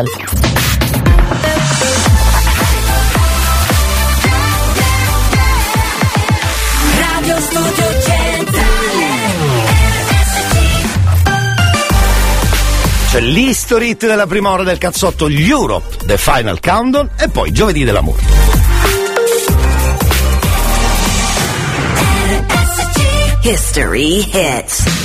Radio Studio Centrale C'è l'History Hit della prima ora del cazzotto, gli Europe, The Final Countdown e poi giovedì dell'amore. History Hits.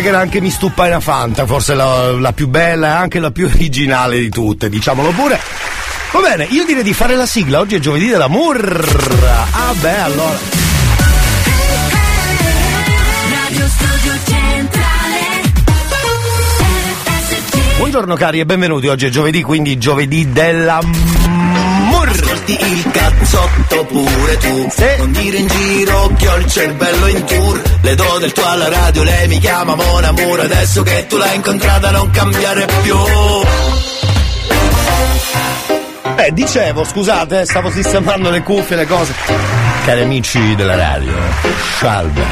Che era anche Mi stuppa una Fanta, forse la, la più bella e anche la più originale di tutte, diciamolo pure. Va bene, io direi di fare la sigla, oggi è giovedì dell'amor. Ah beh, allora. Radio Studio Centrale Buongiorno cari e benvenuti, oggi è giovedì, quindi giovedì dell'amor. Ascolti il cazzotto pure tu. Non dire in giro che ho il cervello in tour. Le do del tuo alla radio, lei mi chiama Mon Amour. Adesso che tu l'hai incontrata non cambiare più. Eh, dicevo, scusate, eh, stavo sistemando le cuffie, le cose. Cari amici della radio. Salve.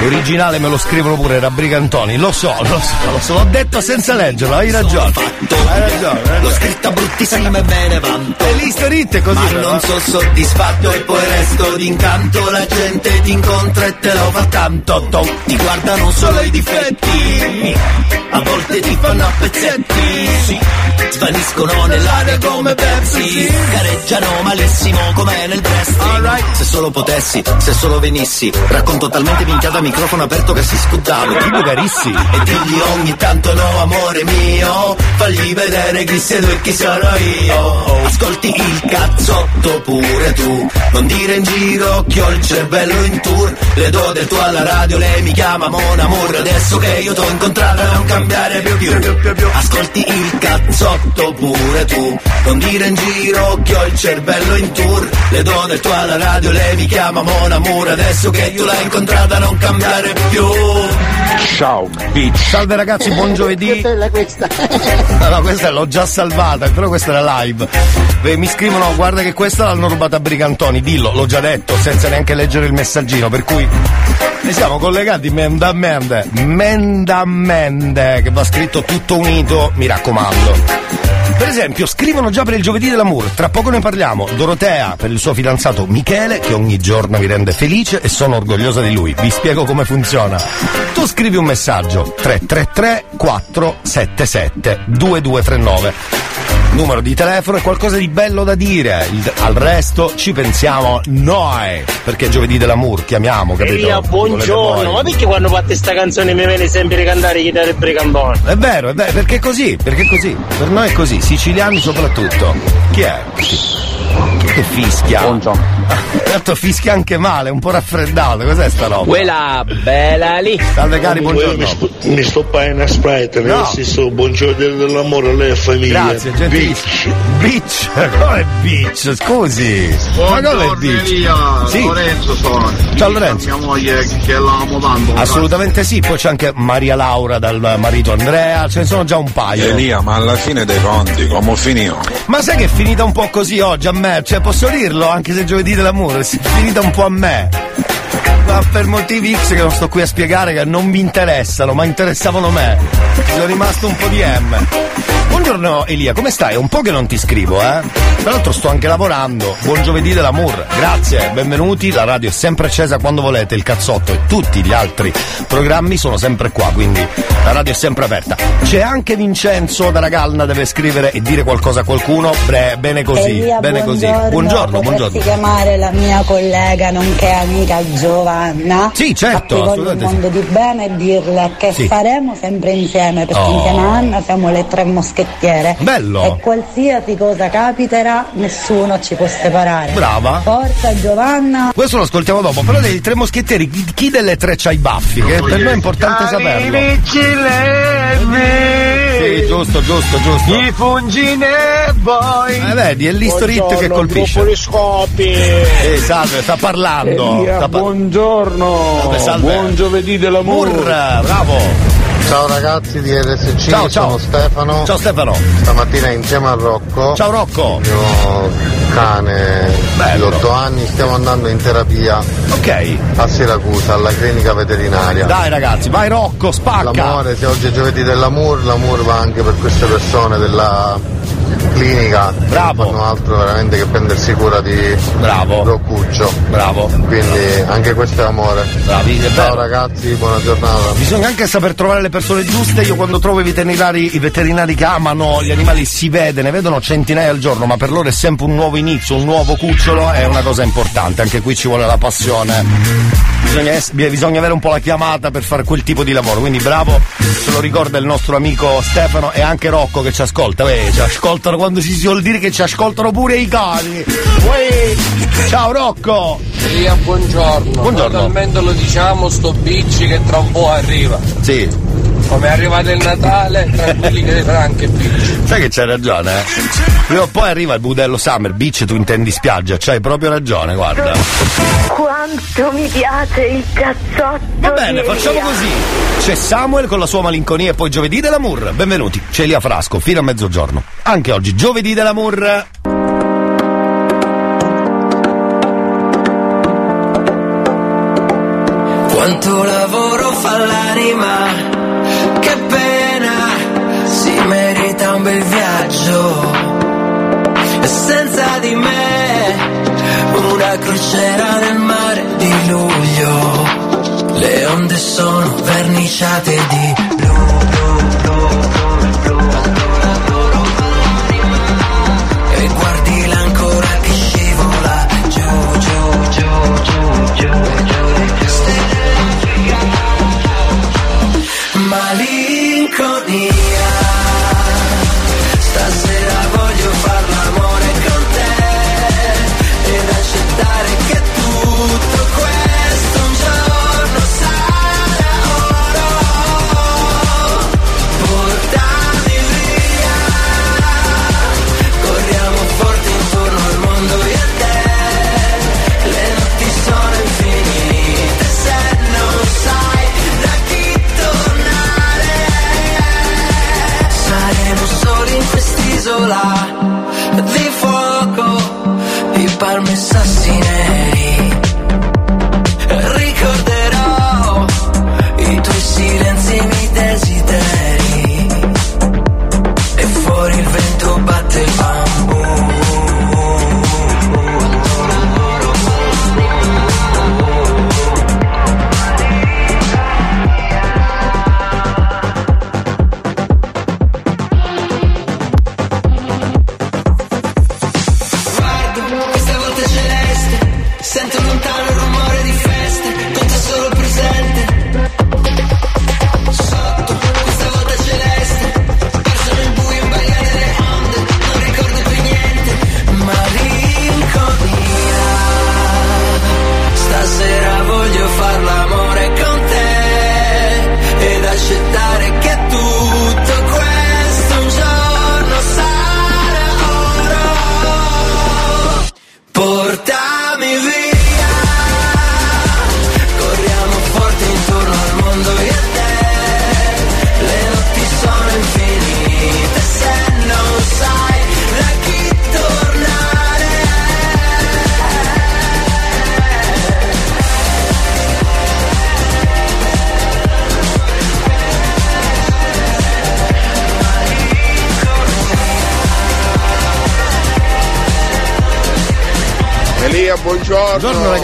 L'originale me lo scrivono pure, era Brigantoni, lo so, lo so, lo so, l'ho detto senza leggerlo, hai ragione. Hai ragione, hai L'ho ragione. scritta bruttissima e me ne vanto. E lì storitte così, Ma però. non sono soddisfatto e poi resto d'incanto La gente ti incontra e te lo fa tanto to- Ti guardano solo i difetti A volte ti fanno a pezzetti sì. Svaniscono nell'aria come Pepsi Gareggiano malissimo come nel wrestling Se solo potessi, se solo venissi. Racconto talmente minchiata a microfono aperto che si scudano Tipo carissi. e digli ogni tanto no amore mio Fagli vedere chi sei tu e chi sono io. Ascolti il cazzotto pure tu. Non dire in giro che ho il cervello in tour. Le do del tuo alla radio, lei mi chiama Mon Amour. Adesso che io t'ho incontrata non cambiare più più. Ascolti il cazzotto pure tu. Non dire in giro che ho il cervello in tour. Le do del tuo alla radio, lei mi chiama Mon Amour Adesso che io l'ho incontrata non cambiare più Ciao, bitch. Salve ragazzi, buon giovedì. bella questa. No, no, questa l'ho già salvata, però questa era live. Beh, mi scrivono, guarda che questa l'hanno rubata a Brigantoni, dillo, l'ho già detto, senza neanche leggere il messaggino, per cui ne siamo collegati mende a mende, mende a mende, che va scritto tutto unito, mi raccomando. Per esempio, scrivono già per il giovedì dell'amour, tra poco ne parliamo. Dorotea per il suo fidanzato Michele, che ogni giorno mi rende felice e sono orgogliosa di lui. Vi spiego come funziona. Tu scrivi un messaggio 333 477 2239. Numero di telefono e qualcosa di bello da dire. Il- al resto ci pensiamo noi. Perché è giovedì dell'amour, chiamiamo, capito? Elia, buongiorno, ma perché quando fate sta canzone mi viene sempre cantare chitarra e brigambone? È vero, è vero, perché è così, perché è così. Per noi è così, siciliani soprattutto. Chi è? Che fischia? Buongiorno. Certo fischia anche male, un po' raffreddato, cos'è sta roba? Quella bella lì. Salve cari, buongiorno. Mi, sto- mi sto pagando Sprite, No. nel senso buongiorno dell'amore a lei e famiglia. Grazie, gentilissimo. Beach, come beach? Scusi. Ma come beach? Sì. Lorenzo sono. Ciao, Lorenzo. Mia moglie che l'amo tanto. Assolutamente sì, poi c'è anche Maria Laura dal marito Andrea, ce ne sono già un paio. Elia, ma alla fine dei conti, come finito? Ma sai che è finita un po' così oggi a me? Cioè, posso dirlo anche se giovedì dell'amore, è finita un po' a me. Ma per motivi X che non sto qui a spiegare, che non mi interessano, ma interessavano me. Sono rimasto un po' di M. Buongiorno Elia, come stai? È un po' che non ti scrivo, eh? Tra l'altro sto anche lavorando. Buon giovedì dell'amour. Grazie, benvenuti. La radio è sempre accesa quando volete. Il cazzotto e tutti gli altri programmi sono sempre qua, quindi la radio è sempre aperta. C'è anche Vincenzo da Ragalna, deve scrivere e dire qualcosa a qualcuno. Bre- bene così, Elia, bene così. buongiorno. Buongiorno, Potresti buongiorno. chiamare la mia collega nonché amica Giovanna? Sì, certo, A cui voglio un assolutamente sì. mondo di bene e dirle che Sì. faremo sempre insieme, perché Oh. insieme a Anna siamo le tre moschettiere. Bello. E qualsiasi cosa capiterà, nessuno ci può separare. Brava. Forza Giovanna. Questo lo ascoltiamo dopo, però dei tre moschettieri, chi, delle tre c'ha i baffi? Che per noi è importante saperlo. Sì, giusto, giusto, giusto. I fungine boy. Eh, vedi, è l'istorit che colpisce. Eh, salve, sta parlando. Sta par- buongiorno. Salve, salve. Buon giovedì dell'amore. Murra, bravo. Ciao ragazzi di RSC, Ciao, ciao. sono Stefano. Ciao Stefano. Stamattina insieme a Rocco, Ciao Rocco. il mio cane Bello. di 8 anni, stiamo andando in terapia Ok. a Siracusa, alla clinica veterinaria. Dai ragazzi, vai Rocco, spacca. L'amore, se oggi è giovedì dell'amour, l'amore va anche per queste persone della clinica Bravo. non fanno altro veramente che prendersi cura di Bravo. Roccuccio. Bravo. Quindi anche questo è amore. Bravi, Ciao vero. ragazzi, buona giornata. Bisogna anche saper trovare le persone giuste. Io quando trovo i veterinari, i veterinari che amano gli animali si vede, ne vedono centinaia al giorno, ma per loro è sempre un nuovo inizio, un nuovo cucciolo, è una cosa importante. Anche qui ci vuole la passione. Bisogna, ess- bisogna avere un po' la chiamata per fare quel tipo di lavoro. Quindi bravo, se lo ricorda il nostro amico Stefano e anche Rocco che ci ascolta. Uè, ci ascoltano quando si suol dire che ci ascoltano pure i cani. Uè. Ciao Rocco! Elia, buongiorno. Buongiorno. Totalmente lo diciamo, sto bicci che tra un po' arriva. Sì, Come è arrivato il Natale, tranquilli che sarà anche bicci. Sai che c'hai ragione, eh? Prima o poi arriva il budello Summer Beach, tu intendi spiaggia, c'hai proprio ragione, guarda. Quanto mi piace il cazzotto. Va bene, facciamo Elia. così. C'è Samuel con la sua malinconia e poi giovedì dell'amour. Benvenuti, c'è Elia Frasco, fino a mezzogiorno. Anche oggi, giovedì dell'amour. Quanto lavoro fa l'anima, bel viaggio. E senza di me, una crociera nel mare di luglio. Le onde sono verniciate di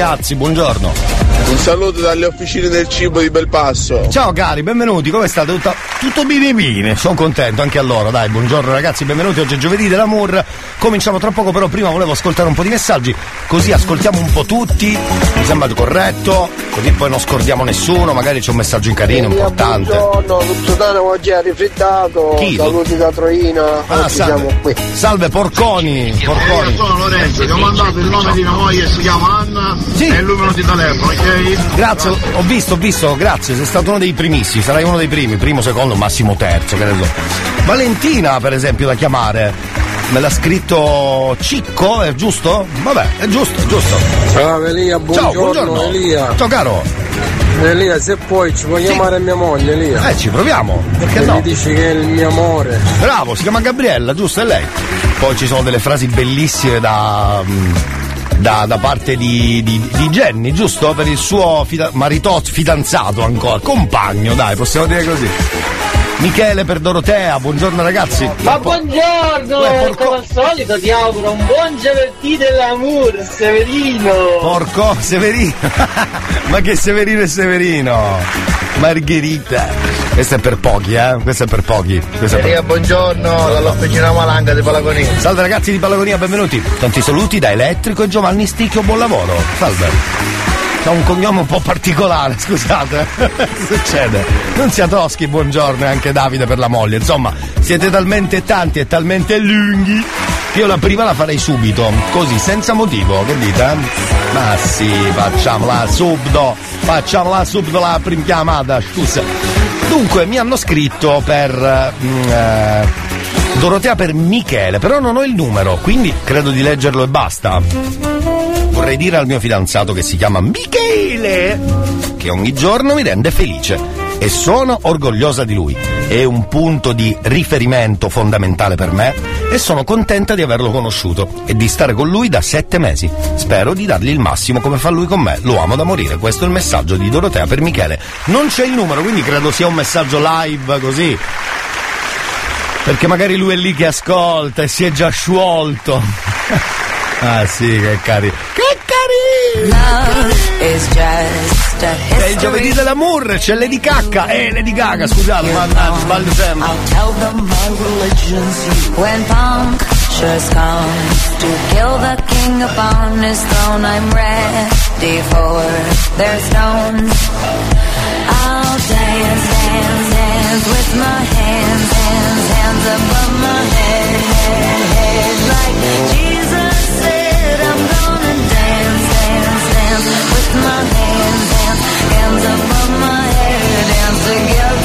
ragazzi, buongiorno. Un saluto dalle officine del cibo di Belpasso. Ciao cari, benvenuti, come state? Tutto, tutto bene bene, sono contento anche a loro, dai, buongiorno ragazzi, benvenuti, oggi è giovedì dell'amour, cominciamo tra poco, però prima volevo ascoltare un po' di messaggi, così ascoltiamo un po' tutti, mi sembra corretto, così poi non scordiamo nessuno, magari c'è un messaggio in carino, importante. Buongiorno, Luzzodano oggi è rifrittato. Chi? Saluti da Troina. Ah, oggi siamo salve. qui. Salve porconi, porconi. sono Lorenzo, ti ho mandato il nome di mia moglie, si chiama Anna, Sì. e il numero di telefono, ok? Grazie, ho visto, ho visto, grazie, sei stato uno dei primissimi, sarai uno dei primi, primo, secondo, massimo terzo, che ne so. Valentina, per esempio, da chiamare. Me l'ha scritto Cicco, è giusto? Vabbè, è giusto, è giusto. Ciao Elia, Ciao, buongiorno, buongiorno. Elia. Ciao caro. Elia, se puoi ci puoi Sì. chiamare mia moglie Elia. Eh, ci proviamo, perché Che no? mi dici che è il mio amore. Bravo, si chiama Gabriella, giusto? È lei. Poi ci sono delle frasi bellissime da. Da, da parte di, di, di Jenny, giusto? Per il suo fida- marito fidanzato ancora, compagno, dai, possiamo dire così. Michele per Dorotea, buongiorno ragazzi. Ma buongiorno! Porco- Come al solito ti auguro un buon giovedì dell'amour, Severino! Porco Severino. Ma che Severino e Severino? Margherita. Questo è per pochi, eh? Questo è per pochi. Questo è per- buongiorno, dall'officina Malanga di Palagonini. Salve ragazzi di Palagonia, benvenuti. Tanti saluti da Elettrico e Giovanni Sticchio, buon lavoro. Salve. Ha un cognome un po' particolare, scusate. Succede? Non sia toschi, buongiorno e anche Davide per la moglie. Insomma, siete talmente tanti e talmente lunghi che io la prima la farei subito, così, senza motivo, che dite? Ma sì, facciamola subito, facciamola subito la prima chiamata, scusa. Dunque, mi hanno scritto per... mm, eh, Dorotea per Michele, però non ho il numero, quindi credo di leggerlo e basta. Vorrei dire al mio fidanzato che si chiama Michele, che ogni giorno mi rende felice. E sono orgogliosa di lui. È un punto di riferimento fondamentale per me e sono contenta di averlo conosciuto e di stare con lui da sette mesi. Spero di dargli il massimo come fa lui con me. Lo amo da morire. Questo è il messaggio di Dorotea per Michele. Non c'è il numero, quindi credo sia un messaggio live così. Perché magari lui è lì che ascolta e si è già sciolto. ah sì, che cari. Che È il giovedì dell'amour, c'è Lady Cacca. Eh, Lady Gaga, scusate, mannaggia, sbaglio sempre. I'll tell them my religion's you. When punctures come to kill the king upon his throne, I'm ready for their stones. I'll dance, dance, dance with my hands, hands, hands above my head, head, head. Like Jesus my hands, hands, hands above my head. Dance together,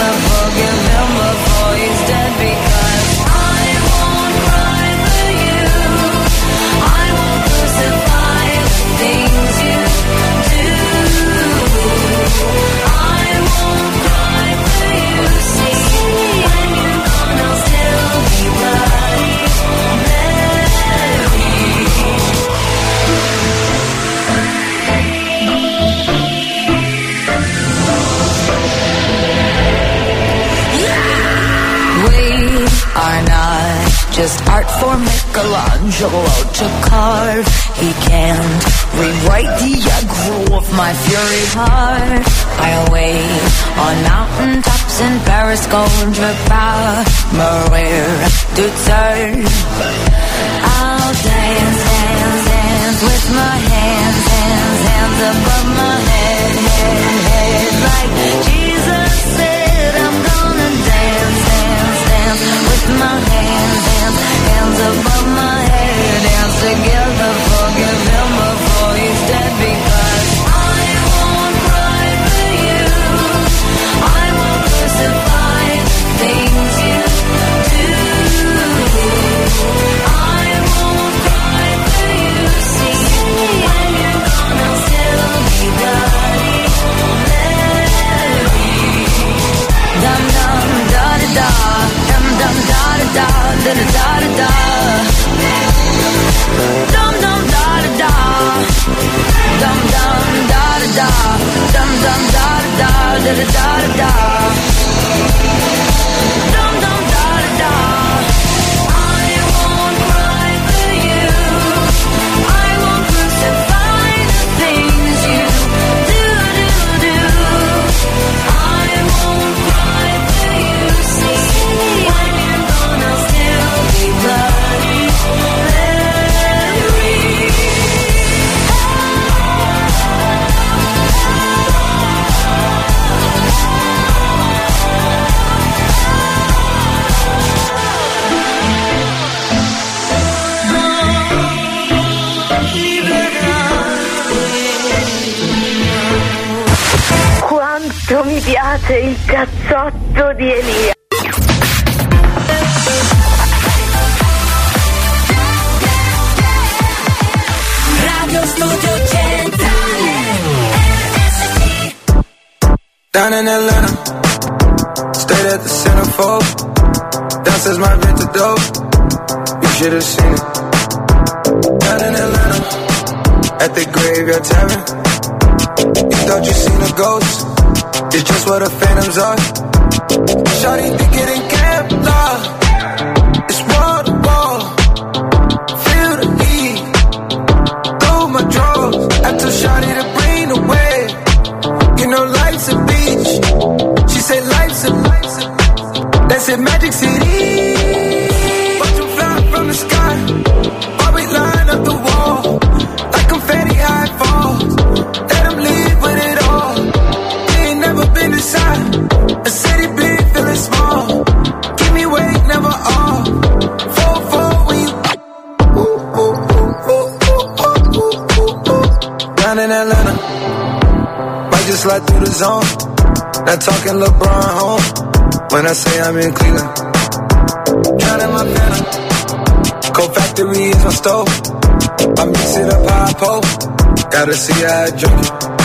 just art for Michelangelo to carve. He can't rewrite the aggro of my fury heart. I'll wait on mountaintops in Paris, mourir de seul. I'll dance, dance, dance with my hands, hands, hands above my head, head, head. Like Jesus said, my hands, hands, hands above my head. Dance together, forgive him da da da, da da da. Dum dum da da da, dum dum da da da, dum dum da da da, da da da da piace il cazzotto di Elia. Radio Studio Centrale Down in Atlanta, stayed at the centerfold. Downstairs my vintage dope, you should have seen it. Down in Atlanta, at the graveyard tavern. What the phantoms are. Shawty think it ain't Through the zone. Not talking LeBron home. When I say I'm in Cleveland. Counting my phantom. Cold factory is my stove. I mix it up how I. Gotta see how I drink it.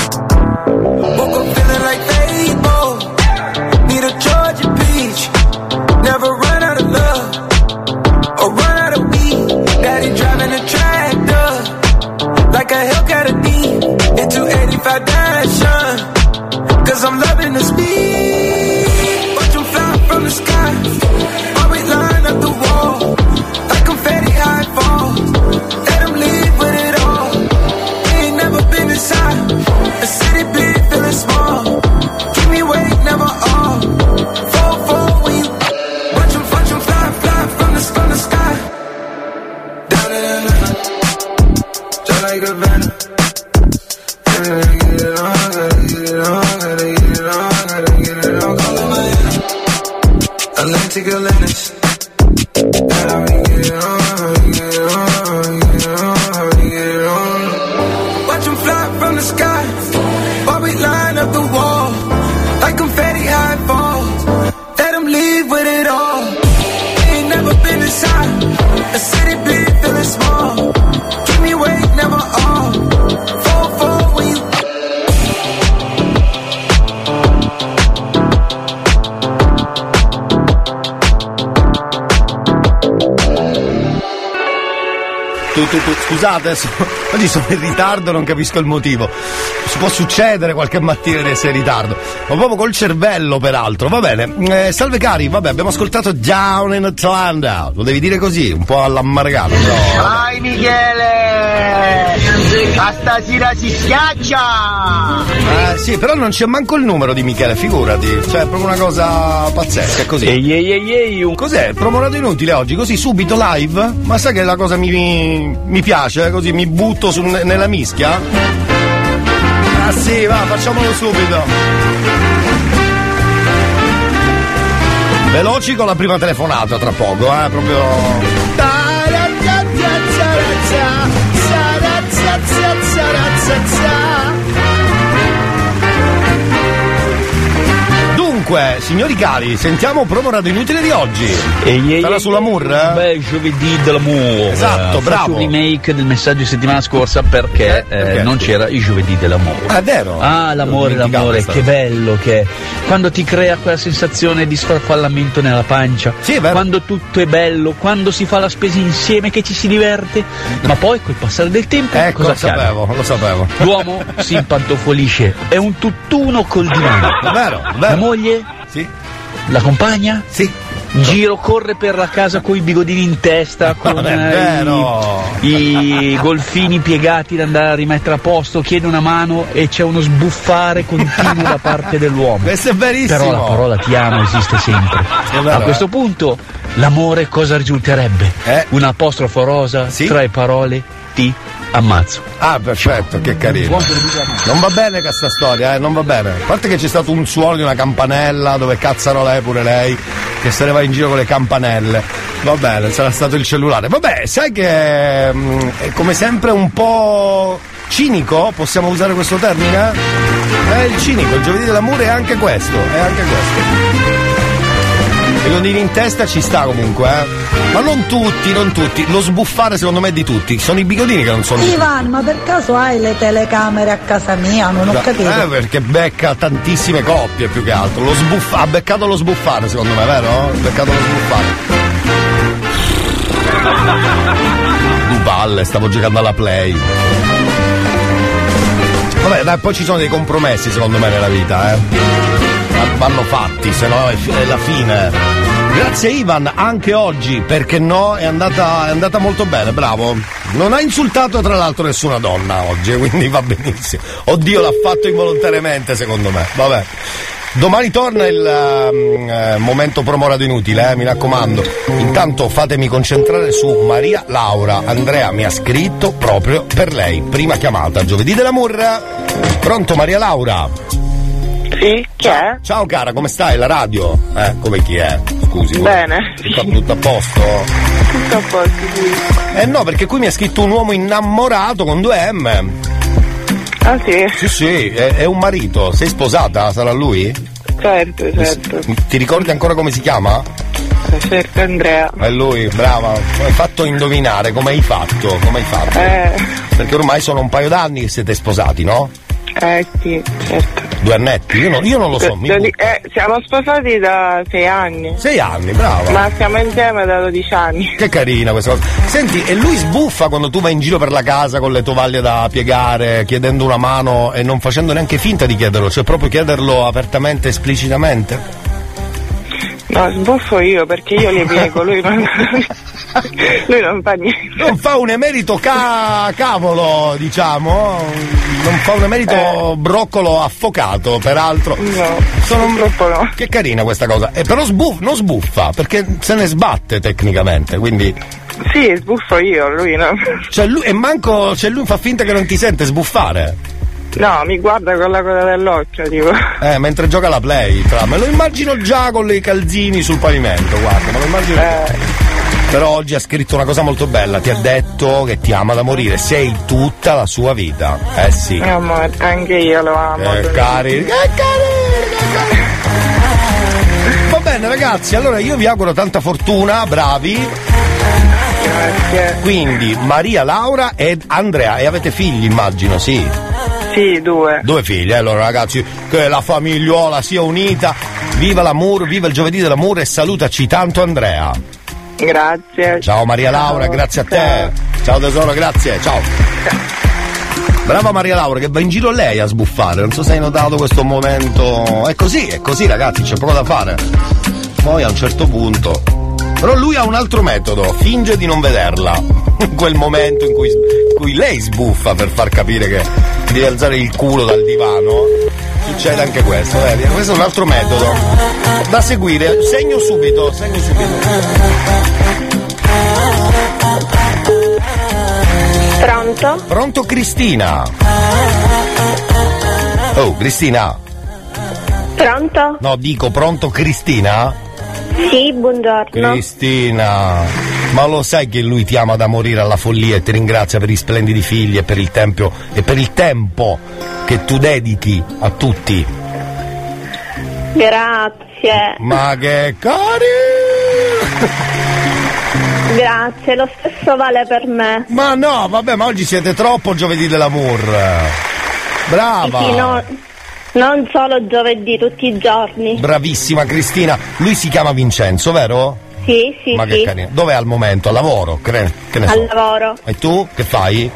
Tu, scusate, so- oggi sono in ritardo, non capisco il motivo. Si può succedere qualche mattina di essere in ritardo, ma proprio col cervello, peraltro. Va bene, Eh, salve cari, vabbè, abbiamo ascoltato Down in Atlanta. Lo devi dire così, un po' all'ammargato, però. Vai Michele! A stasera si schiaccia! Eh, sì, però non c'è manco il numero di Michele, figurati. Cioè, è proprio una cosa pazzesca, è così. Ehi, ehi, ehi, ehi, un- Cos'è? Promorato inutile oggi, così subito live? Ma sai che la cosa mi, mi piace, così mi butto su- nella mischia? Ah sì, va, facciamolo subito. Veloci con la prima telefonata tra poco, eh, proprio. ta ta Dunque, signori cari, sentiamo promo radio inutile di oggi. Ehi, ehi, Sarà ehi, sull'amour? Beh, giovedì dell'amore. Esatto, Faccio bravo. un remake del messaggio di settimana scorsa perché, Eh, eh, perché? non c'era il giovedì dell'amore. Ah, è vero? Ah, l'amore, l'amore, che bello che è. Quando ti crea quella sensazione di sfarfallamento nella pancia. Quando tutto è bello, quando si fa la spesa insieme, che ci si diverte. Ma poi col passare del tempo Ecco, cosa lo sapevo, accade? lo sapevo. L'uomo si impantofolisce, è un tutt'uno col divano. Vero, vero. La moglie? Sì. La compagna? Sì. Giro corre per la casa con i bigodini in testa, con eh, i, i golfini piegati da andare a rimettere a posto, chiede una mano e c'è uno sbuffare continuo da parte dell'uomo. Questo è verissimo. Però la parola ti amo esiste sempre. a questo eh. punto l'amore cosa risulterebbe? Un apostrofo rosa, tre parole, ti ammazzo. Ah, perfetto, che carino. Non va bene questa storia, eh, non va bene. A parte che c'è stato un suono di una campanella dove cazzano lei pure lei, che se ne va in giro con le campanelle. Va bene, sarà stato il cellulare. Vabbè, sai che mm, è come sempre un po' cinico, possiamo usare questo termine? È il cinico, il giovedì dell'amore è anche questo, è anche questo. Bigodini in testa ci sta comunque, eh. Ma non tutti, non tutti. Lo sbuffare secondo me è di tutti. Sono i bigodini che non sono. Ivan, ma per caso hai le telecamere a casa mia? Non ho capito. Eh, perché becca tantissime coppie più che altro. Lo sbuff- ha beccato lo sbuffare, secondo me, vero? Ha beccato lo sbuffare. Du palle, stavo giocando alla play. Vabbè, dai, poi ci sono dei compromessi, secondo me, nella vita, eh. Vanno fatti, se no è, è la fine. Grazie Ivan, anche oggi, perché no, è andata, è andata molto bene, bravo. Non ha insultato tra l'altro nessuna donna oggi, quindi va benissimo. Oddio, l'ha fatto involontariamente, secondo me. Vabbè. Domani torna il ehm, eh, momento promorato inutile, eh, mi raccomando. Intanto fatemi concentrare su Maria Laura. Andrea mi ha scritto proprio per lei. Prima chiamata, giovedì dell'amore. Pronto Maria Laura? Sì, chi è? Ciao cara, come stai? La radio? Eh, come chi è? Scusi. Bene. Tutto, tutto a posto? Tutto a posto, sì. Eh no, perché qui mi ha scritto un uomo innamorato con due M. Ah sì? Sì, sì, è, è un marito. Sei sposata? Sarà lui? Certo, certo. Ti ricordi ancora come si chiama? Certo, Andrea. È lui, brava. Hai fatto indovinare, come hai fatto? Come hai fatto? Eh, Perché ormai sono un paio d'anni che siete sposati, no? eh sì, certo. Due annetti? Io, non- io non lo so. mi- eh, siamo sposati da sei anni. Sei anni, brava. Ma stiamo insieme da 12 anni. Che carina questa cosa. Senti, e lui sbuffa quando tu vai in giro per la casa con le tovaglie da piegare, chiedendo una mano e non facendo neanche finta di chiederlo, cioè proprio chiederlo apertamente, esplicitamente? No, sbuffo io perché io li piego, lui non, lui non fa niente. Non fa un emerito ca- cavolo, diciamo. Non fa un emerito broccolo affocato, peraltro. No, Sono un... no. Che carina questa cosa. E però sbuff- non sbuffa, perché se ne sbatte tecnicamente, quindi. Sì, sbuffo io, lui no. Cioè lui, e manco. Cioè lui fa finta che non ti sente sbuffare. No, mi guarda con la coda dell'occhio, tipo. Eh, mentre gioca la play, tra. Me lo immagino già con le calzini sul pavimento, guarda, me lo immagino. Eh. Però oggi ha scritto una cosa molto bella, ti ha detto che ti ama da morire, sei tutta la sua vita. Eh sì. Mio amore, anche io lo amo. Eh, cari. Che cari. Va bene ragazzi, allora io vi auguro tanta fortuna, bravi. Grazie. Quindi Maria Laura ed Andrea, e avete figli immagino, sì. Sì, due. Due figli, eh, allora ragazzi, che la famigliuola sia unita. Viva l'amore, viva il giovedì dell'amore e salutaci tanto Andrea. Grazie. Ciao Maria Laura, grazie a te. Ciao tesoro, grazie, ciao. Brava Maria Laura che va in giro lei a sbuffare, non so se hai notato questo momento. È così, è così ragazzi, c'è poco da fare. Poi a un certo punto. Però lui ha un altro metodo, finge di non vederla. In quel momento in cui, in cui lei sbuffa per far capire che deve alzare il culo dal divano. Succede anche questo, vedi? Questo è un altro metodo. Da seguire, segno subito, segno subito. Pronto? Pronto Cristina? Oh, Cristina? Pronto? No, dico pronto Cristina? Sì, buongiorno. Cristina, ma lo sai che lui ti ama da morire alla follia e ti ringrazia per i splendidi figli e per il tempo e per il tempo che tu dedichi a tutti. Grazie. Ma che cari! Grazie, lo stesso vale per me. Ma no, vabbè, ma oggi siete troppo giovedì dell'amour. Brava! Sì, no, non solo giovedì, tutti i giorni. Bravissima Cristina. Lui si chiama Vincenzo, vero? Sì, sì, Ma che sì. carino. Dov'è al momento? Al lavoro? Che ne, che ne Al so. lavoro. E tu che fai?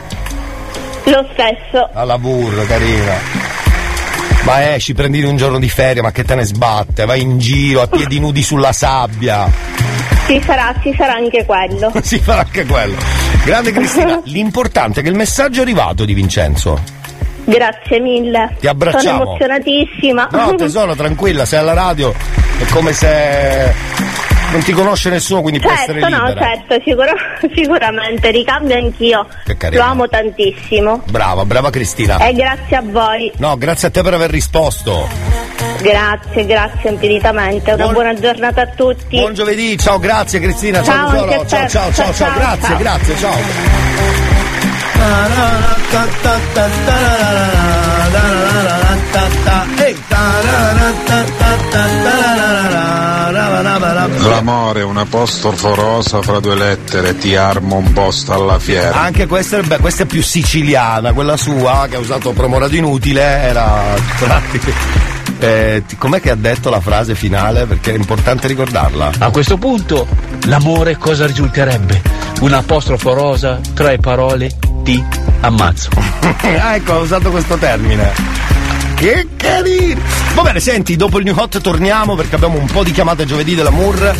Lo stesso. Al lavoro, carina. Ma esci, prenditi un giorno di ferie, ma che te ne sbatte? Vai in giro a piedi nudi sulla sabbia. Ci sarà, ci sarà anche quello. si farà anche quello. Grande Cristina, l'importante è che il messaggio è arrivato di Vincenzo. Grazie mille. Ti abbracciamo. Sono emozionatissima. No, tesoro, tranquilla, sei alla radio, è come se non ti conosce nessuno, quindi puoi essere Certo, no, libera. certo, sicura- sicuramente, ricambio anch'io. Che carina. Lo amo tantissimo. Brava, brava Cristina. E grazie a voi. No, grazie a te per aver risposto. Grazie, grazie infinitamente. Una buona giornata a tutti. Buon giovedì, ciao, grazie Cristina, ciao, Ciao, ciao, ciao, ciao, ciao, Ciao, grazie, ciao. grazie, ciao. Hey! L'amore è un apostrofo rosa fra due lettere, ti armo un posto alla fiera. Anche questa è, beh, questa è più siciliana, quella sua che ha usato promorato inutile era. Eh, ti- com'è che ha detto la frase finale? Perché è importante ricordarla. A questo punto, l'amore cosa risulterebbe? Un apostrofo rosa, tre parole, ti ammazzo. ah, ecco, ha usato questo termine. Che carino! Va bene, senti, dopo il New Hot torniamo perché abbiamo un po' di chiamate giovedì dell'amour.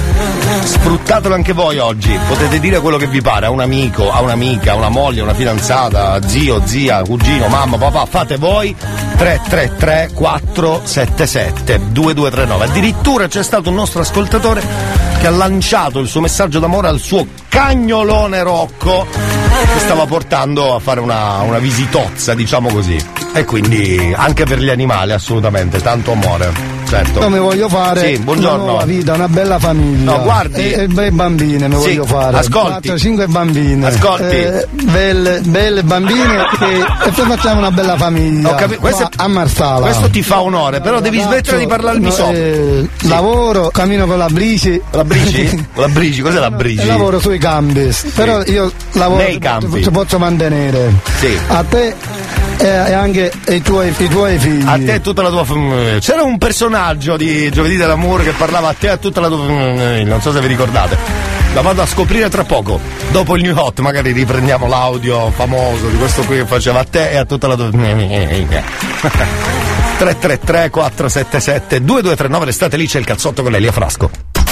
Sfruttatelo anche voi oggi. Potete dire quello che vi pare a un amico, a un'amica, a una moglie, a una fidanzata, a zio, zia, cugino, mamma, papà. Fate voi 333 477 2239. Addirittura c'è stato un nostro ascoltatore che ha lanciato il suo messaggio d'amore al suo cagnolone Rocco che stava portando a fare una, una visitozza, diciamo così. E quindi anche per gli animali, assolutamente, tanto amore. Certo. Io mi voglio fare Sì, buongiorno. una vita, una bella famiglia. No, guardi. E, e bambine mi Sì, voglio fare. ascolti. 4-5 bambine. Ascolti. Eh, belle, belle bambine e, e poi facciamo una bella famiglia. Ho capito, questo- a Marsala. Questo ti fa onore, però devi smettere di parlarmi No, sopra. eh, Lavoro, cammino con la brici. La brici? La brici? Cos'è la brici? Lavoro sui cambi. Però io lavoro Nei campi. ti posso mantenere. Sì. A te e, anche ai tuoi, i tuoi figli. A te e tutta la tua famiglia. C'era un personaggio di Giovedì dell'Amore che parlava a te e a tutta la tua famiglia. Non so se vi ricordate. La vado a scoprire tra poco. Dopo il New Hot, magari riprendiamo l'audio famoso di questo qui che faceva a te e a tutta la tua famiglia. 333 477 2239 restate lì c'è il cazzotto con Elia Frasco.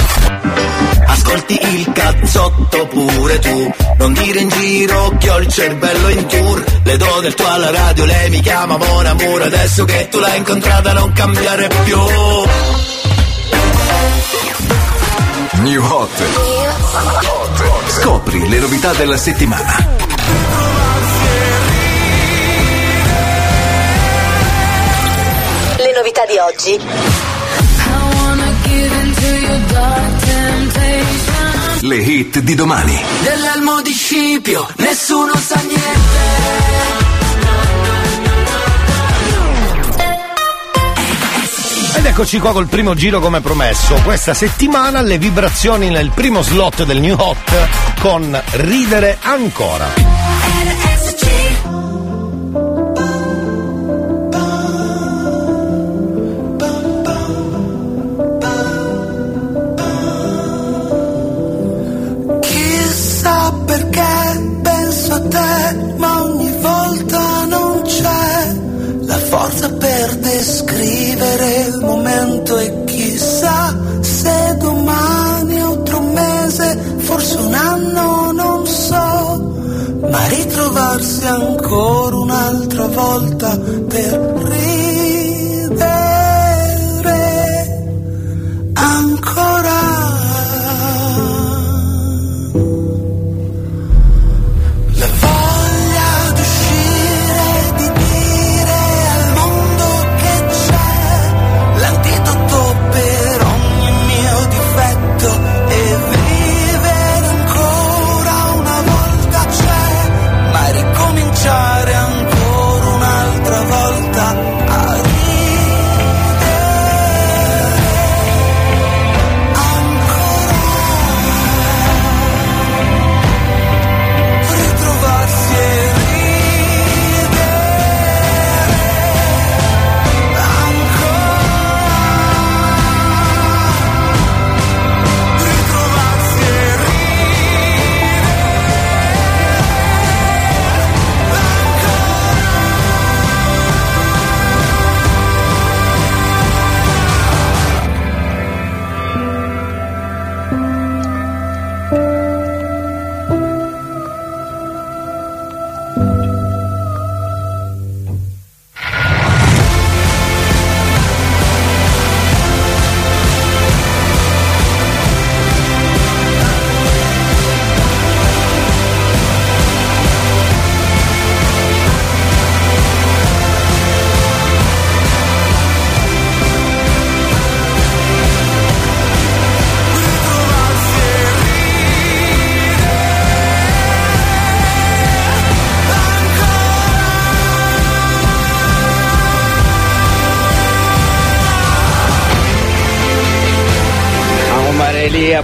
Ascolti il cazzotto pure tu Non dire in giro che ho il cervello in tour Le do del tuo alla radio, lei mi chiama Mon Amour Adesso che tu l'hai incontrata non cambiare più New Hot. Scopri le novità della settimana. di oggi. Le hit di domani. Dell'elmo di Scipio, nessuno sa niente. Ed eccoci qua col primo giro come promesso. Questa settimana le vibrazioni nel primo slot del New Hot con Ridere ancora. Descrivere il momento e chissà se domani o tra un mese, forse un anno, non so, ma ritrovarsi ancora un'altra volta per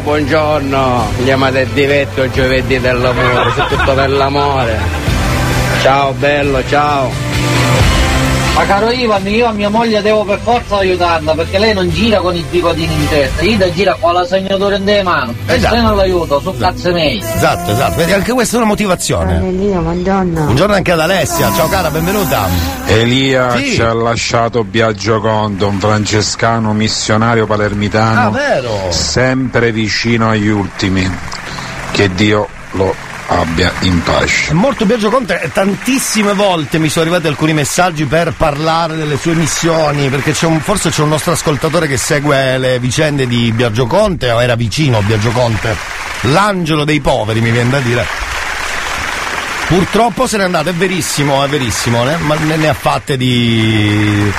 Buongiorno. Chiamate il divetto giovedì dell'amore, c'è tutto per l'amore. Ciao bello, ciao. Ma caro Ivan, io a mia moglie devo per forza aiutarla perché lei non gira con i bigotini in testa, io gira con la segnatura in mano. E Esatto. se non l'aiuto, su cazzo miei. Esatto, esatto. Vedi, anche questa è una motivazione. Annellino, buongiorno. Buongiorno anche ad Alessia. Ciao cara, benvenuta. Elia Sì. ci ha lasciato Biagio Conto, un francescano missionario palermitano, Ah, vero? sempre vicino agli ultimi. Che Dio lo abbia in pace. È morto Biagio Conte e tantissime volte mi sono arrivati alcuni messaggi per parlare delle sue missioni, perché c'è un- forse c'è un nostro ascoltatore che segue le vicende di Biagio Conte o era vicino a Biagio Conte. L'angelo dei poveri mi viene da dire. Purtroppo se n'è andato, è verissimo, è verissimo, né? ma ne, ne ha fatte di,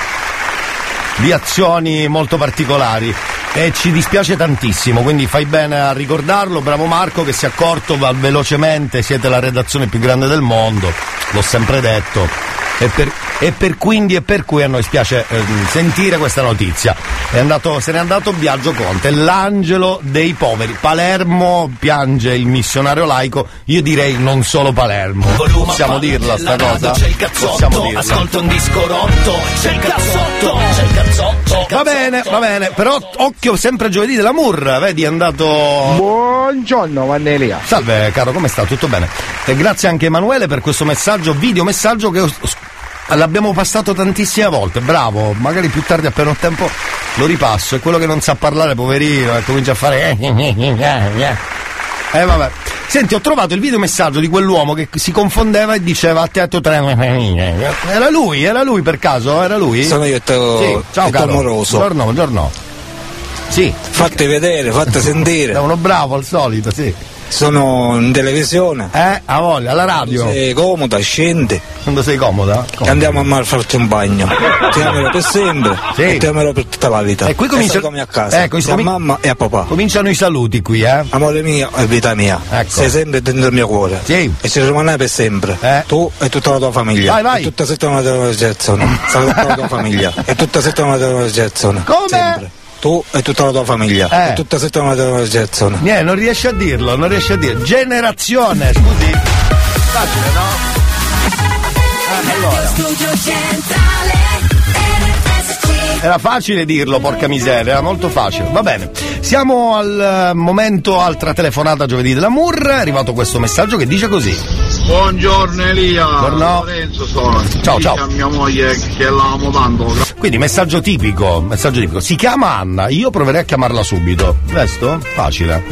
di azioni molto particolari e ci dispiace tantissimo, quindi fai bene a ricordarlo, bravo Marco che si è accorto va velocemente, siete la redazione più grande del mondo, l'ho sempre detto. E per, e per quindi e per cui a noi spiace ehm, sentire questa notizia. È andato, se n'è andato Biagio Conte, l'angelo dei poveri. Palermo piange il missionario laico, io direi non solo Palermo. Possiamo dirla sta cosa? C'è il Possiamo cazzotto, dirla. ascolta un disco rotto. C'è il cazzotto, c'è il cazzotto. Va bene, va bene, però occhio sempre giovedì della Murra, vedi è andato. Buongiorno Vannelia. Salve caro, come sta? Tutto bene? E grazie anche Emanuele per questo messaggio, video messaggio che l'abbiamo passato tantissime volte, bravo, magari più tardi appena ho tempo lo ripasso, è quello che non sa parlare, poverino, e comincia a fare. Eh vabbè. Senti, ho trovato il videomessaggio di quell'uomo che si confondeva e diceva a teatro tre. Era lui, era lui per caso? Era lui? Sono io, Teo- Sì, ciao caro. Moroso. Buongiorno, buongiorno. Sì. Fate vedere, fate sentire. È uno bravo al solito, sì. Sono in televisione. Eh, a voglia, alla radio. Sei comoda, scendi. Quando sei comoda? E andiamo a mar- farci un bagno. Ti amerò per sempre Sì. e ti amerò per tutta la vita. E qui comincia- come a casa. Ecco, sia a comi- mamma e a papà. Cominciano i saluti qui, eh. Amore mio e vita mia. Sei sempre dentro il mio cuore. Sì. E ci rimarrai per sempre. Tu e tutta la tua famiglia. Vai, vai. E tutta settimana della Gerson. Tutta la tua famiglia. E tutta settimana della Gerson. Come? Sempre. Tu e tutta la tua famiglia. Eh. E tutta la settimana della Gerson. Niente, non riesce a dirlo, non riesce a dirlo. Generazione, scusi. Facile, no? Ah, allora. Era facile dirlo, porca miseria, era molto facile. Va bene. Siamo al eh, momento, altra telefonata giovedì della Mur. È arrivato questo messaggio che dice così. Buongiorno Elia, Buongiorno. Lorenzo sono. Ciao, ciao. mia moglie che l'amo tanto. Quindi messaggio tipico, messaggio tipico. Si chiama Anna, io proverei a chiamarla subito. Questo? Facile.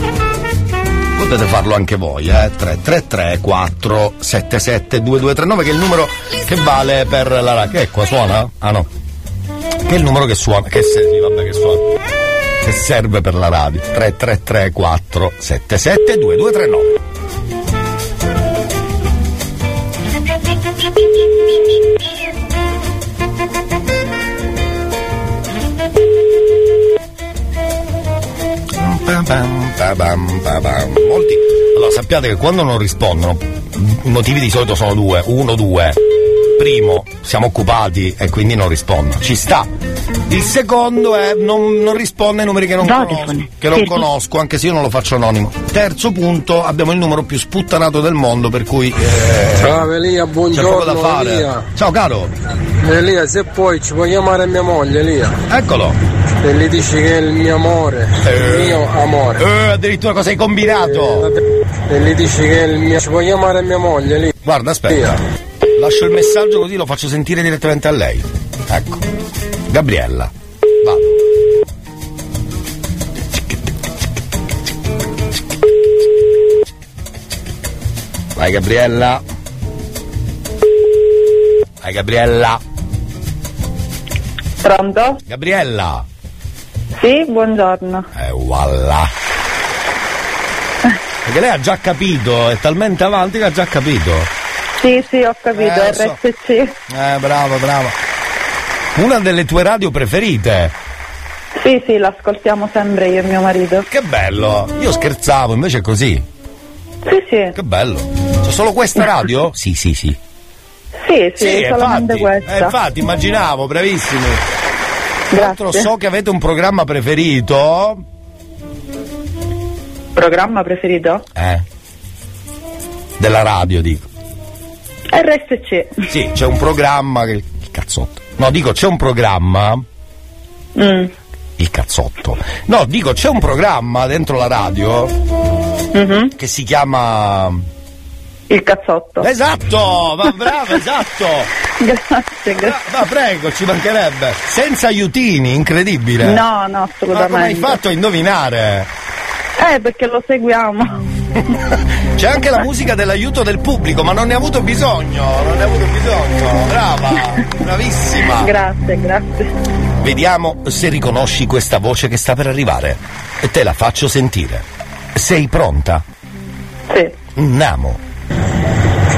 Potete farlo anche voi, eh? 333 477 2239 che è il numero che vale per la ra- Che è qua suona? Ah no. Che è il numero che suona, che se- sì, vabbè che suona. Che serve per la radio. 333 477 2239. Molti. Allora sappiate che quando non rispondono, i motivi di solito sono due. Uno, due. Primo, siamo occupati e quindi non rispondo. Ci sta. Il secondo è non, non risponde ai numeri che non conosco, che non conosco, anche se io non lo faccio anonimo. Terzo punto, abbiamo il numero più sputtanato del mondo, per cui eh, Ciao Elia, c'è poco da buongiorno fare. Elia. Ciao caro, Elia, se puoi ci puoi chiamare mia moglie Elia. eccolo. E gli dici che è il mio amore, il mio amore. Eh, addirittura cosa hai combinato? E gli dici che è il mio. Ci puoi chiamare mia moglie Elia. Guarda, aspetta. Lascio il messaggio così lo faccio sentire direttamente a lei. Ecco. Gabriella. Vado. Vai Gabriella. Vai Gabriella. Pronto? Gabriella. Sì, buongiorno. Eh, voilà. Perché lei ha già capito, è talmente avanti che ha già capito. Sì, sì, ho capito, Eh. RSC. Eh, bravo, bravo. Una delle tue radio preferite. Sì, sì, l'ascoltiamo sempre io e mio marito. Che bello. Io scherzavo, invece è così. Sì, sì. Che bello. C'è solo questa radio? Sì, sì, sì. Sì, sì, solamente infatti, questa. eh, infatti, immaginavo, bravissimi. Tra l'altro so che avete un programma preferito. Programma preferito? Eh. Della radio, dico. RSC. Sì, c'è un programma che. Il cazzotto. No, dico, c'è un programma. Mm. Il cazzotto. No, dico, c'è un programma dentro la radio Mhm. che si chiama. Il cazzotto. Esatto, ma bravo, esatto. Grazie, grazie. Ma prego, ci mancherebbe. Senza aiutini, incredibile. No, no, Ma come hai assolutamente. fatto a indovinare? Eh, perché lo seguiamo. C'è anche la musica dell'aiuto del pubblico, ma non ne ha avuto bisogno, non ne ha avuto bisogno. Brava, bravissima. Grazie, grazie. Vediamo se riconosci questa voce che sta per arrivare. E te la faccio sentire. Sei pronta? Sì. Namo.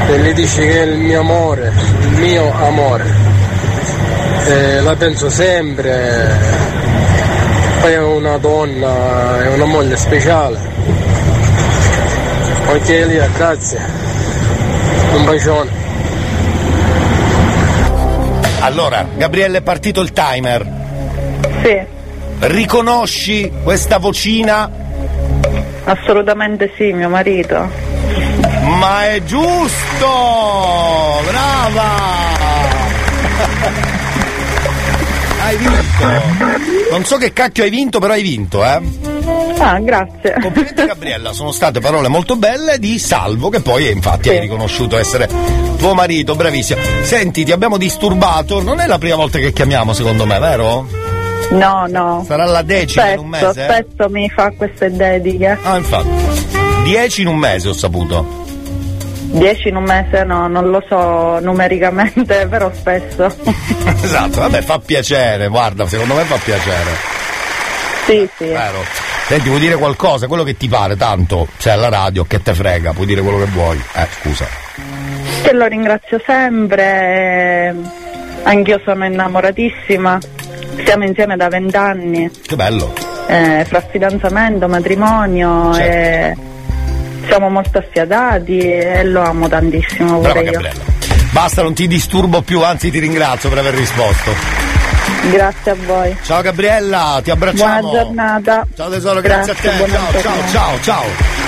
E gli dici che è il mio amore, il mio amore. E la penso sempre. Poi è una donna, è una moglie speciale. Ok Elia, grazie. Un bacione. Allora, Gabriele, è partito il timer. Sì, Riconosci questa vocina? assolutamente sì, mio marito. Ma è giusto! Brava! Hai vinto! Non so che cacchio hai vinto, però hai vinto, eh? Ah, grazie. Complimenti Gabriella, sono state parole molto belle di Salvo, che poi infatti hai riconosciuto essere tuo marito, bravissimo. Senti, ti abbiamo disturbato, non è la prima volta che chiamiamo secondo me, vero? No, no. Sarà la decima in un Spesso, mese? spesso mi fa queste dediche. Ah, infatti. Dieci in un mese ho saputo. Dieci in un mese no, non lo so numericamente, però spesso. esatto, vabbè, fa piacere, guarda, secondo me fa piacere. Sì, sì. Vero. Senti, vuoi dire qualcosa? Quello che ti pare, tanto sei alla radio, che te frega, puoi dire quello che vuoi. Eh, scusa. Che lo ringrazio sempre, eh, anch'io sono innamoratissima, siamo insieme da vent'anni, Che bello. eh, fra fidanzamento, matrimonio, Certo. e siamo molto affiatati e lo amo tantissimo Brava. Gabriella. Basta, non ti disturbo più, anzi ti ringrazio per aver risposto. Grazie a voi. Ciao Gabriella, ti abbracciamo. Buona giornata. Ciao tesoro, grazie, a te. Ciao, ciao, ciao, ciao.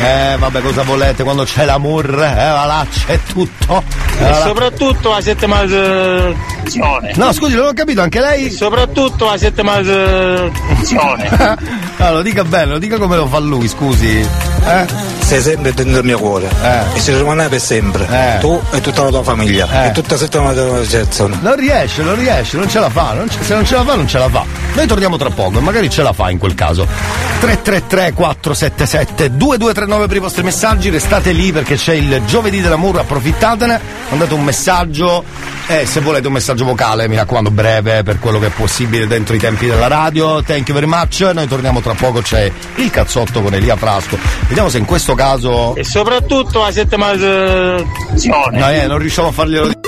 Eh, vabbè, cosa volete quando c'è l'amor? Eh, là, c'è tutto. Eh, E soprattutto la settimazione. No, scusi, non ho capito, anche lei. Soprattutto la settimazione. No, lo dica bene, lo dica come lo fa lui, scusi. Eh? Sei sempre dentro il mio cuore. E ci rimane per sempre. Tu e tutta la tua famiglia. E tutta la settimana della Jetson. Non riesce, non riesce, non ce la fa. non ce- se non ce la fa, non ce la fa. Noi torniamo tra poco e magari ce la fa in quel caso. 333 477 2239 per i vostri messaggi, restate lì perché c'è il giovedì dell'amore, approfittatene, mandate un messaggio e se volete un messaggio vocale, mi raccomando, breve per quello che è possibile dentro i tempi della radio. Thank you very much. Noi torniamo tra poco, c'è il cazzotto con Elia Frasco. Vediamo se in questo caso. E soprattutto la settimazione. No, eh, non riusciamo a farglielo dire.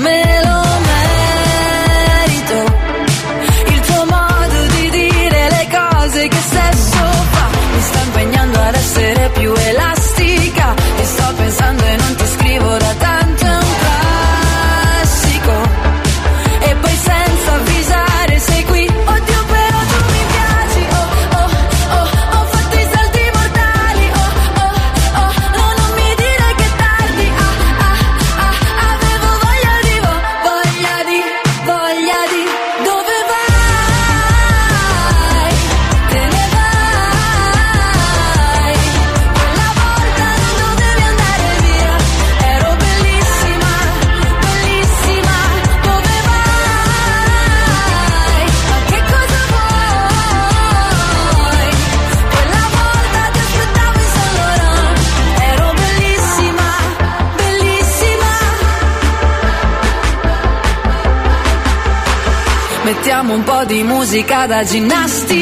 po' di musica da ginnastica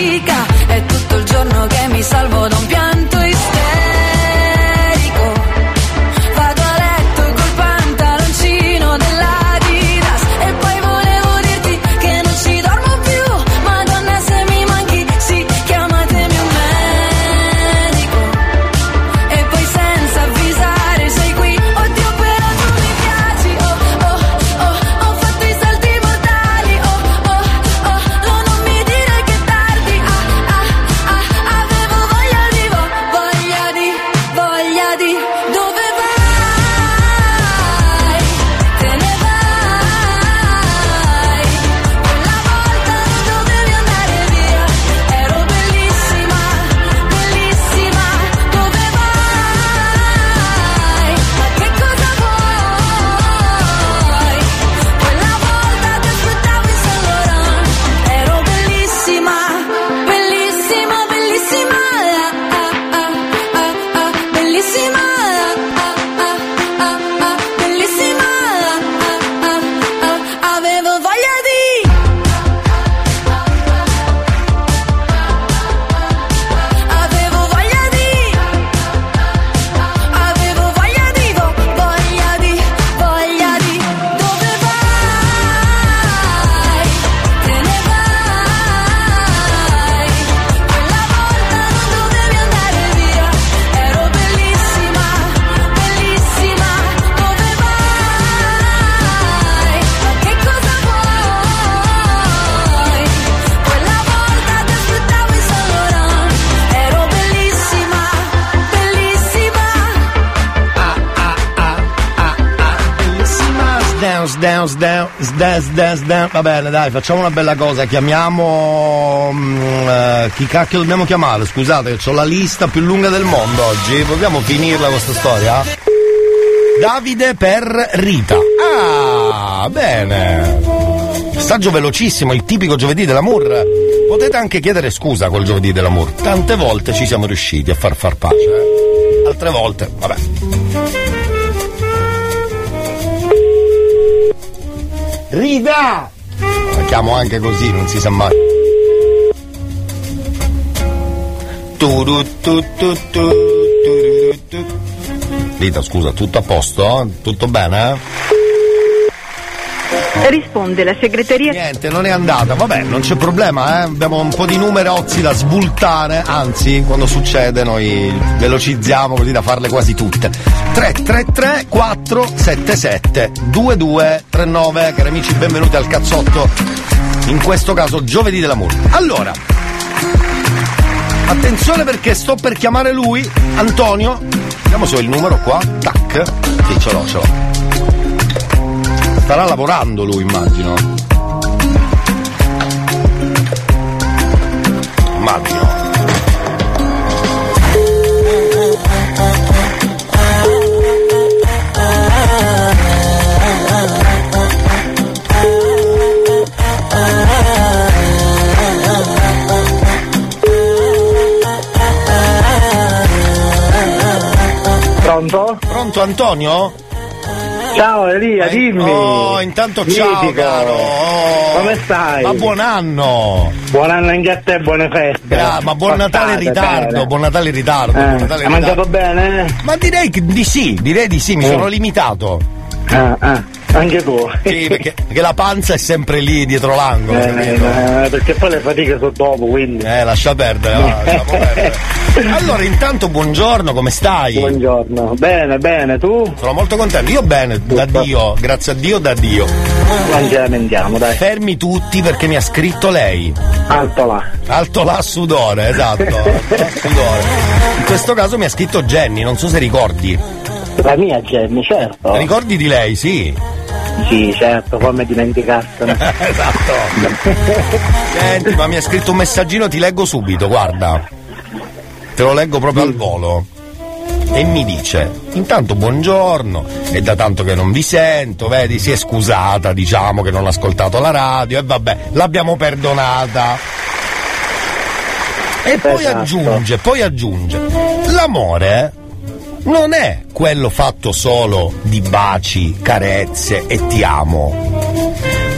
sdan, sdan, sdan. Va bene, dai, facciamo una bella cosa. Chiamiamo. mm, eh, chi cacchio dobbiamo chiamare? Scusate, ho la lista più lunga del mondo oggi. Vogliamo finirla questa storia? Davide per Rita. Ah, bene. Messaggio velocissimo, il tipico giovedì dell'amour. Potete anche chiedere scusa col giovedì dell'amour. Tante volte ci siamo riusciti a far far pace. eh. Altre volte, vabbè. Rita! La chiamo anche così, non si sa mai. Turu, tu, tu, tu, turu, tu. Rita, scusa, tutto a posto? Tutto bene? Risponde la segreteria. Niente, non è andata. Vabbè, non c'è problema, eh. Abbiamo un po' di numerozzi da sbultare. Anzi, quando succede noi velocizziamo così da farle quasi tutte. 333 477 2239. Cari amici, benvenuti al cazzotto. In questo caso giovedì dell'amore. Allora, attenzione perché sto per chiamare lui, Antonio. Vediamo se ho il numero qua. Tac. Sì, ce l'ho, ce l'ho. Starà lavorando lui, immagino. Immagino. Pronto? Antonio? Ciao Elia, Eh, dimmi. Oh, intanto ciao Mitico. caro. Oh. Come stai? Ma buon anno! Buon anno anche a te, buone feste. Gra- ma buon Natale ritardo, buon Natale in ritardo. Eh, buon Natale in hai mangiato ritardo. bene? Ma direi di sì, direi di sì, mi Eh. sono limitato. Ah, ah, anche tu. Sì, perché, perché la panza è sempre lì dietro l'angolo. Eh, eh, perché poi le fatiche sono dopo, quindi. Eh, lascia perdere, va, lasciamo perdere. Allora, intanto buongiorno, come stai? Buongiorno. Bene, bene, tu? Sono molto contento. Io bene, da Dio, grazie a Dio, da Dio. Non ce lamentiamo, dai. Fermi tutti perché mi ha scritto lei. Alto là. Alto là sudore, esatto. alto là sudore. In questo caso mi ha scritto Jenny, non so se ricordi. La mia Jenny, certo. Ricordi di lei, sì. Sì, certo, come dimenticarsene. esatto. Senti, ma mi ha scritto un messaggino, ti leggo subito, guarda. Te lo leggo proprio al volo. E mi dice, intanto buongiorno, è da tanto che non vi sento, vedi, si è scusata, diciamo che non ha ascoltato la radio e vabbè, l'abbiamo perdonata. E poi Esatto. aggiunge, poi aggiunge, l'amore non è quello fatto solo di baci, carezze e ti amo.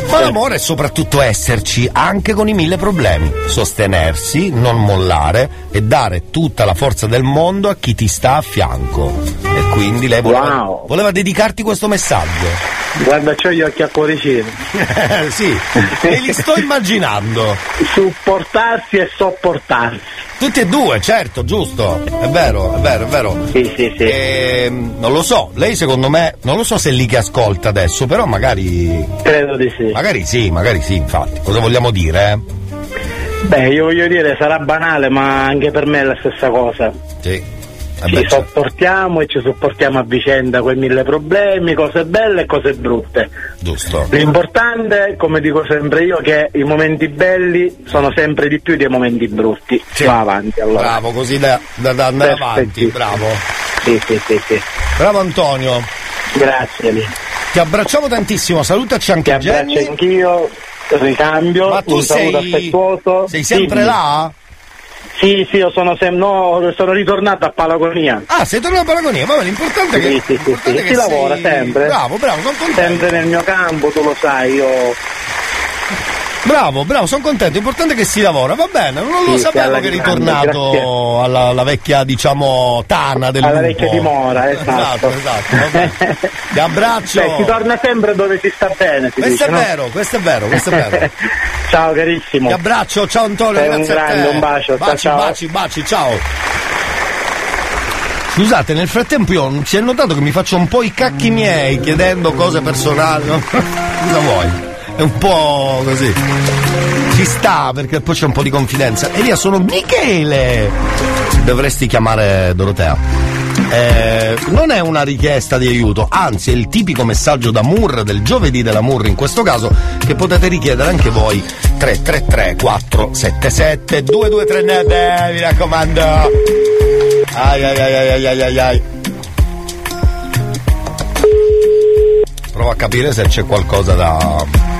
Ma l'amore è soprattutto esserci anche con i mille problemi, sostenersi, non mollare e dare tutta la forza del mondo a chi ti sta a fianco. E quindi lei voleva, Wow. voleva dedicarti questo messaggio. Guarda, c'ho gli occhi a cuoricino. sì, e li sto immaginando. Supportarsi e sopportarsi. Tutti e due, certo, giusto. È vero, è vero, è vero. Sì, sì, sì. Ehm, non lo so, lei secondo me, non lo so se è lì che ascolta adesso, però magari. Credo di sì. Magari sì, magari sì, infatti. Cosa vogliamo dire? eh? Beh, io voglio dire, sarà banale, ma anche per me è la stessa cosa. Sì. Eh Ci beh, certo. sopportiamo e ci supportiamo a vicenda quei mille problemi, cose belle e cose brutte. Giusto. L'importante, come dico sempre io, che i momenti belli sono sempre di più dei momenti brutti. Sì. Va avanti allora. Bravo, così da, da- da andare avanti, bravo. Sì, sì, sì, sì. Bravo Antonio. Grazie Lì. Ti abbracciamo tantissimo, salutaci anche Ti abbraccio Jenny. anch'io, ricambio, Ma tu un saluto sei- affettuoso. Sei sempre Dimmi. là? Sì, sì, io sono, sem- no, sono ritornato a Palagonia. Ah, sei tornato a Paragonia, vabbè, l'importante è che. Sì, sì, sì, sì. l'importante è Si che lavora sempre. Bravo, bravo, sono contento. Sempre nel mio campo, tu lo sai, io Bravo, bravo, sono contento. L'importante è che si lavora, va bene. Non lo Sì, sapevo che eri tornato alla, alla vecchia, diciamo, tana del alla lupo. vecchia dimora, esatto. esatto, esatto, bene. Ti abbraccio. Beh, si torna sempre dove si sta bene, si Questo dice, è no? vero, questo è vero, questo è vero. Ciao carissimo. Ti abbraccio, ciao Antonio, Sei un grazie a grande, te. un bacio, baci, ciao. baci, baci, ciao. Scusate, nel frattempo io si è notato che mi faccio un po' i cacchi miei chiedendo cose personali. Cosa vuoi? È un po' così. Ci sta perché poi c'è un po' di confidenza. Elia, sono Michele! Dovresti chiamare Dorotea. eh, non è una richiesta di aiuto, anzi è il tipico messaggio da Mur del giovedì della Mur in questo caso che potete richiedere anche voi 333 477 2239 mi raccomando. Ai ai ai ai ai ai ai. Provo a capire se c'è qualcosa da.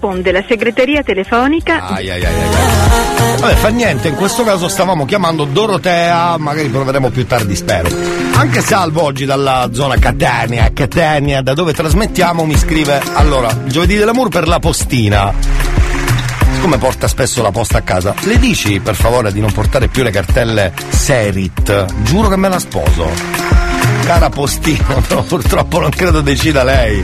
Risponde la segreteria telefonica. Ai, ai, ai, ai. Vabbè, fa niente, in questo caso stavamo chiamando Dorotea, magari proveremo più tardi, spero. Anche Salvo oggi dalla zona Catania, Catania, da dove trasmettiamo, mi scrive allora, giovedì dell'amore per la postina. Siccome porta spesso la posta a casa, le dici per favore di non portare più le cartelle Serit? Giuro che me la sposo. Cara postina, però purtroppo non credo decida lei.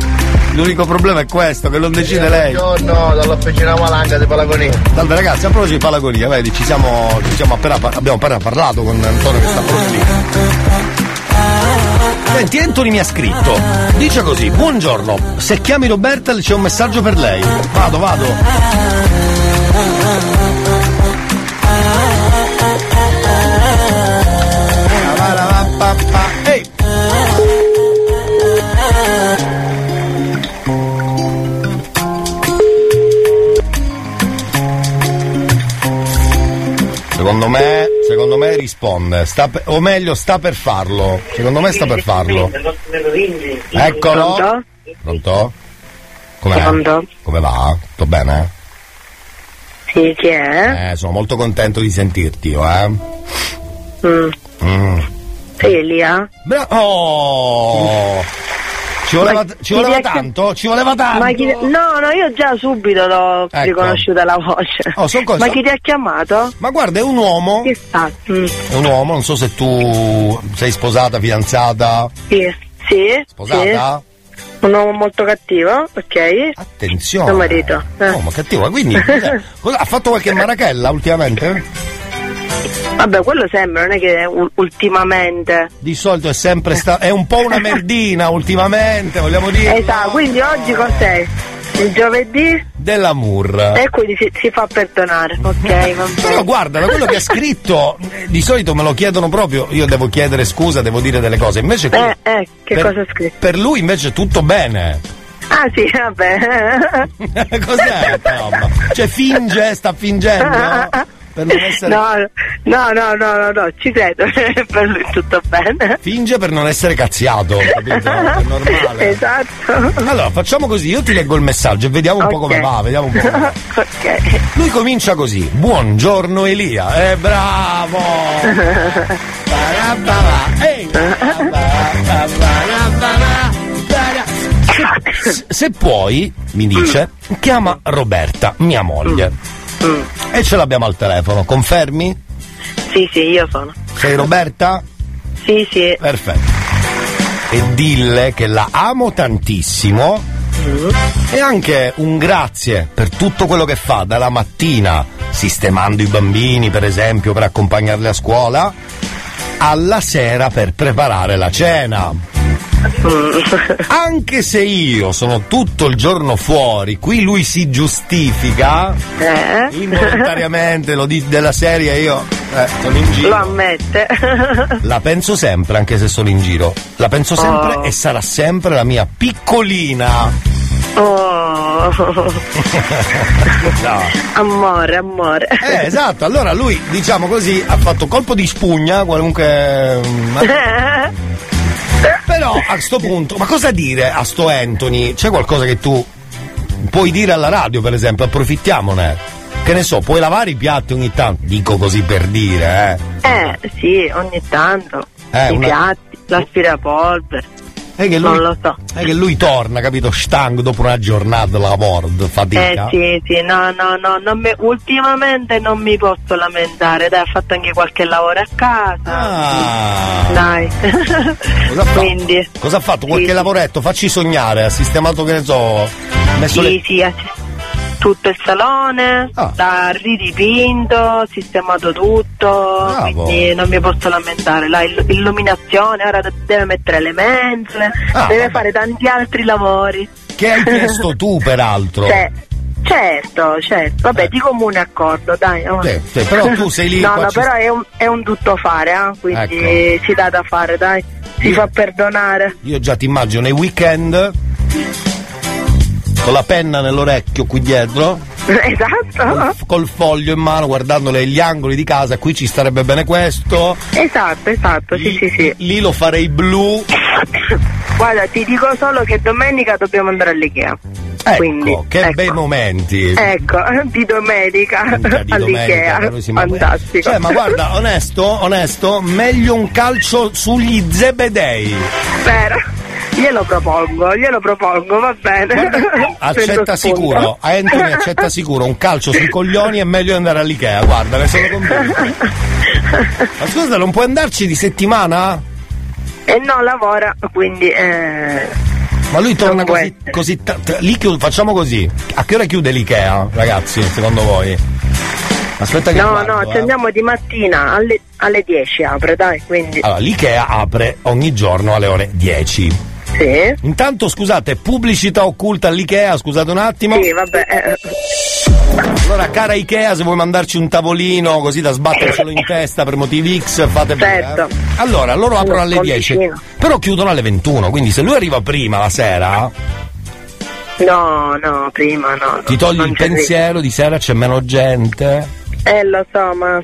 L'unico problema è questo, che non decide lei. Buongiorno, dall'officina Malanga di Palagonia. Salve ragazzi, a proposito di Palagonia, vedi, ci siamo, ci siamo appena, abbiamo appena parlato con Antonio che sta proprio lì. Senti, Anthony mi ha scritto, dice così, buongiorno, se chiami Roberta c'è un messaggio per lei. Vado, vado. Ehi! Secondo me, secondo me risponde, sta per- o meglio sta per farlo. Secondo me sta per farlo. Eccolo. Pronto? Pronto? Com'è? Pronto? Come va? Tutto bene? Sì, chi è? Eh, sono molto contento di sentirti, io, eh. Mm. Mm. Elia? Bra- oh! Ci voleva, ci voleva tanto? Ci voleva tanto? Ma chi... No, no, io già subito l'ho Ecco. riconosciuta la voce. Oh, cose- Ma chi ti ha chiamato? Ma guarda, è un uomo. Chi sta? Mm. È un uomo, non so se tu sei sposata, fidanzata. Sì, sì. Sposata? sì. Un uomo molto cattivo, ok? Attenzione. Mio marito. Eh. Oh, ma cattivo, quindi? Cosa- ha fatto qualche marachella ultimamente? Vabbè, quello sembra, non è che ultimamente. Di solito è sempre sta- è un po' una merdina ultimamente, vogliamo dire. Esatto, quindi oggi cos'è? Il giovedì? Dell'amour. E quindi si, si fa perdonare, ok? Però guarda, da quello che ha scritto, di solito me lo chiedono proprio, io devo chiedere scusa, devo dire delle cose. Invece Eh, eh, che per, cosa ha scritto? per lui invece tutto bene. Ah sì, vabbè. Cos'è? Tom? Cioè finge, sta fingendo? Per non essere... No, no, no, no, no, no, ci credo, per lui tutto bene. Finge per non essere cazziato, capito? È normale. Esatto. Allora, facciamo così, io ti leggo il messaggio e vediamo un po' come va, vediamo un po'. come va. ok. Lui comincia così, buongiorno Elia, eh bravo! Ehi! Se, se puoi, mi dice, chiama Roberta, mia moglie. E ce l'abbiamo al telefono, confermi? Sì, sì, io sono. Sei Roberta? Sì, sì. Perfetto. E dille che la amo tantissimo e anche un grazie per tutto quello che fa dalla mattina, sistemando i bambini per esempio per accompagnarli a scuola, alla sera per preparare la cena. Anche se io sono tutto il giorno fuori, qui lui si giustifica Eh? involontariamente, lo di- della serie io eh, sono in giro. Lo ammette. La penso sempre, anche se sono in giro. La penso sempre Oh. e sarà sempre la mia piccolina. Oh. No. Amore, amore. Eh, esatto, allora lui, diciamo così, ha fatto colpo di spugna, qualunque. Però a sto punto, ma cosa dire a sto Anthony? C'è qualcosa che tu puoi dire alla radio, per esempio, approfittiamone. Che ne so, puoi lavare i piatti ogni tanto? Dico così per dire, eh. Eh, sì, ogni tanto. Eh, I una- piatti, l'aspirapolvere. È che lui, Non lo so. È che lui torna, capito, stanco dopo una giornata di lavoro, di Eh fatica. sì, sì, no, no, no, non mi- ultimamente non mi posso lamentare, dai, ho fatto anche qualche lavoro a casa. Ah. Dai. Cosa ha fatto? Quindi. Cosa ha fatto? Qualche Sì, lavoretto? Facci sognare, ha sistemato, che ne so, messo Sì, le... sì, ha, tutto il salone, Ah. l'ha ridipinto, sistemato tutto, quindi non mi posso lamentare. La ill- illuminazione, ora de- deve mettere le mensole, Ah, deve fare tanti altri lavori. Che hai chiesto tu, peraltro. Cioè, certo, certo, vabbè, di comune accordo, dai. oh. Sì, sì, però tu sei lì, No, no, ci- però è un, è un tutto fare, eh, quindi Ecco. si dà da fare, dai. Si fa perdonare. Io già ti immagino nei weekend con la penna nell'orecchio qui dietro, Esatto. col foglio in mano, guardando gli angoli di casa, qui ci starebbe bene questo. Esatto, esatto, sì, sì, sì. Lì lo farei blu. Guarda, ti dico solo che domenica dobbiamo andare all'Ikea. Ecco, Quindi, che ecco. bei momenti. Ecco, di domenica di domenica, all'Ikea. siamo- Fantastico. Cioè, ma guarda, onesto, onesto, meglio un calcio sugli zebedei. Vero. Glielo propongo, glielo propongo, va bene. Accetta sicuro, Anthony accetta sicuro, un calcio sui coglioni è meglio andare all'Ikea, guarda, ne sono convinto. Ma scusa, non puoi andarci di settimana? E no, lavora, quindi... Eh... Ma lui torna Non così, così ta- ta- lì chiude- facciamo così. A che ora chiude l'Ikea, ragazzi, secondo voi? Aspetta che No, guardo, no, eh. ci andiamo di mattina alle, alle 10 apre, dai, quindi... Allora, l'Ikea apre ogni giorno alle ore 10. Sì. Intanto scusate, pubblicità occulta all'Ikea, scusate un attimo. Sì, vabbè. eh, Allora, cara Ikea, se vuoi mandarci un tavolino così da sbattercelo in testa per motivi X, fate bene. Certo. eh. Allora, loro aprono alle 10, Conticino. però chiudono alle 21, quindi se lui arriva prima la sera, No, no, prima no. ti togli il pensiero di sera c'è meno gente. Eh, lo so, ma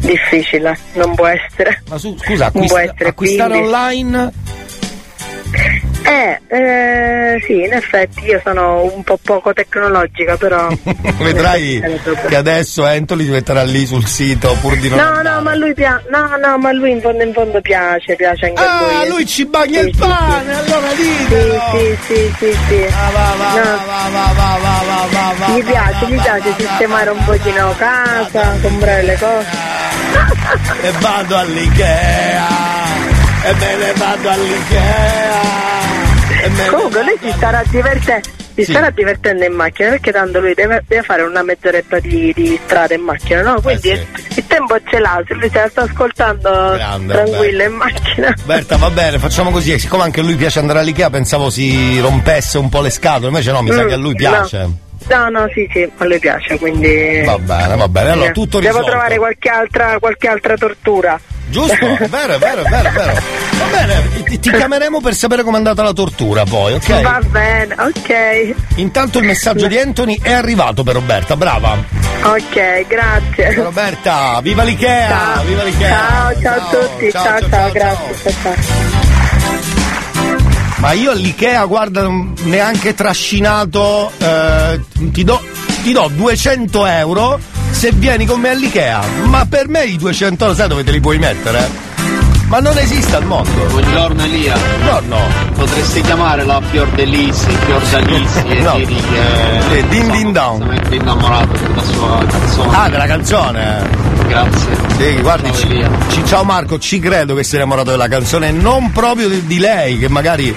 difficile, non può essere. Ma su, scusa, non può acquista- essere, acquistare quindi- online? Eh, eh, sì, in effetti io sono un po' poco tecnologica, però... Vedrai che adesso Anthony si metterà lì sul sito pur di non... No, no, ma lui piace, no, no, ma lui in fondo in fondo piace, piace anche a lui. Ah, lui ci bagna il Sì, sì, pane, allora ditelo! Sì, sì, sì, sì, sì. No. Gli piace, gli piace sistemare un pochino casa, comprare le cose. E vado all'Ikea! E me ne vado all'Ikea! Comunque lui si starà divertendo. Si Sì. starà divertendo in macchina perché tanto lui deve, deve fare una mezz'oretta di, di strada in macchina, no? Quindi Eh il tempo ce l'ha, se lui se la sta ascoltando Grande, tranquillo in macchina. Berta, va bene, facciamo così. Siccome anche a lui piace andare all'Ikea, pensavo si rompesse un po' le scatole. Invece no, mi sa Mm, che a lui piace. No. No, no, sì, sì, a lui piace, quindi. Va bene, va bene. Allora, tutto Devo risolto. trovare qualche altra, qualche altra tortura. Giusto? È vero, è vero, è vero, è vero. Va bene, ti, ti chiameremo per sapere com'è andata la tortura poi, ok? Va bene, ok. Intanto il messaggio di Anthony è arrivato per Roberta, brava. Ok, grazie. Ciao Roberta, viva l'Ikea! Ciao. Viva l'Ikea! Ciao, ciao, a tutti, ciao, ciao, grazie. Ciao, ciao. Ma io all'Ikea, guarda, neanche trascinato, eh, ti, do, ti do 200 euro se vieni con me all'Ikea. Ma per me i 200 euro sai dove te li puoi mettere? Ma non esiste al mondo. Buongiorno Elia. Buongiorno. Potresti chiamare la Fiordelisi, Fiordalisi e No. che Eh, din din down. sono innamorato della sua canzone. Ah, della canzone. Grazie. Sì, guardi, ci, ci- ciao Marco, ci credo che sei innamorato della canzone, non proprio di, di lei, che magari.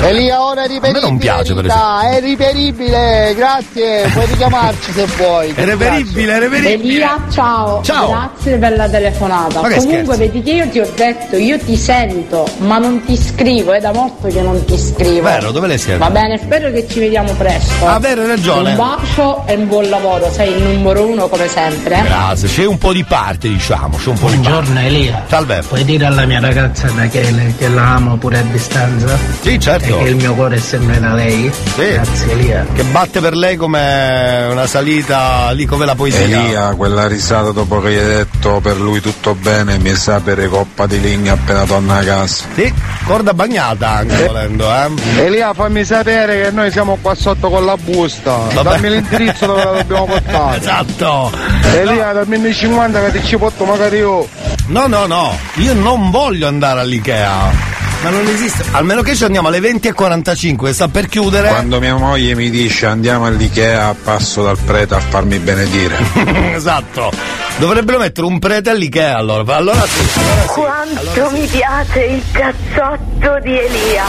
Elia, ora è A me riperibile. non piace, per Rita, È riperibile, grazie. Puoi richiamarci se vuoi. È reperibile, è reperibile. Elia, ciao. Ciao. Grazie per la telefonata. Ma che Comunque, scherzi? vedi che io ti ho detto, io ti sento, ma non ti scrivo. È da molto che non ti scrivo. Vero, dove le siete? Va bene, spero che ci vediamo presto. Ah, vero, hai ragione. Un bacio e un buon lavoro. Sei il numero uno come sempre. Grazie, c'è un po' di parte, diciamo, c'è un po' di Buongiorno parte. Elia. Salve. Puoi dire alla mia ragazza Rachele che la amo pure a distanza? Sì, certo. E che il mio cuore è sempre da lei? Sì. Grazie Elia. Che batte per lei come una salita lì come la poesia. Elia, quella risata dopo che gli hai detto per lui tutto bene, mi sa per coppa di legna appena torna a casa. Sì, corda bagnata anche volendo, eh. Elia, fammi sapere che noi siamo qua sotto con la busta. Vabbè. Dammi l'indirizzo dove la dobbiamo portare. Esatto. Elia, dammi i 50 che ti ci porto magari io. No, no, no, io non voglio andare all'Ikea. Ma non esiste, almeno che ci andiamo alle 20.45, sta per chiudere. Quando mia moglie mi dice andiamo all'Ikea, passo dal prete a farmi benedire. esatto. Dovrebbero mettere un prete all'Ikea allora. Allora sì. Allora sì Quanto allora sì. mi piace il cazzotto di Elia.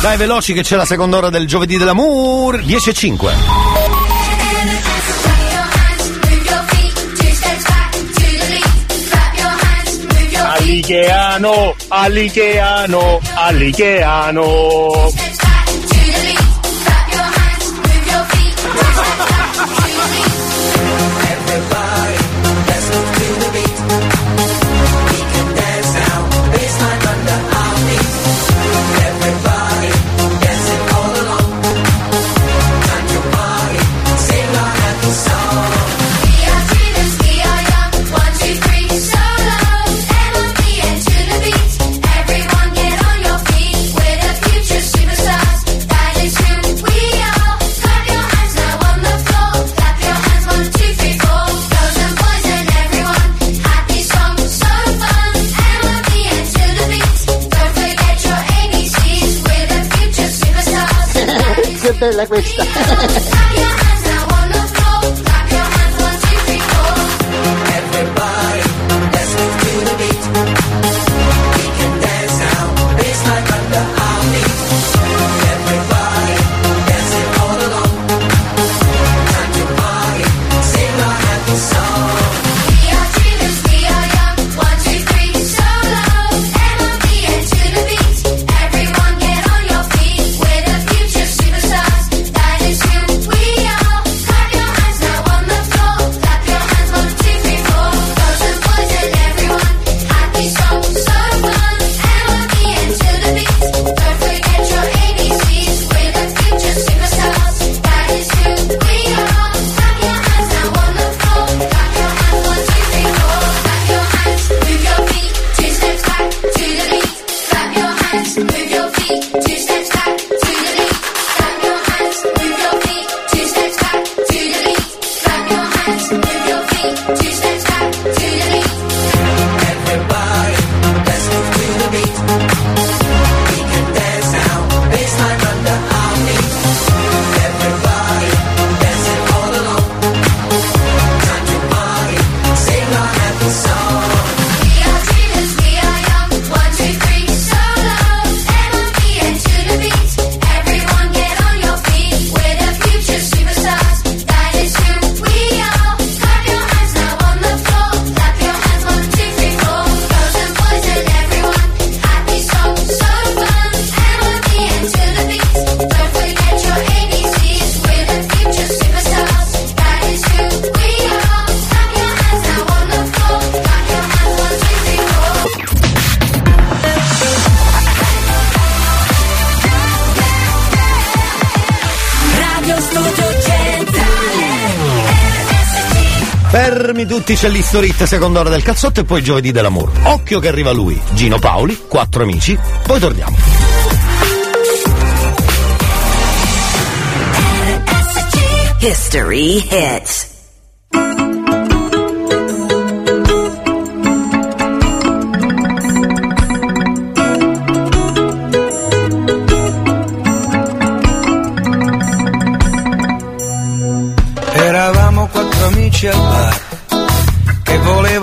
Dai veloci che c'è la seconda ora del giovedì dell'amour 10.05. Aligueano, Aligueano, Aligueano. like my style. minuti c'è l'Historit, seconda ora del cazzotto e poi giovedì dell'amore. Occhio che arriva lui, Gino Paoli, quattro amici, poi torniamo. History Hits.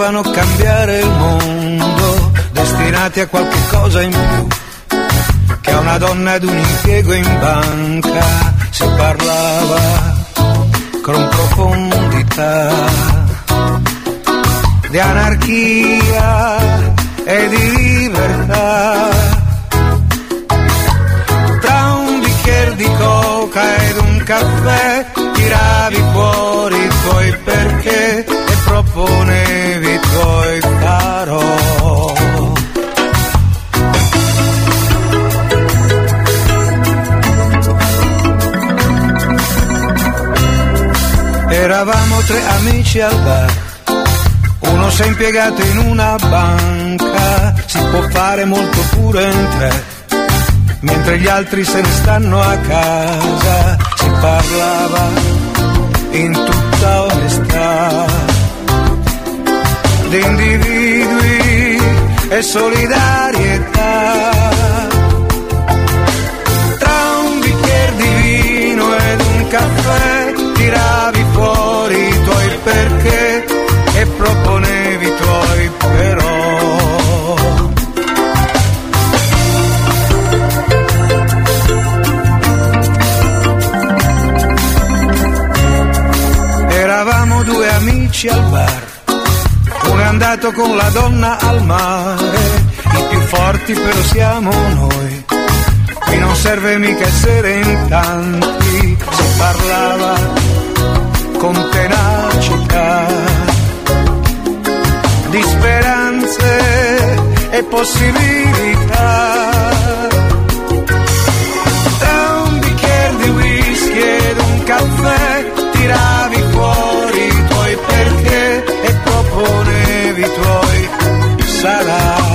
volevano cambiare il mondo, destinati a qualche cosa in più, che a una donna ed un impiego in banca si parlava con profondità di anarchia e di libertà. Tra un bicchiere di coca ed un caffè tiravi fuori i tuoi perché Eravamo tre amici al bar, uno si è impiegato in una banca, si può fare molto pure in tre, mentre gli altri se ne stanno a casa, si parlava in tutta onestà. Di individui e solidarietà. Tra un bicchiere di vino ed un caffè amici al bar. Uno è andato con la donna al mare, i più forti però siamo noi. Qui non serve mica essere in tanti, si parlava con tenacità di speranze e possibilità. Tra un bicchiere di whisky ed un caffè tiravi ponevi tuoi. Salari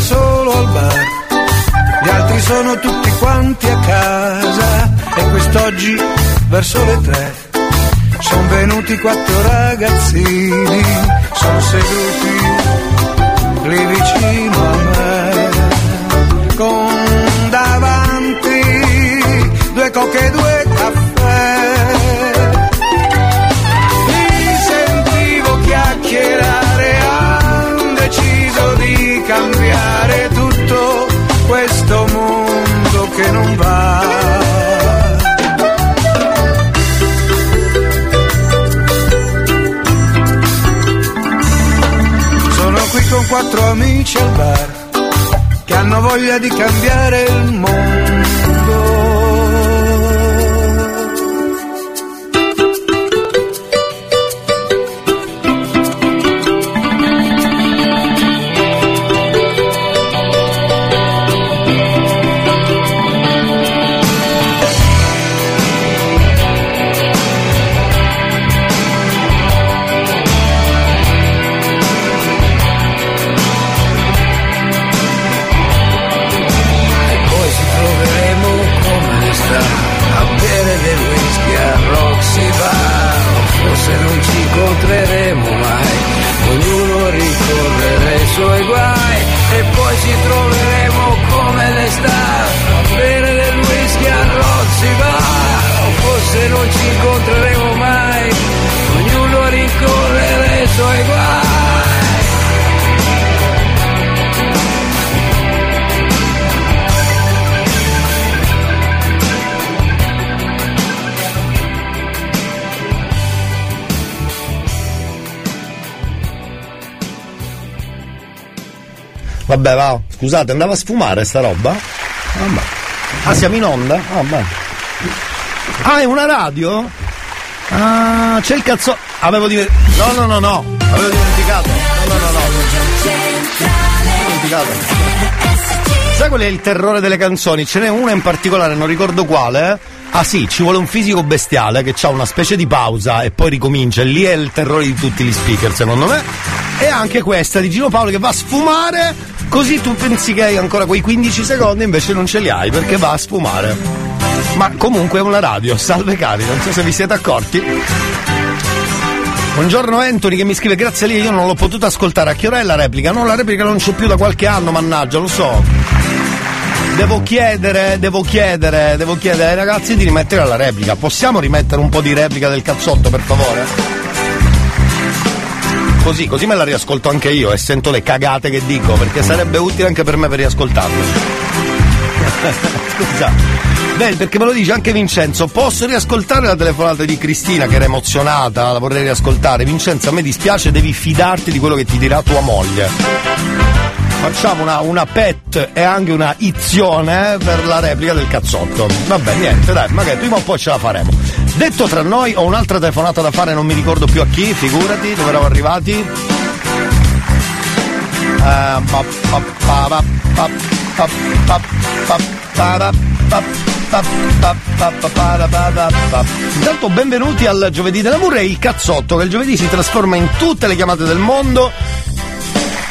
solo al bar, gli altri sono tutti quanti a casa e quest'oggi verso le tre sono venuti quattro ragazzini, sono seduti lì vicino a me, con davanti due coche e due con quattro amici al bar che hanno voglia di cambiare il mondo. Suoi guai. E poi ci troveremo come sta Vabbè, va. Scusate, andava a sfumare sta roba? Vabbè. Ah, siamo in onda? Beh. Ah, è una radio? Ah, c'è il cazzo. Avevo dimenticato. No, no, no, no. Avevo dimenticato. No, no, no, no. Avevo dimenticato. Sai qual è il terrore delle canzoni? Ce n'è una in particolare, non ricordo quale. Ah sì, ci vuole un fisico bestiale che ha una specie di pausa e poi ricomincia. Lì è il terrore di tutti gli speaker, secondo me. E anche questa di Gino Paolo che va a sfumare, così tu pensi che hai ancora quei 15 secondi, invece non ce li hai perché va a sfumare. Ma comunque è una radio, salve cari, non so se vi siete accorti. Buongiorno Anthony che mi scrive grazie lì io non l'ho potuto ascoltare. A che ora è la replica? No, la replica non c'è più da qualche anno, mannaggia, lo so. Devo chiedere, devo chiedere, devo chiedere ai ragazzi di rimettere la replica. Possiamo rimettere un po' di replica del cazzotto, per favore? Così, così me la riascolto anche io e sento le cagate che dico, perché sarebbe utile anche per me per riascoltarle. Scusa. Beh, perché me lo dice anche Vincenzo, posso riascoltare la telefonata di Cristina che era emozionata, la vorrei riascoltare. Vincenzo, a me dispiace, devi fidarti di quello che ti dirà tua moglie. Facciamo una, una pet e anche una izione per la replica del cazzotto. Vabbè, niente, dai, magari prima o poi ce la faremo. Detto tra noi, ho un'altra telefonata da fare, non mi ricordo più a chi, figurati, dove eravamo arrivati. Intanto benvenuti al giovedì dell'amore e il cazzotto che il giovedì si trasforma in tutte le chiamate del mondo.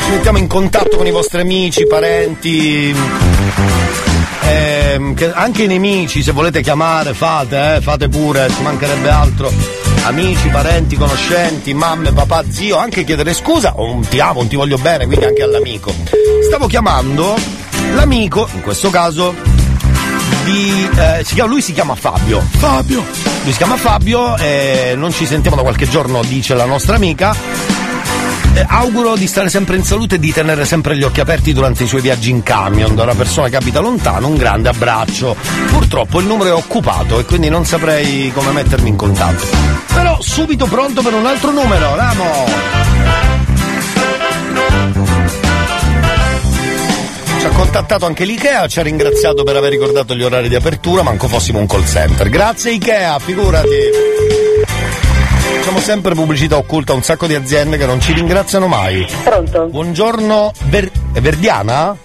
Ci mettiamo in contatto con i vostri amici, parenti ehm, che- anche i nemici, se volete chiamare, fate, eh, fate pure, ci mancherebbe altro. amici, parenti, conoscenti, mamme, papà, zio, anche chiedere scusa, o un ti amo, un ti voglio bene, quindi anche all'amico. Stavo chiamando l'amico, in questo caso, di. eh, si chiama- lui si chiama Fabio. Fabio! Lui si chiama Fabio, e non ci sentiamo da qualche giorno, dice la nostra amica. Eh, auguro di stare sempre in salute e di tenere sempre gli occhi aperti durante i suoi viaggi in camion. Da una persona che abita lontano, un grande abbraccio. Purtroppo il numero è occupato e quindi non saprei come mettermi in contatto. Però subito pronto per un altro numero, Ramo! Ci ha contattato anche l'IKEA, ci ha ringraziato per aver ricordato gli orari di apertura, manco fossimo un call center. Grazie IKEA, figurati! Facciamo sempre pubblicità occulta a un sacco di aziende che non ci ringraziano mai. Pronto? Buongiorno, Ver- Verdiana?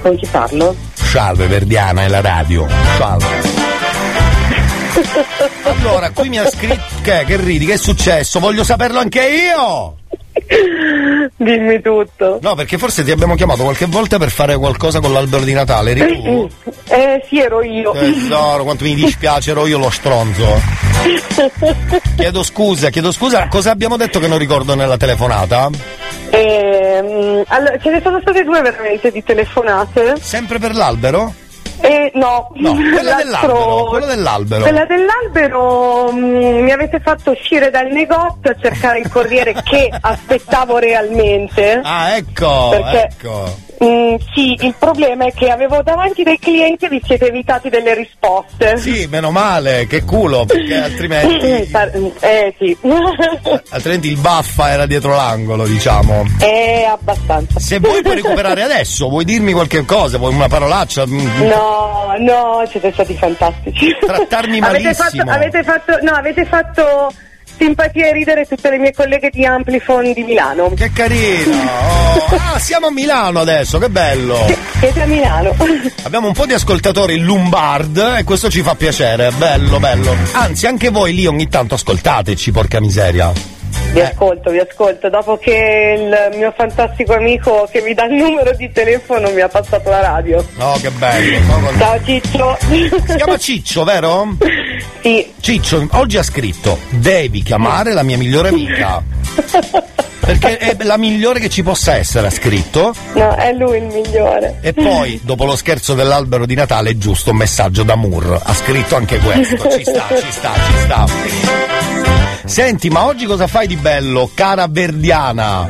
Con chi parlo? Salve Verdiana, è la radio. Salve. Allora, qui mi ha scritto. Che, che ridi? Che è successo? Voglio saperlo anche io! Dimmi tutto. No, perché forse ti abbiamo chiamato qualche volta per fare qualcosa con l'albero di Natale. Eri tu? Eh sì, ero io. Tesoro, quanto mi dispiace, ero io lo stronzo. Chiedo scusa, chiedo scusa. Cosa abbiamo detto che non ricordo nella telefonata? Ehm, allora, ce ne sono state due veramente di telefonate. Sempre per l'albero? Eh, no, No, quella dell'albero, quella dell'albero. Quella dell'albero mm, mi avete fatto uscire dal negozio a cercare il corriere che aspettavo realmente. Ah, ecco, Perché- ecco. Mm, sì, il problema è che avevo davanti dei clienti e vi siete evitati delle risposte. Sì, meno male, che culo, perché altrimenti, eh sì. altrimenti il baffa era dietro l'angolo, diciamo. Eh, abbastanza. Se vuoi puoi recuperare adesso, vuoi dirmi qualche cosa, vuoi una parolaccia? Mm, No, no, siete stati fantastici. Trattarmi avete malissimo. fatto, avete fatto, no, avete fatto simpatia e ridere tutte le mie colleghe di Amplifon di Milano. Che carino! Oh, ah, siamo a Milano adesso, che bello! Siete a Milano. Abbiamo un po' di ascoltatori Lombard e questo ci fa piacere, bello, bello. Anzi, anche voi lì ogni tanto ascoltateci, porca miseria. Vi ascolto, vi ascolto. Dopo che il mio fantastico amico che mi dà il numero di telefono mi ha passato la radio. Oh, che bello. Ciao Ciccio. Si chiama Ciccio, vero? Sì. Ciccio, oggi ha scritto: Devi chiamare la mia migliore amica. Perché è la migliore che ci possa essere, ha scritto. No, è lui il migliore. E poi, dopo lo scherzo dell'albero di Natale, è giusto un messaggio da Moore. Ha scritto anche questo. Ci sta, ci sta, ci sta. Senti, ma oggi cosa fai di bello, cara Verdiana?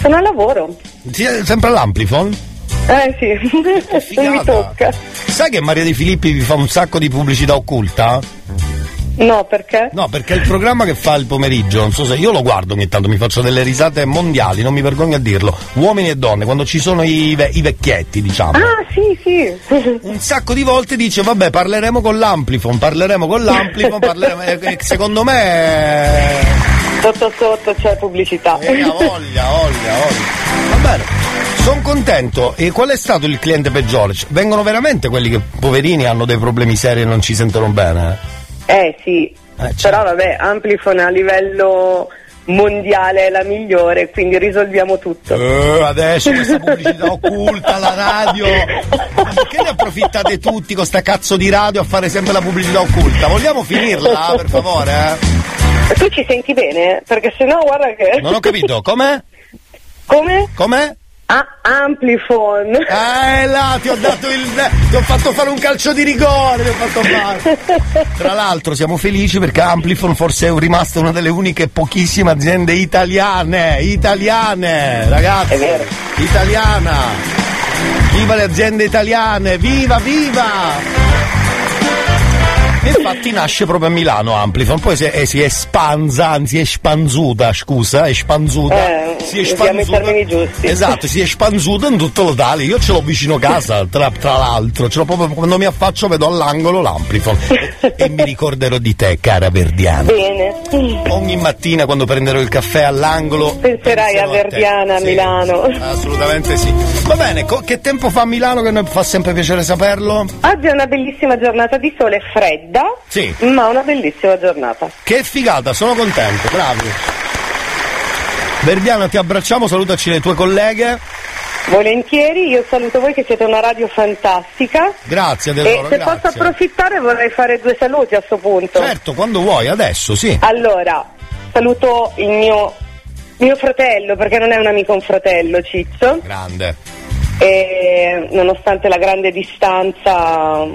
Sono al lavoro. Sì, sempre all'Amplifon? Eh sì, non mi tocca. Sai che Maria De Filippi vi fa un sacco di pubblicità occulta? No, perché? No, perché il programma che fa il pomeriggio, non so se io lo guardo ogni tanto, mi faccio delle risate mondiali, non mi vergogno a dirlo. Uomini e donne, quando ci sono i, ve- i vecchietti, diciamo. Ah, sì, sì. Un sacco di volte dice, vabbè, parleremo con l'Amplifon, parleremo con l'Amplifon, parleremo... e- e secondo me... Sotto sotto c'è pubblicità. Eh, voglia, voglia, voglia. Va bene. Sono contento. E qual è stato il cliente peggiore? Vengono veramente quelli che poverini hanno dei problemi seri e non ci sentono bene? Eh sì, però vabbè, Amplifon a livello mondiale è la migliore, quindi risolviamo tutto. Eh, adesso questa pubblicità occulta alla radio. Ma perché ne approfittate tutti con sta cazzo di radio a fare sempre la pubblicità occulta? Vogliamo finirla, per favore? eh? Tu ci senti bene? Perché sennò guarda che... Non ho capito, com'è? Come? Com'è? Ah, Amplifon. Eh là, ti ho dato il. ti ho fatto fare un calcio di rigore, ti ho fatto fare. Tra l'altro siamo felici perché Amplifon forse è rimasta una delle uniche pochissime aziende italiane, italiane, ragazzi. È vero. Italiana. Viva le aziende italiane, viva, viva! E infatti nasce proprio a Milano Amplifon, poi si, eh, si espanza, anzi è espanzuta, scusa, è espanzuta. Eh, si è giusti. Esatto, si è espanzuta in tutto l'Italia. Io ce l'ho vicino casa, tra, tra l'altro. Ce l'ho proprio quando mi affaccio vedo all'angolo l'Amplifon. E, e mi ricorderò di te, cara Verdiana. Bene. Ogni mattina quando prenderò il caffè all'angolo. Penserai a. Verdiana a Sì, Milano. Assolutamente sì. Va bene, co- che tempo fa a Milano che mi fa sempre piacere saperlo? Oggi è una bellissima giornata di sole fredda, Sì. ma una bellissima giornata. Che figata, sono contento, bravi. Verdiana, ti abbracciamo, salutaci le tue colleghe. Volentieri, io saluto voi che siete una radio fantastica. Grazie E tesoro, se grazie. posso approfittare vorrei fare due saluti a sto punto. Certo, quando vuoi, adesso, sì. Allora, saluto il mio, mio fratello, perché non è un amico, un fratello, Ciccio. Grande. E nonostante la grande distanza,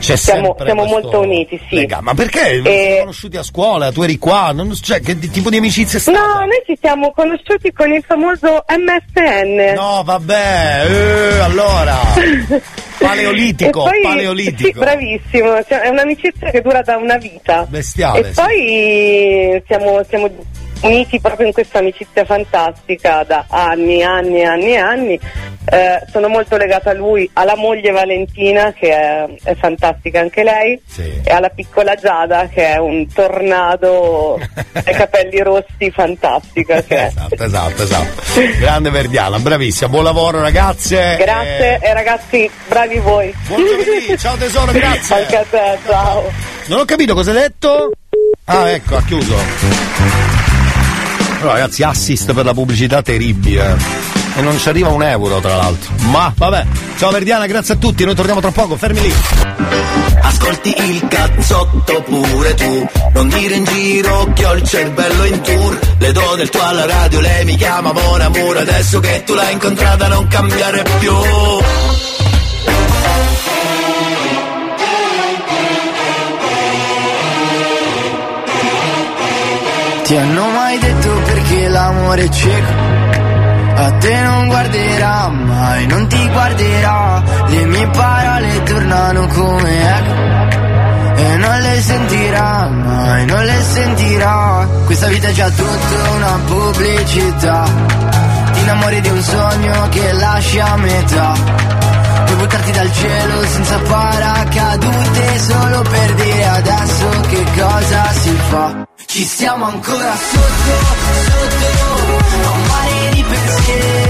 C'è siamo, siamo molto uniti, sì. lega- Ma perché? Vi E- siete conosciuti a scuola, tu eri qua, non- cioè, che tipo di amicizia è stata? No, noi ci siamo conosciuti con il famoso MSN. No, vabbè, eh, allora. Paleolitico, poi- paleolitico. Sì, bravissimo, cioè, è un'amicizia che dura da una vita. Bestiale, E sì. poi siamo, siamo uniti proprio in questa amicizia fantastica da anni, anni, anni, anni. Eh, sono molto legata a lui, alla moglie Valentina che è, è fantastica anche lei e alla piccola Giada che è un tornado ai capelli rossi fantastica. Che è. Esatto, esatto, esatto. Grande Verdiana, bravissima, buon lavoro ragazze. Grazie Eh, e ragazzi, bravi voi. Buon giovedì, ciao tesoro, grazie. Anche a te, ciao. non ho capito cosa hai detto? Ah, ecco, ha chiuso. Però ragazzi, assist per la pubblicità terribile. E non ci arriva un euro, tra l'altro. Ma vabbè. Ciao Verdiana, grazie a tutti, noi torniamo tra poco, fermi lì. Ascolti il cazzotto pure tu Non dire in giro che ho il cervello in tour Le do del tuo alla radio, lei mi chiama Mon Amour Adesso che tu l'hai incontrata non cambiare più Ti hanno mai detto perché l'amore è cieco? A te non guarderà mai, non ti guarderà. Le mie parole tornano come eco. E non le sentirà mai, non le sentirà. Questa vita è già tutta una pubblicità. Ti innamori di un sogno che lasci a metà. Puoi buttarti dal cielo senza paracadute solo per dire adesso che cosa si fa. Ci stiamo ancora sotto, sotto, a un mare di pensieri,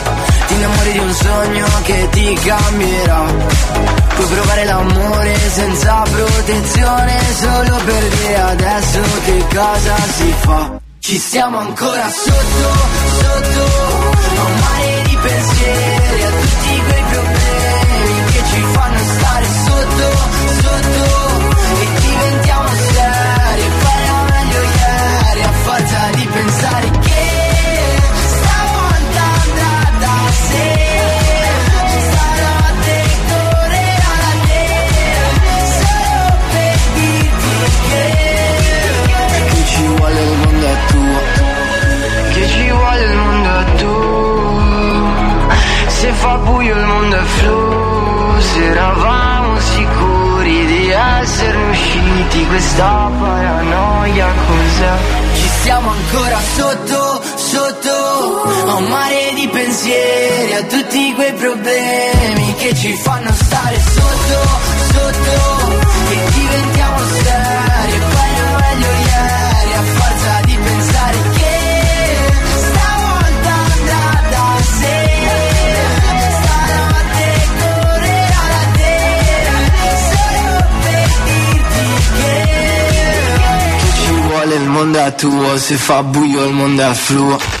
Ti innamori di un sogno che ti cambierà. Puoi provare l'amore senza protezione solo per dire adesso che cosa si fa. Ci stiamo ancora sotto, sotto, a un mare di pensieri, Fa buio il mondo è flu, se eravamo sicuri di essere usciti, questa paranoia cos'è? Ci siamo ancora sotto, sotto, a un mare di pensieri, a tutti quei problemi che ci fanno stare sotto, sotto, che diventiamo seri, e poi era meglio ieri, mondo è tuo, se fa buio il mondo è fluo.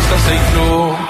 Mia risposta sei tu.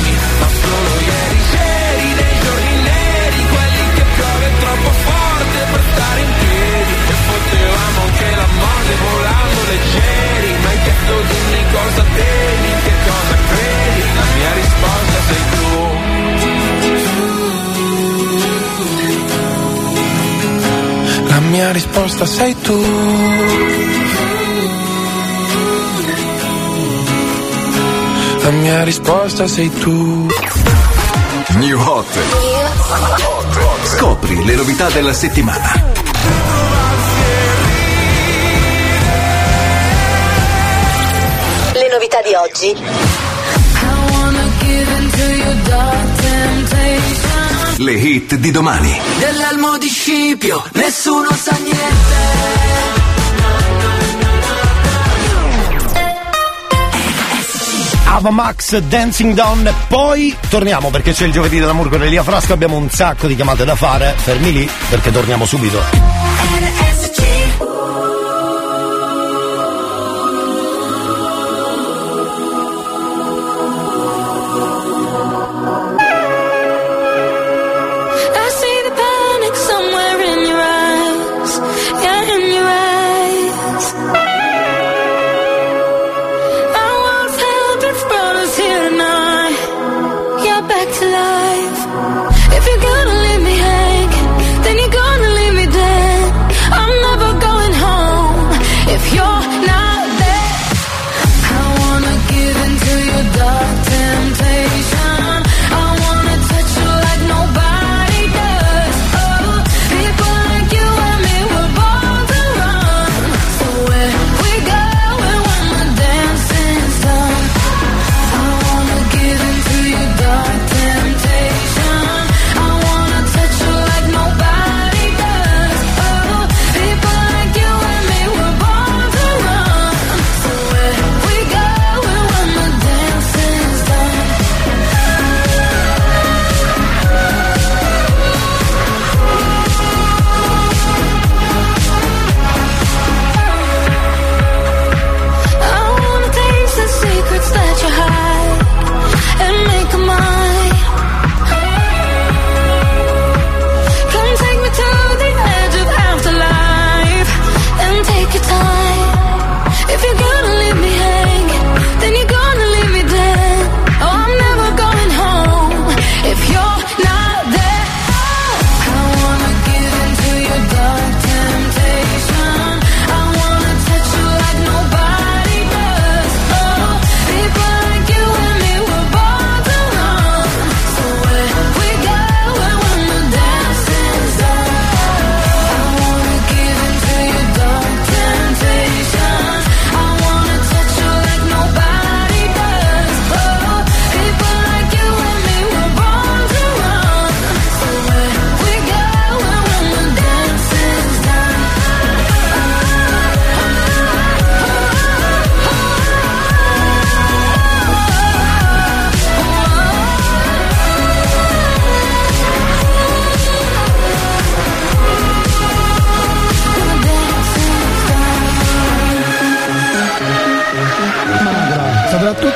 per stare in piedi E potevamo anche la morte volando leggeri Ma hai chiesto dimmi cosa temi, che cosa credi? La mia risposta sei tu. La mia risposta sei tu. La mia risposta sei tu. New Hot. Scopri le novità della settimana. Le novità di oggi. Le hit di domani. Dell'elmo di Scipio, nessuno sa niente. Ava Max Dancing Down poi torniamo perché c'è il giovedì dell'amore con Elia Frasco abbiamo un sacco di chiamate da fare. Fermi lì perché torniamo subito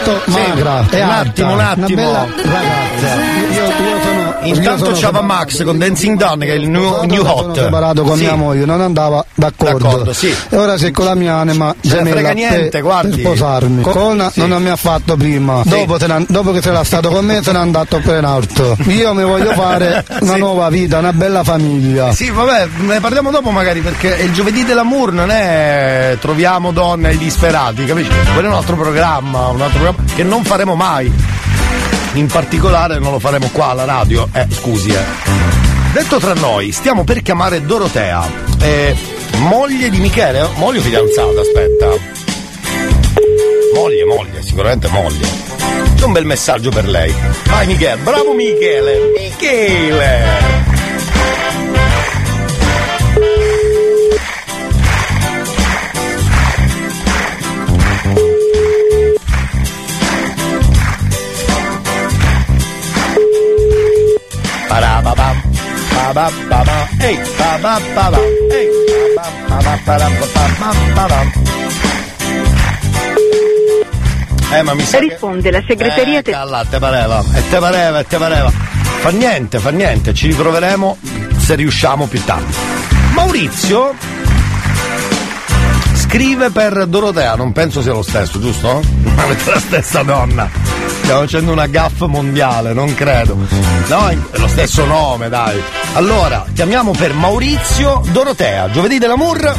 molto magra. Sì, un attimo, un attimo. Una bella ragazza. Intanto c'ava Max con Dancing Dawn che è il new, new hot. separato con Sì. mia moglie, non andava d'accordo. D'accordo, sì. E ora sei con la mia anima ne gemella frega niente, per, guardi. per sposarmi. Co- Con sì. non mi ha fatto prima. Dopo, n'è- dopo che se stato con me se n'è andato per in alto. Io mi voglio fare una nuova vita, una bella famiglia. Sì, vabbè, ne parliamo dopo magari perché il giovedì dell'amour non è troviamo donne ai disperati, capisci? Quello è un altro programma, un altro programma che non faremo mai. In particolare non lo faremo qua alla radio. Eh, scusi, eh. Detto tra noi, stiamo per chiamare Dorotea, eh, moglie di Michele, moglie o fidanzata, aspetta. Moglie, moglie, sicuramente moglie. C'è un bel messaggio per lei. Vai Michele, bravo Michele, Michele! Eh, ma mi sa che- Risponde la segreteria eh, calla, te pareva, e te pareva, e te pareva. Fa niente, fa niente, ci riproveremo se riusciamo più tardi. Maurizio scrive per Dorotea, non penso sia lo stesso, giusto? Avete la stessa donna. Stiamo facendo una gaffa mondiale, non credo. No, è lo stesso nome, dai. Allora, chiamiamo per Maurizio Dorotea, giovedì dell'amour,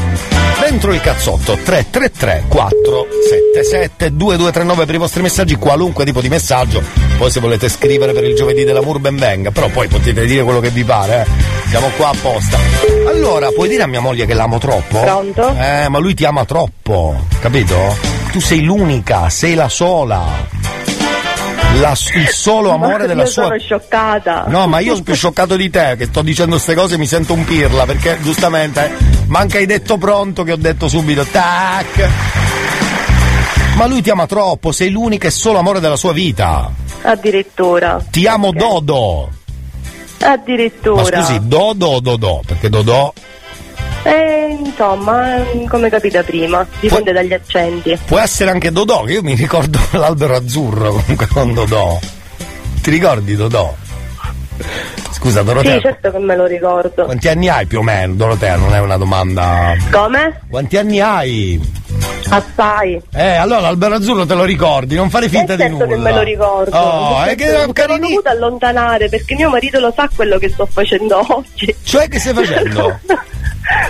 dentro il cazzotto 333 477 2239 per i vostri messaggi, qualunque tipo di messaggio. Poi se volete scrivere per il giovedì dell'amour ben venga, però poi potete dire quello che vi pare, eh. Siamo qua apposta. Allora, puoi dire a mia moglie che l'amo troppo? Pronto? Eh, ma lui ti ama troppo, capito? Tu sei l'unica, sei la sola. La- il solo amore della io sua sono scioccata. No, ma io sono più scioccato di te che sto dicendo queste cose e mi sento un pirla perché giustamente manca hai detto pronto che ho detto subito tac. Ma lui ti ama troppo, sei l'unico e solo amore della sua vita. Addirittura. Ti amo Dodo. Addirittura. Ma scusi, Dodo o Dodò? Perché Dodò Eh, insomma, come capita prima, dipende dagli accenti. può essere anche Dodò, che io mi ricordo l'albero azzurro comunque con Dodò. Ti ricordi Dodò? Scusa Dorotea, Sì, certo che me lo ricordo. quanti anni hai più o meno? Dorotea, non è una domanda. Come? Quanti anni hai? Assai. Eh, allora l'albero azzurro te lo ricordi, non fare finta Eh, di nulla. che me lo ricordo. Oh, è che Sono dovuta allontanare perché mio marito lo sa quello che sto facendo oggi. Cioè che stai facendo?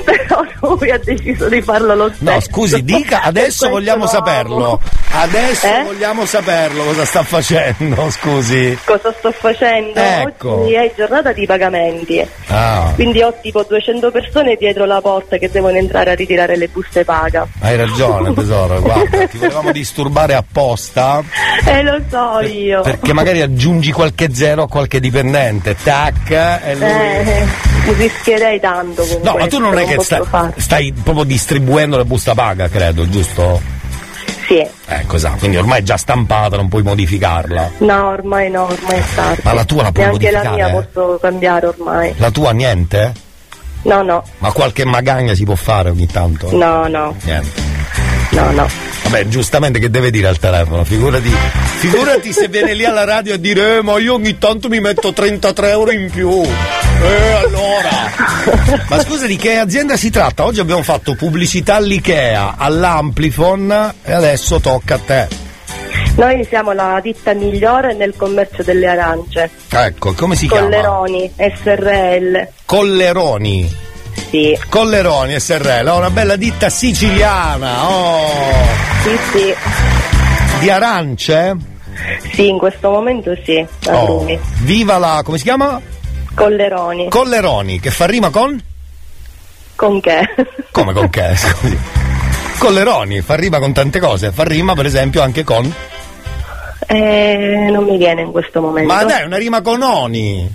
Però lui ha deciso di farlo lo stesso. No, scusi, dica, adesso vogliamo lo saperlo. Adesso Eh? vogliamo saperlo cosa sta facendo, scusi. Cosa sto facendo? Ecco. Oggi è giornata di pagamenti. Ah, Quindi ho tipo 200 persone dietro la porta che devono entrare a ritirare le buste paga. hai ragione tesoro, guarda, ti volevamo disturbare apposta E lo so io. perché magari aggiungi qualche zero a qualche dipendente, tac, e lui... Eh, rischierei tanto con No, ma tu non è che posso stai, proprio distribuendo la busta paga, credo, giusto? Sì. Ecco, esatto, quindi ormai è già stampata, non puoi modificarla. No, ormai no, ormai è tardi. Ma la tua la puoi Neanche la modificare? mia posso cambiare ormai. La tua niente? No, no, Ma qualche magagna si può fare ogni tanto? no, no, Niente. no, no. Vabbè, giustamente che deve dire al telefono? Figurati, figurati se viene lì alla radio a dire eh, ma io ogni tanto mi metto 33 euro in più. Eh, allora. Ma scusa, di che azienda si tratta? Oggi abbiamo fatto pubblicità all'Ikea, all'Amplifon e adesso tocca a te. Noi siamo la ditta migliore nel commercio delle arance. Ecco, come si chiama? Colleroni, SRL. Colleroni. Sì. Colleroni SRL, oh, una bella ditta siciliana, oh. Sì, sì. Di arance? Sì, in questo momento sì, Oh. Viva la, come si chiama? Colleroni. Colleroni, che fa rima con? Con che? Come con che? Scusi. Colleroni, fa rima con tante cose, fa rima per esempio anche con... Eh, non mi viene in questo momento. Ma dai, una rima con Oni.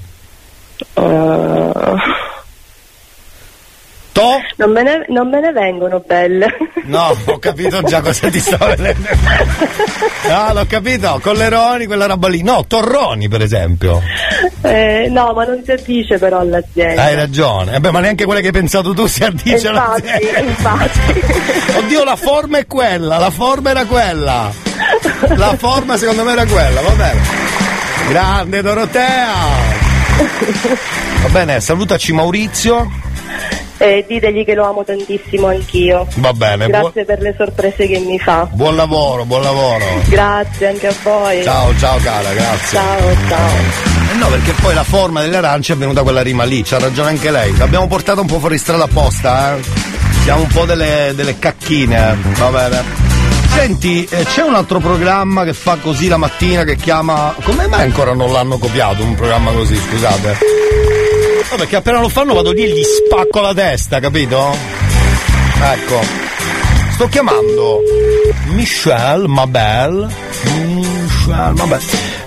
Eh, To? non, me ne, non me ne vengono belle. No, ho capito già cosa ti sto vedendo. No, l'ho capito, Colleroni, quella roba lì. No, Torroni per esempio. Eh, no, ma non si addice però all'azienda. Hai ragione. Eh beh, ma neanche quelle che hai pensato tu si addice infatti, all'azienda. infatti. Oddio, la forma è quella, la forma era quella. La forma secondo me era quella, va bene. Grande Dorotea! Va bene, salutaci Maurizio. E ditegli che lo amo tantissimo anch'io. Va bene, Grazie per le sorprese che mi fa. buon lavoro, buon lavoro. Grazie anche a voi. Ciao, ciao cara, grazie. Ciao, ciao. Eh no, perché poi la forma delle arance è venuta quella rima lì, c'ha ragione anche lei. L'abbiamo portata un po' fuori strada apposta, eh. Siamo un po' delle, delle cacchine, eh. va bene. Senti, eh, c'è un altro programma che fa così la mattina che chiama. Come mai ancora non l'hanno copiato un programma così, scusate? No, perché appena lo fanno vado lì e gli spacco la testa, capito? Ecco. Sto chiamando Michelle Mabel. Michelle Mabel.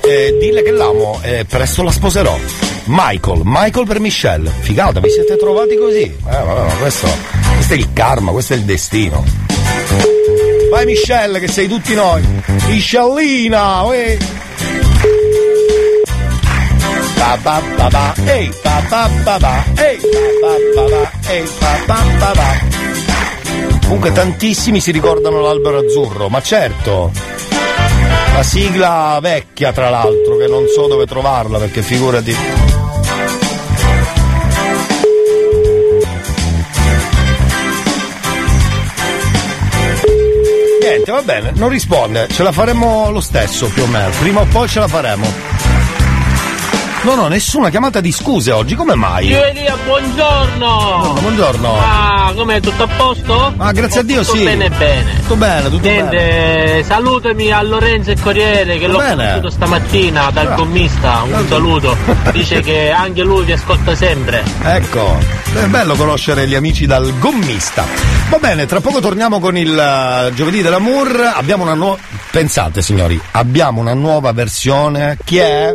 Eh, dille che l'amo e presto la sposerò. Michael, Michael per Michelle. Figata, vi siete trovati così? Eh, vabbè, ma questo, questo è il karma, questo è il destino. Vai Michelle che sei tutti noi. Michelina, uè. Ba ba ba ba, ehi, ba ba ba ba, ehi, ba ba ba ehi, ba ba ba ba. Comunque tantissimi si ricordano l'albero azzurro, ma certo. La sigla vecchia tra l'altro, che non so dove trovarla perché figurati. Niente, va bene, non risponde, ce la faremo lo stesso più o meno, prima o poi ce la faremo. No, no, nessuna chiamata di scuse oggi, come mai? Io Elia, buongiorno! buongiorno! Ah, com'è? Tutto a posto? Ah, grazie a Dio, tutto sì. bene, bene. Tutto bene, tutto Niente, bene. salutami a Lorenzo e Corriere che l'ho conosciuto stamattina dal Ah. gommista, un saluto. Dice che anche lui vi ascolta sempre. Ecco, è bello conoscere gli amici dal gommista. Va bene, tra poco torniamo con il eh, giovedì dell'amour. Abbiamo una nuova. Pensate, signori, abbiamo una nuova versione. Chi è?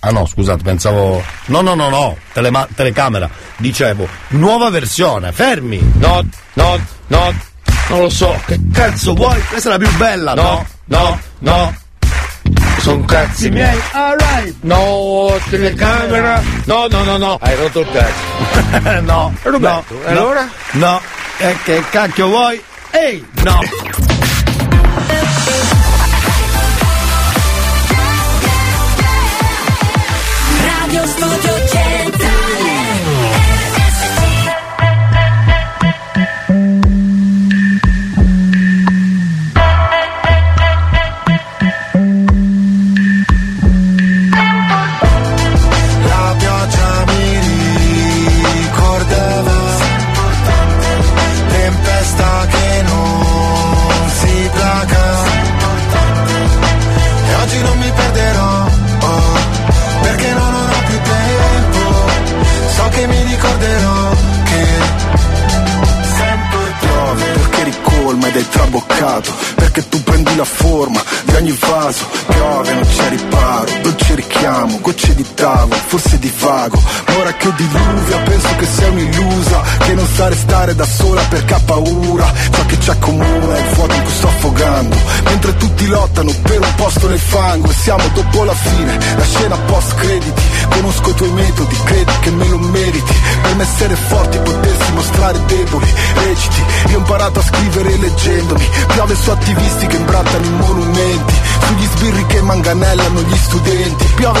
Ah no, scusate, pensavo. No, no, no, no, telema- telecamera. Dicevo, nuova versione, fermi! No, no, no, non lo so, che cazzo vuoi? Questa è la più bella, no? No, no. Sono cazzi miei, alright! No, telecamera! No, no, no, no! Hai rotto il cazzo! no, Roberto, no, allora? No, e che cacchio vuoi? Ehi, no! Traboccato Perché tu prendi la forma di ogni vaso richiamo, gocce di tavolo Forse divago Ma ora che diluvia penso che sei un'illusa Che non sa restare da sola perché ha paura. Ciò che ci accomuna è il fuoco in cui sto affogando. Mentre tutti lottano per un posto nel fango E siamo dopo la fine, la scena post crediti. Conosco i tuoi metodi, credi che me lo meriti. Per me essere forti, potersi mostrare deboli Reciti, io ho imparato a scrivere leggendomi. Piove su attivisti che imbrattano i monumenti. Sugli sbirri che manganellano gli studenti. Piove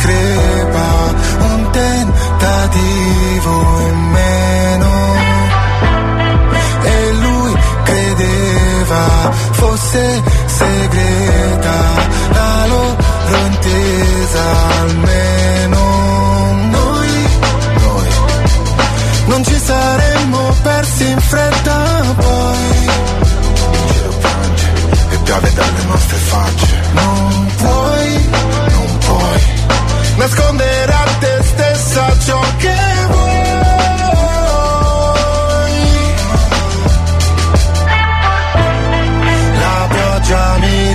crepa Un tentativo in meno. E lui credeva fosse segreta La loro intesa almeno. Noi, noi non ci saremmo persi in fretta poi. Il cielo piange e piove dalle nostre facce. Puoi nascondere a te stessa ciò che vuoi. La pioggia mi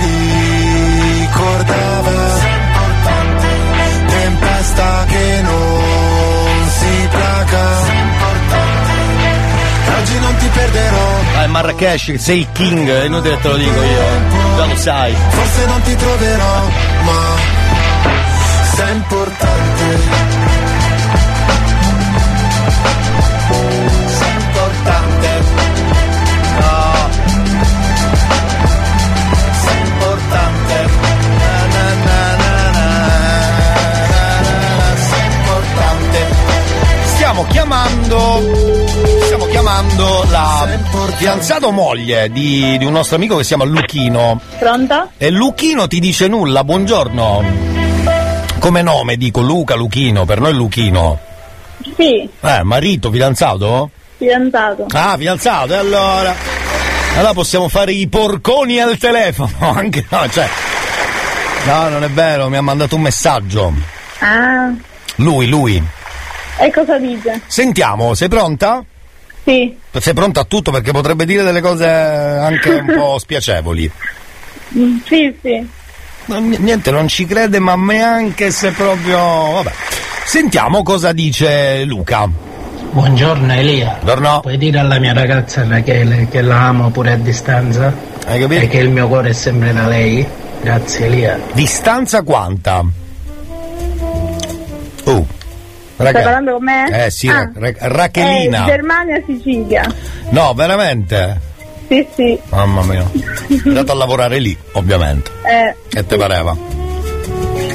ricordava, tempesta che non si placa oggi non ti perderò. Ah, Dai, Marrakesh, sei il king, è inutile te lo dico io. Già lo sai. Forse non ti troverò, ma importante. Sei importante. No. Sei importante. Na, na, na, na, na, na, na, Sei importante. Stiamo chiamando. Stiamo chiamando la fidanzata o moglie di, di un nostro amico che si chiama Luchino. Pronto? E Luchino ti dice nulla, buongiorno. Come nome dico Luca Luchino, per noi Luchino. Sì, Eh, marito, fidanzato? fidanzato. Ah, fidanzato, e allora. Allora possiamo fare i porconi al telefono, anche no, cioè. No, non è vero, mi ha mandato un messaggio. Ah, Lui, lui. e cosa dice? Sentiamo, sei pronta? Sì. Sei pronta a tutto perché potrebbe dire delle cose anche un po' spiacevoli. Mm, Sì, sì. Niente, non ci crede, ma neanche se proprio. Vabbè. Sentiamo cosa dice Luca. Buongiorno Elia. Buongiorno. Puoi dire alla mia ragazza Rachele che la amo pure a distanza? Hai capito? E che il mio cuore è sempre da lei? Grazie Elia. Distanza quanta? Oh. Stai Raga. parlando con me? Eh sì, Ah. Ra- Ra- Rachelina. Eh, Germania, Sicilia. No, veramente? Sì, sì. Mamma mia. È andato a lavorare lì, ovviamente. Eh, E te pareva?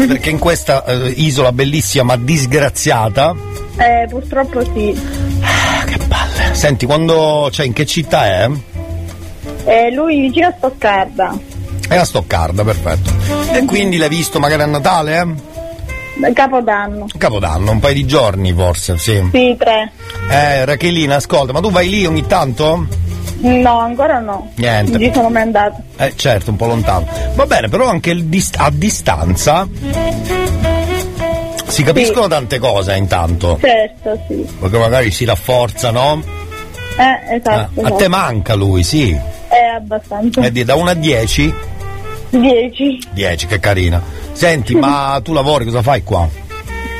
Perché in questa eh, isola bellissima ma disgraziata. eh, purtroppo sì. Senti, quando. cioè in che città è? Eh, lui vicino a Stoccarda. È a Stoccarda, perfetto. E quindi l'hai visto magari a Natale? Eh? Capodanno. Capodanno, un paio di giorni forse, sì. Sì, tre. Eh, Rachelina, ascolta, ma tu vai lì ogni tanto? No, ancora no. Niente. Ci sono mai andato. Eh, certo, un po' lontano. Va bene, però anche dist- a distanza si capiscono tante cose intanto. Certo, sì. Perché magari si rafforzano. Eh, esatto. a te manca lui, sì. Eh, abbastanza. E di- da 1 a 10? Dieci. 10, che carina. Senti, ma tu lavori, cosa fai qua?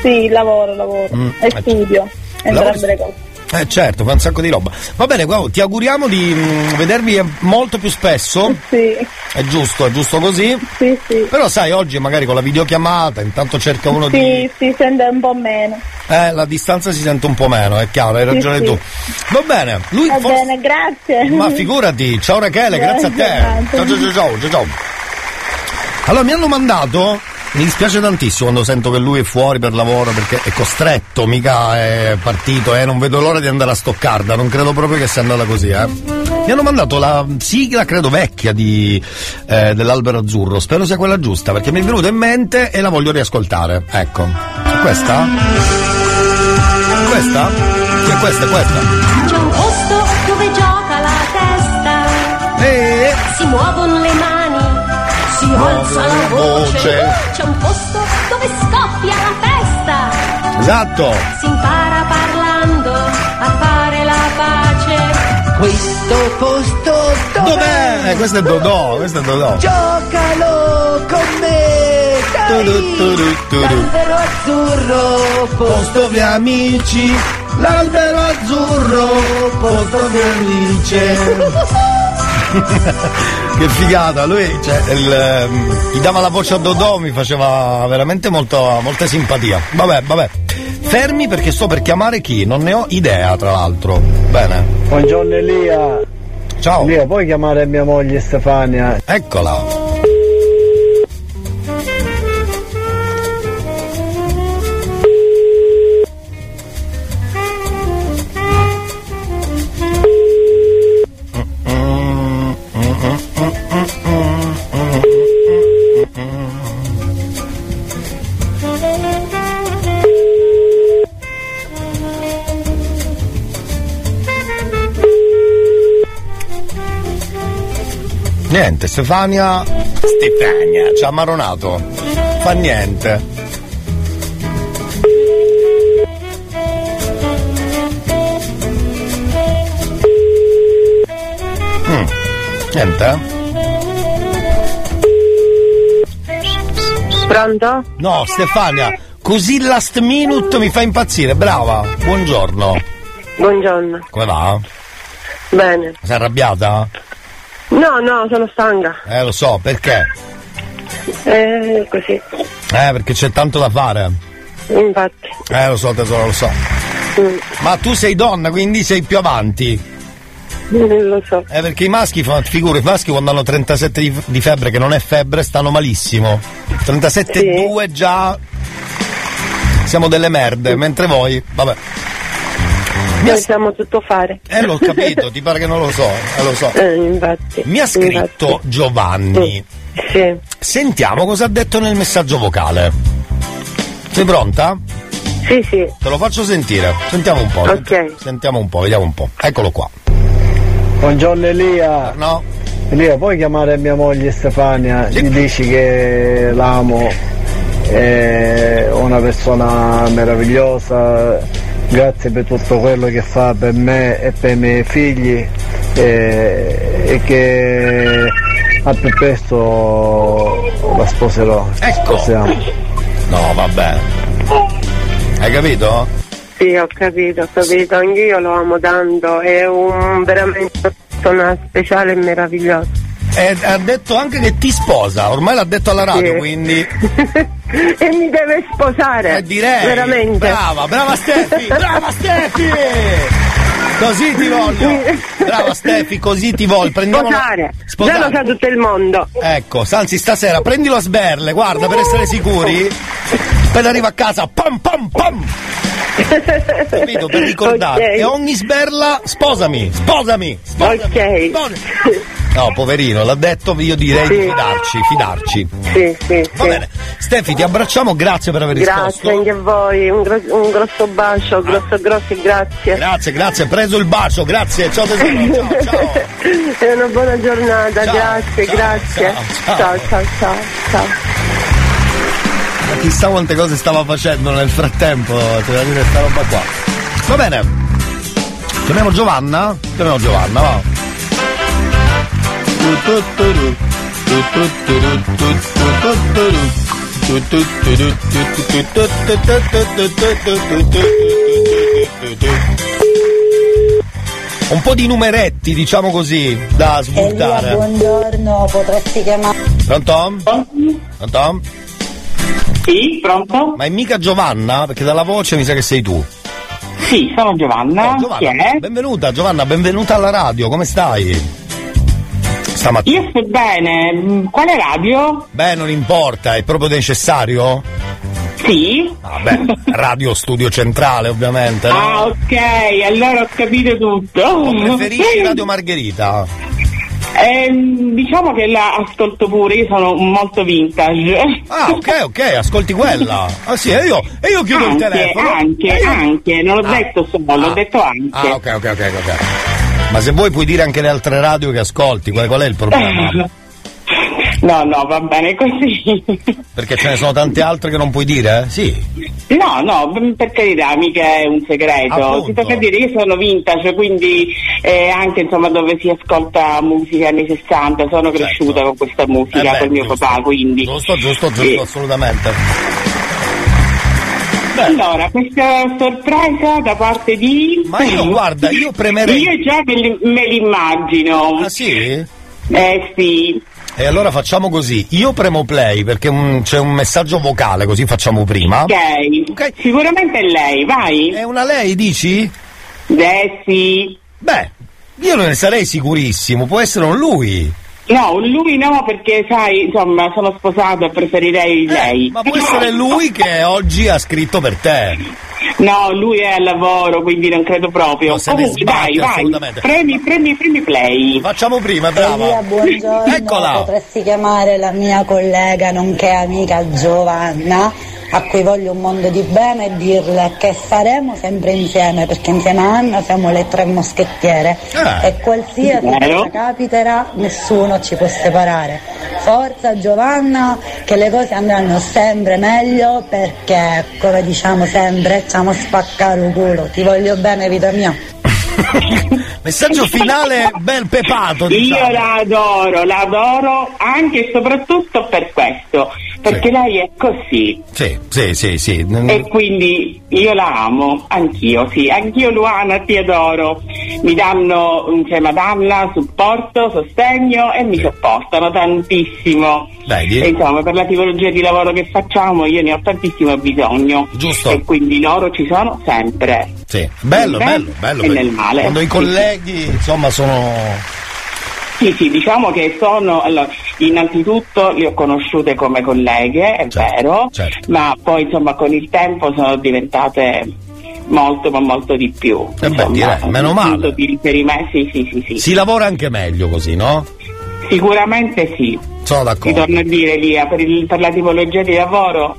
Sì, lavoro, lavoro. Mm, E eh, studio. Lavori- Entrambe le cose. Eh certo, fa un sacco di roba. Va bene, guarda, ti auguriamo di mm, vedervi eh, molto più spesso. Sì. È giusto, è giusto così. Sì, sì. Però sai, oggi magari con la videochiamata, intanto cerca uno di. Sì, si sente un po' meno. Eh, la distanza si sente un po' meno, è chiaro, hai Sì, ragione sì. tu. Va bene, lui Va forse. bene, grazie. Ma figurati, ciao Rachele, grazie a te. Grazie. Ciao ciao ciao ciao. ciao. Allora mi hanno mandato. Mi dispiace tantissimo quando sento che lui è fuori per lavoro perché è costretto, mica è partito, eh, non vedo l'ora di andare a Stoccarda, non credo proprio che sia andata così, eh. Mi hanno mandato la sigla, credo vecchia, di, eh, dell'Albero Azzurro, spero sia quella giusta perché mi è venuta in mente e la voglio riascoltare. Ecco. È questa? Questa? Sì, è questa, è questa. C'è un posto dove gioca la testa. E Si muovono le mani, si alza la voce. C'è un posto dove scoppia la festa. Esatto. Si impara parlando a fare la pace. Questo posto Dov'è? Eh, questo è Dodò, questo è Dodò. Giocalo con me, dai! L'albero azzurro, Posto di amici, l'albero azzurro, posto di amici. che figata, lui cioè, il, ehm, gli dava la voce a Dodò, mi faceva veramente molto, molta simpatia. Vabbè, vabbè. Fermi perché sto per chiamare chi? Non ne ho idea, tra l'altro. Bene. Buongiorno Elia. Ciao. Elia, puoi chiamare mia moglie Stefania? Eccola. Niente, Stefania. Stefania, ci ha marronato. Fa niente. Mm, Niente? Pronto? No, Stefania, così last minute mi fa impazzire, brava. Buongiorno. Buongiorno. Come va? Bene. Sei arrabbiata? No, no, sono stanca. Eh, lo so, perché? Eh, così. Eh, perché c'è tanto da fare. Infatti. Eh, lo so, tesoro, lo so. Mm, Ma tu sei donna, quindi sei più avanti. lo so. Eh, perché i maschi, figura, i maschi quando hanno 37 di, di febbre, che non è febbre, stanno malissimo. 37,2 già. Siamo delle merde, mentre voi, vabbè. Noi siamo tutto fare. Eh, l'ho capito, ti pare che non lo so, eh, lo so. Eh, infatti. Mi ha scritto Giovanni. Sì. Sentiamo cosa ha detto nel messaggio vocale. Sei pronta? Sì, sì. Te lo faccio sentire. Sentiamo un po'. Ok. Sentiamo un po', vediamo un po'. Eccolo qua. Buongiorno Elia. No. Elia, puoi chiamare mia moglie Stefania? Gli dici che l'amo, è una persona meravigliosa, grazie per tutto quello che fa per me e per i miei figli e, e che a più presto la sposerò. Ecco. Sposiamo. No, vabbè. Hai capito? Sì, ho capito, ho capito. Anch'io lo amo tanto. È un veramente una persona speciale e meravigliosa. E ha detto anche che ti sposa, ormai l'ha detto alla radio, Sì. quindi. e mi deve sposare. Eh, direi. Veramente. Brava, brava Steffi, brava Steffi! Così ti voglio! Brava Steffi, così ti voglio. Prendiamo Sposare. Sposare. Già lo sa tutto il mondo. Ecco, anzi stasera prendilo a sberle, guarda, per essere sicuri. Appena arriva a casa, pam pam pam! Capito? Per ricordare. Ok. E ogni sberla, sposami, sposami, sposami. Ok. sposami. No, poverino, l'ha detto, io direi di Sì. fidarci, fidarci. Sì, sì, Va bene. Steffi, ti abbracciamo, grazie per aver risposto. Grazie anche a voi, un, gro- un grosso bacio, grosso grosso grazie. Grazie, grazie, preso il bacio, grazie, ciao tesoro, ciao, ciao. E una buona giornata, Ciao, grazie, ciao, grazie. ciao, ciao. ciao, ciao, ciao. Ma chissà quante cose stava facendo nel frattempo, c'è da dire sta roba qua. Va bene. Chiamiamo Giovanna? Chiamiamo Giovanna, va. Un po' di numeretti, diciamo così, da Elia, sbuttare. buongiorno, potresti chiamare. Pronto? Pronto? Sì, pronto? Ma è mica Giovanna? Perché dalla voce mi sa che sei tu. Sì, sono Giovanna. Eh, Giovanna, Chi è? benvenuta Giovanna, benvenuta alla radio, come stai? Stamattina. Io sto bene. Mm, Quale radio? Beh, non importa, è proprio necessario? Sì. Vabbè, radio studio centrale ovviamente, no? Ah, ok, allora ho capito tutto. O preferisci Radio Margherita? Ehm, diciamo che la ascolto pure, io sono molto vintage. Ah, ok, ok, ascolti quella. Ah sì, e io, e io chiudo il Anche, telefono. Anche, io- anche, non l'ho Ah. detto solo, l'ho detto anche. Ah, ok, ok, ok, ok. Ma se vuoi puoi dire anche le altre radio che ascolti, qual, qual è il problema? No, no, va bene così. Perché ce ne sono tante altre che non puoi dire? eh? Sì. No, no, per carità, mica è un segreto. Appunto. Ti tocca dire, io sono vintage, quindi eh, anche insomma dove si ascolta musica anni 60, sono cresciuta con questa musica, Certo. Eh beh, col mio giusto. papà, quindi. Giusto, giusto, giusto, Sì. assolutamente. Allora, questa sorpresa da parte di. Ma io, guarda, io premerei- Io già me l'immagino. Ah sì? Eh sì. E allora facciamo così, io premo play perché un- c'è un messaggio vocale, così facciamo prima. Ok. Sicuramente è lei, vai. È una lei, dici? Eh sì. Beh, io non ne sarei sicurissimo, può essere un lui. No, lui no, perché sai, insomma, sono sposato e preferirei lei. Eh, Ma può essere lui che oggi ha scritto per te. No, lui è al lavoro, quindi non credo proprio. No, se ne Comunque, dai, sbatte vai. Premi, premi, premi play. Facciamo prima, brava. Elia, buongiorno. Eccola. Potresti chiamare la mia collega, nonché amica Giovanna, a cui voglio un mondo di bene e dirle che saremo sempre insieme, perché insieme a Anna siamo le tre moschettiere. Eh. E qualsiasi cosa capiterà, nessuno ci può separare. Forza Giovanna, che le cose andranno sempre meglio perché, come diciamo sempre, stiamo a spaccare il culo. Ti voglio bene, vita mia. Messaggio finale bel pepato, Io diciamo. la adoro, la adoro anche e soprattutto per questo, perché lei è così Sì, sì, sì, sì. e quindi io la amo, anch'io, sì, anch'io Luana ti adoro. Mi danno, cioè, madonna, supporto, sostegno e mi sopportano tantissimo. Dai, E, insomma, per la tipologia di lavoro che facciamo io ne ho tantissimo bisogno. Giusto. E quindi loro ci sono sempre. Sì, bello, bello, bene bello. e bello. nel male. Quando i colleghi, insomma, sono. Sì, sì, diciamo che sono, allora, innanzitutto le ho conosciute come colleghe, è vero, ma poi insomma con il tempo sono diventate molto ma molto di più. Eh beh, direi, meno male. Di riferimento, sì, sì, sì, sì. Si lavora anche meglio così, no? Sicuramente sì. Sono Ti d'accordo. torno a dire Lia, per, il- per la tipologia di lavoro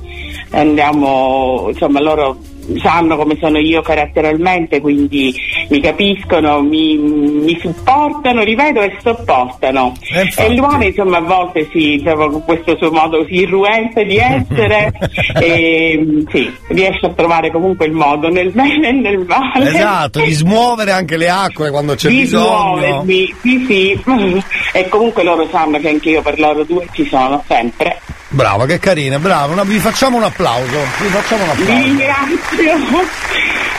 andiamo, insomma loro sanno come sono io caratterialmente, quindi mi capiscono, mi, mi supportano, ripeto, e sopportano. E Luana insomma a volte sì, insomma, con questo suo modo così irruente di essere, e, sì, riesce a trovare comunque il modo nel bene e nel male. Esatto, di smuovere anche le acque quando c'è di bisogno. muovermi, sì sì, e comunque loro sanno che anche io per loro due ci sono sempre. Brava, che carina, brava. Una- vi facciamo un applauso. Vi facciamo un Vi applauso. ringrazio.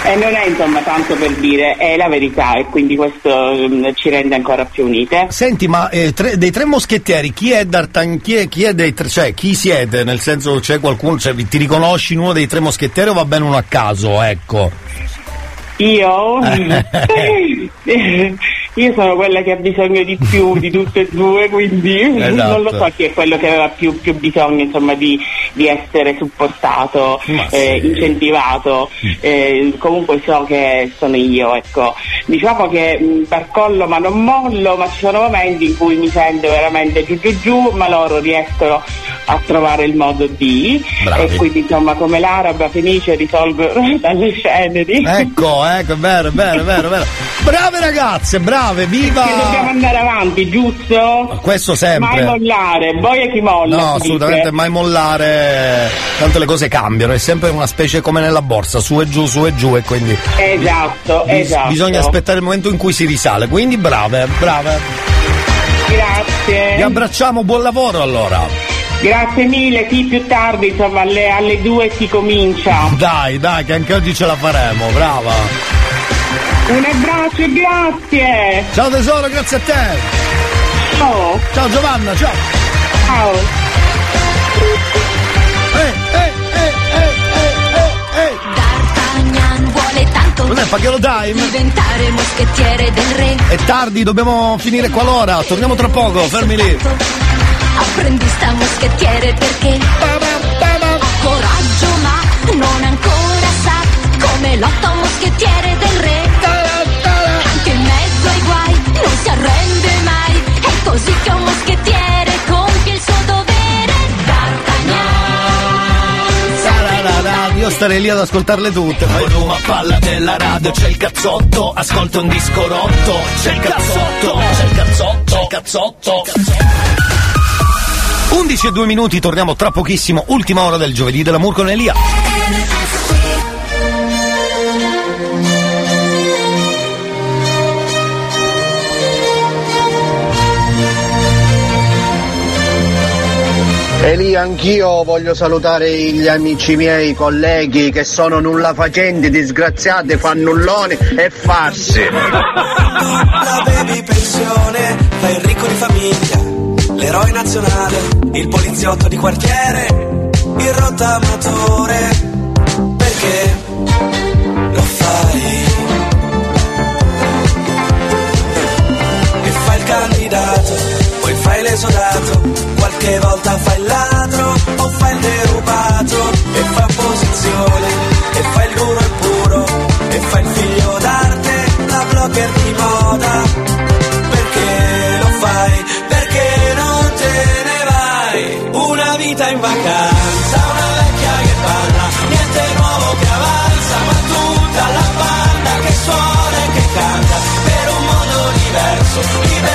E non è insomma tanto per dire, è la verità e quindi questo mm, ci rende ancora più unite. Senti, ma eh, tre- dei tre moschettieri, chi è D'Artagnan? Chi è, chi è dei tre? Cioè, chi siete? Nel senso, c'è qualcuno, cioè, ti riconosci in uno dei tre moschettieri o va bene uno a caso, ecco? Io? Io sono quella che ha bisogno di più di tutte e due, quindi Esatto. non lo so chi è quello che aveva più, più bisogno insomma, di, di essere supportato, eh, sì. incentivato. Eh, comunque so che sono io, ecco. Diciamo che mh, barcollo ma non mollo, ma ci sono momenti in cui mi sento veramente giù giù giù, ma loro riescono a trovare il modo di Bravi. e quindi insomma come l'araba felice risolve dalle ceneri. Ecco, ecco, è vero, è vero, è vero, è vero. Brave ragazze, brave, viva! Che dobbiamo andare avanti, giusto? Questo sempre. Mai mollare, boia chi molla. No, si dice. assolutamente mai mollare. Tanto le cose cambiano, è sempre una specie come nella borsa, su e giù, su e giù e quindi Esatto, bis- esatto. bisogna aspettare il momento in cui si risale. Quindi brave, brave. Grazie. Vi abbracciamo, buon lavoro allora. Grazie mille, sì, più tardi, insomma, alle, alle due si comincia. Dai, dai, che anche oggi ce la faremo, brava. Un abbraccio e grazie. Ciao tesoro, grazie a te. Ciao. Ciao Giovanna, ciao. Ciao. D'Artagnan vuole tanto Cos'è, Paghiolo Time? diventare moschettiere del re. È tardi, dobbiamo finire qual'ora. Torniamo tra poco, fermi lì. Apprendista moschettiere perché ha coraggio ma non ancora sa come lotta un moschettiere così che un moschettiere compie il suo dovere. D'Artagnan. Io starei lì ad ascoltarle tutte. Volume a palla della radio, c'è il cazzotto, ascolta un disco rotto, c'è il cazzotto, c'è il cazzotto, c'è il cazzotto. 11 e 2 minuti, torniamo tra pochissimo. Ultima ora del giovedì dell'amor con E lì anch'io voglio salutare gli amici miei, colleghi che sono nulla facenti, disgraziati, fannulloni e farsi. La baby pensione, fai il ricco di famiglia, l'eroe nazionale, il poliziotto di quartiere, il rottamatore, perché lo fai? E fai il candidato, fai l'esodato, qualche volta fai il ladro o fai il derubato, e fai opposizione, e fai il duro e puro, e fai il figlio d'arte, la blogger di moda, perché lo fai? Perché non te ne vai? Una vita in vacanza, una vecchia che parla, niente nuovo che avanza, ma tutta la banda che suona e che canta, per un mondo diverso, libertà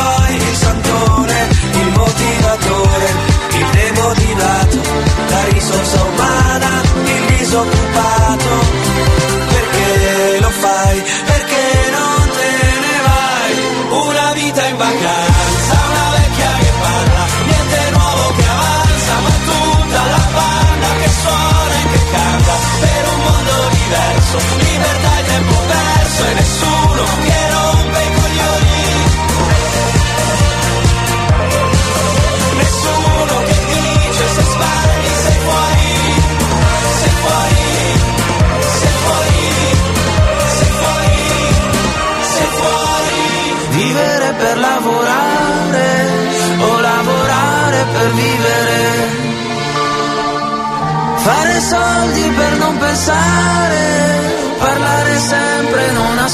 risorsa umana, il disoccupato. Perché lo fai? Perché non te ne vai? Una vita in vacanza, una vecchia che parla, niente nuovo che avanza, ma tutta la banda che suona e che canta per un mondo diverso,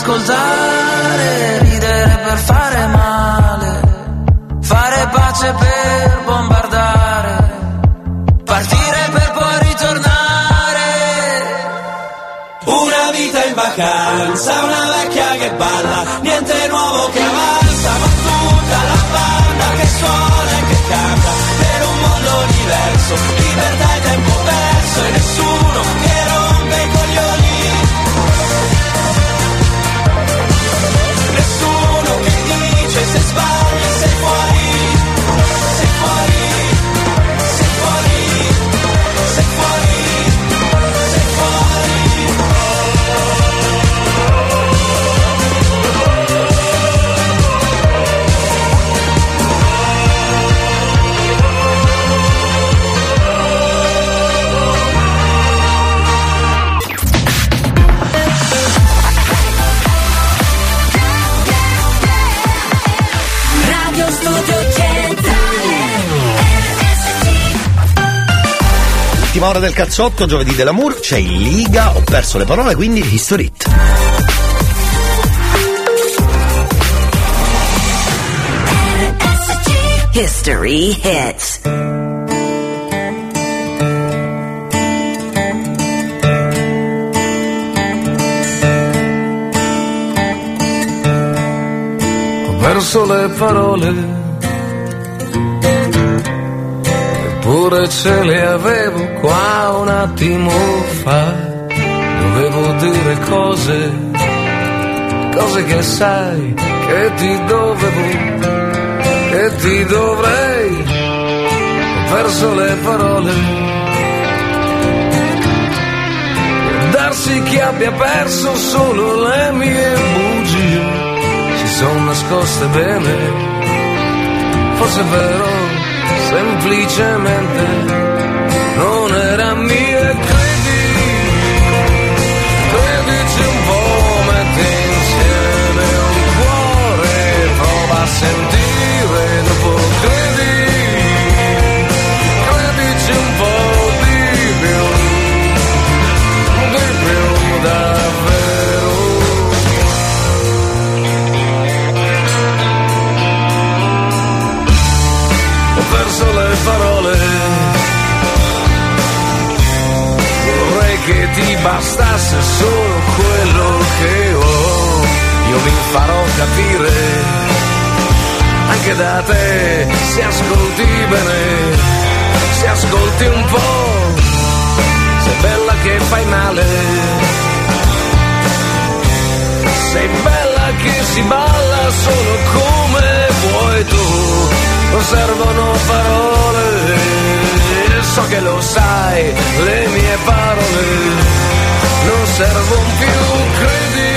ascoltare, ridere per fare male, fare pace per bombardare, partire per poi ritornare. Una vita in vacanza, una vecchia che balla, niente nuovo che avanza, ma tutta la banda che suona e che canta per un mondo diverso, libertà Ultima ora del cazzotto, giovedì dell'amour, c'è in Liga, ho perso le parole, quindi History Hit. History hits. Ho perso le parole, eppure ce le avevo qua un attimo fa. Dovevo dire cose, cose che sai che ti dovevo, che ti dovrei. Ho perso le parole. Darsi che abbia perso solo le mie bugie si sono nascoste bene, forse vero, semplicemente non era mia, bastasse solo quello che ho. Io mi farò capire anche da te se ascolti bene, se ascolti un po', sei bella che fai male. Sei bella che si balla solo come vuoi tu, non servono parole, so che lo sai, le mie parole non servono più, credi,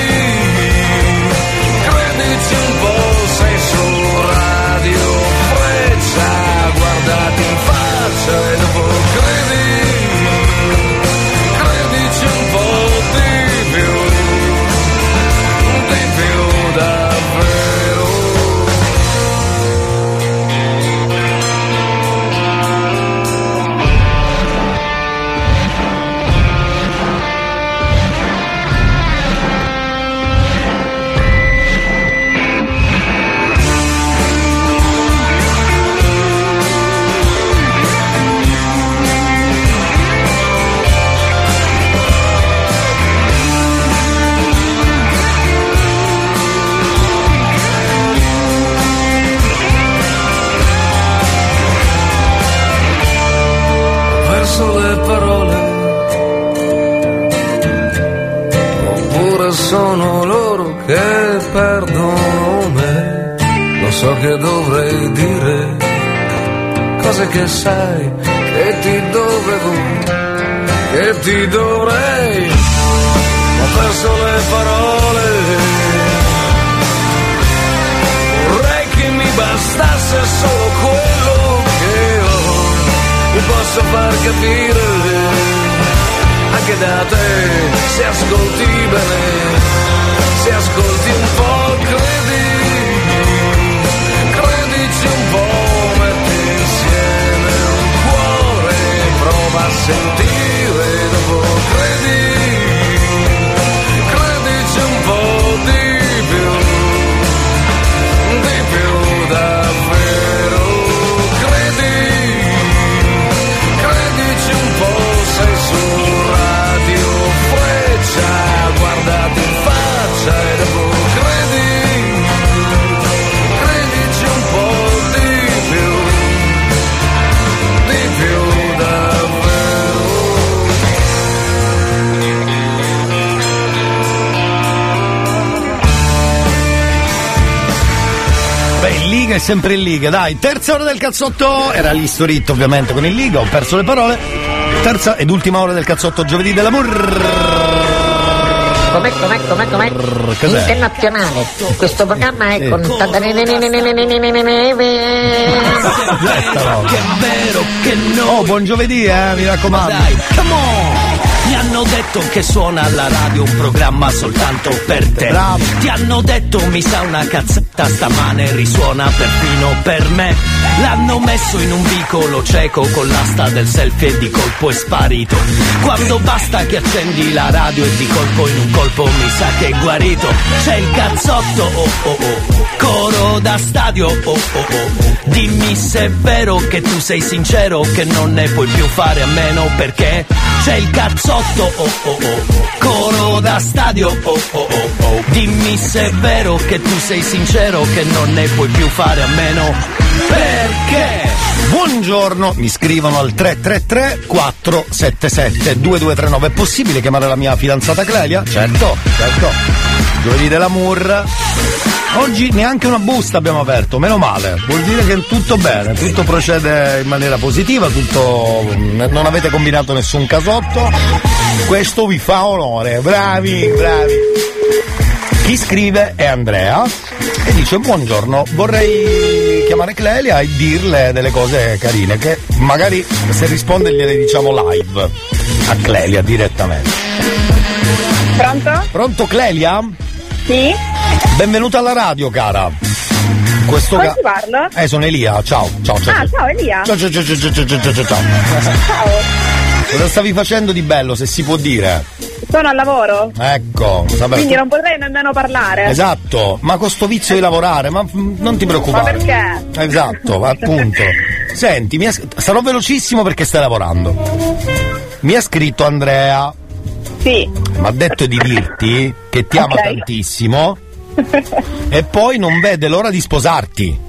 So che dovrei dire cose che sai che ti dovevo, che ti dovrei. Ho perso le parole. Vorrei che mi bastasse solo quello che ho. Mi posso far capire anche da te se ascolti bene, se ascolti un po', credi, sing sempre in Liga, dai. Terza ora del cazzotto, era l'istoritto ovviamente con il Liga, ho perso le parole. Terza ed ultima ora del cazzotto giovedì dell'amor. Com'è, com'è, com'è, com'è? cos'è? Internazionale. Questo programma è con Che è vero che no. Oh, buon giovedì, eh, mi raccomando. Dai, come on! Mi hanno detto che suona alla radio un programma soltanto per te. Ti hanno detto mi sa una cazzetta stamane risuona perfino per me. L'hanno messo in un vicolo cieco con l'asta del selfie e di colpo è sparito. Quando basta che accendi la radio e di colpo in un colpo mi sa che è guarito. C'è il cazzotto, oh oh oh. Coro da stadio, oh oh oh. Dimmi se è vero che tu sei sincero che non ne puoi più fare a meno perché c'è il cazzotto, oh oh oh. Coro da stadio, oh oh oh oh. Dimmi se è vero che tu sei sincero che non ne puoi più fare a meno perché Buongiorno, mi scrivono al 333 477 2239. È possibile chiamare la mia fidanzata Clelia? Certo, certo. Giovedì dell'amour. Oggi neanche una busta abbiamo aperto, meno male. Vuol dire che tutto bene, tutto procede in maniera positiva, tutto. non avete combinato nessun casotto. Questo vi fa onore. Bravi, bravi. Chi scrive è Andrea e dice buongiorno, vorrei chiamare Clelia e dirle delle cose carine che magari se risponde gliele diciamo live a Clelia direttamente. Pronto? Pronto Clelia? Sì? Benvenuta alla radio cara. Questo Come ca- si parla? Eh sono Elia, ciao, ciao, ciao. Ah, ciao Elia. Ciao, ciao, ciao, ciao, ciao, ciao, ciao, ciao. Ciao. Cosa stavi facendo di bello, se si può dire? Sono al lavoro, Ecco, vabbè. quindi non potrei nemmeno parlare. Esatto, ma con sto vizio di lavorare, ma non ti Ma preoccupare. perché? Esatto, appunto. Senti, mi ha- sarò velocissimo perché stai lavorando. Mi ha scritto Andrea. Sì. Mi ha detto di dirti che ti ama Ok. tantissimo e poi non vede l'ora di sposarti.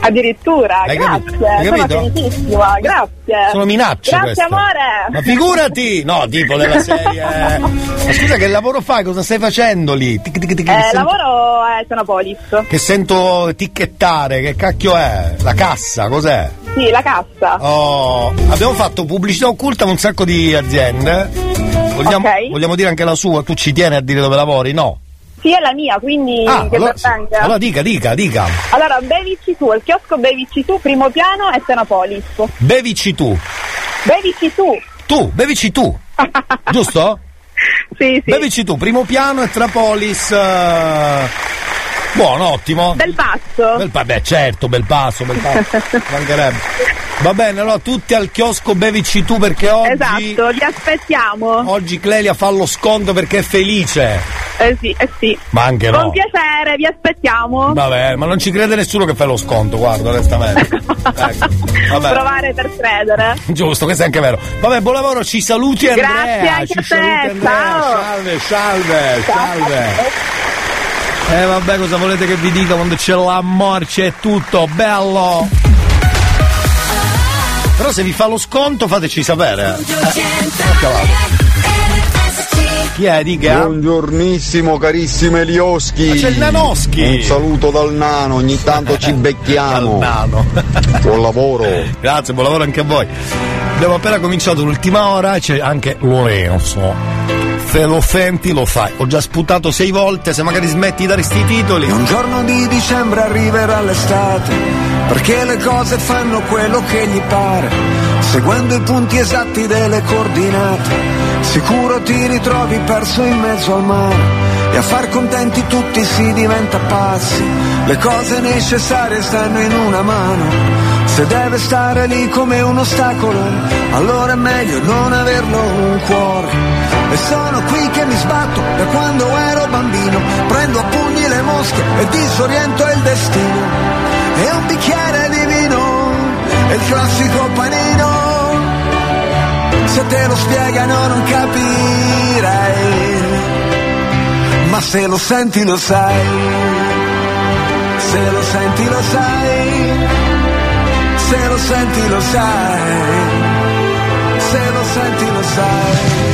Addirittura, Hai grazie. capito? Sono felicissima, grazie. Sono minacce Grazie queste. amore. Ma figurati! No, tipo della serie. Ma scusa, che lavoro fai? Cosa stai facendo lì? Tic, tic, tic, Eh, sento- lavoro a Sonopolis. Che sento ticchettare, che cacchio è? La cassa, cos'è? Sì, la cassa. Oh, abbiamo fatto pubblicità occulta a un sacco di aziende. Vogliamo, Ok. vogliamo dire anche la sua? Tu ci tieni a dire dove lavori? No. Sì, è la mia, quindi Ah, che allora, venga. allora dica, dica, dica. Allora, bevici tu, il chiosco bevici tu, primo piano e Senopolis. Bevici tu. Bevici tu. Tu, bevici tu. Giusto? Sì, sì. Bevici tu, primo piano e Trapolis. eh, Buono, ottimo. Bel passo. Bel pa- beh, certo, bel passo, bel passo. Mancherebbe. Va bene, allora tutti al chiosco bevici tu perché oggi. Esatto, vi aspettiamo. Oggi Clelia fa lo sconto perché è felice. Eh sì, eh sì. Ma anche Con no. piacere, vi aspettiamo. Vabbè, ma non ci crede nessuno che fai lo sconto, guarda, onestamente. ecco. Vabbè. Provare per credere. Giusto, questo è anche vero. Vabbè, buon lavoro, ci saluti Andrea. Grazie anche ci a te, Andrea. ciao. Salve, salve, salve. Eh vabbè, cosa volete che vi dica quando c'è l'amore, c'è tutto, bello. Però se vi fa lo sconto fateci sapere. Eh. Chi è di che? Buongiornissimo carissimo Elioschi. Ma c'è il Nanoschi. Un saluto dal nano, ogni tanto ci becchiamo. Nano. Buon lavoro. Grazie, buon lavoro anche a voi. Abbiamo appena cominciato l'ultima ora c'è anche Lorenzo. Se lo senti lo fai. Ho già sputato sei volte, se magari smetti di dare sti titoli. Un giorno di dicembre arriverà l'estate, perché le cose fanno quello che gli pare, seguendo i punti esatti delle coordinate. Sicuro ti ritrovi perso in mezzo al mare e a far contenti tutti si diventa pazzi. Le cose necessarie stanno in una mano. Se deve stare lì come un ostacolo, allora è meglio non averlo un cuore. E sono qui che mi sbatto da quando ero bambino, prendo a pugni le mosche e disoriento il destino. E un bicchiere di vino, è il classico panino. Se te lo spiegano non capirai, ma se lo senti lo sai. Se lo senti lo sai, se lo senti lo sai, se lo senti lo sai.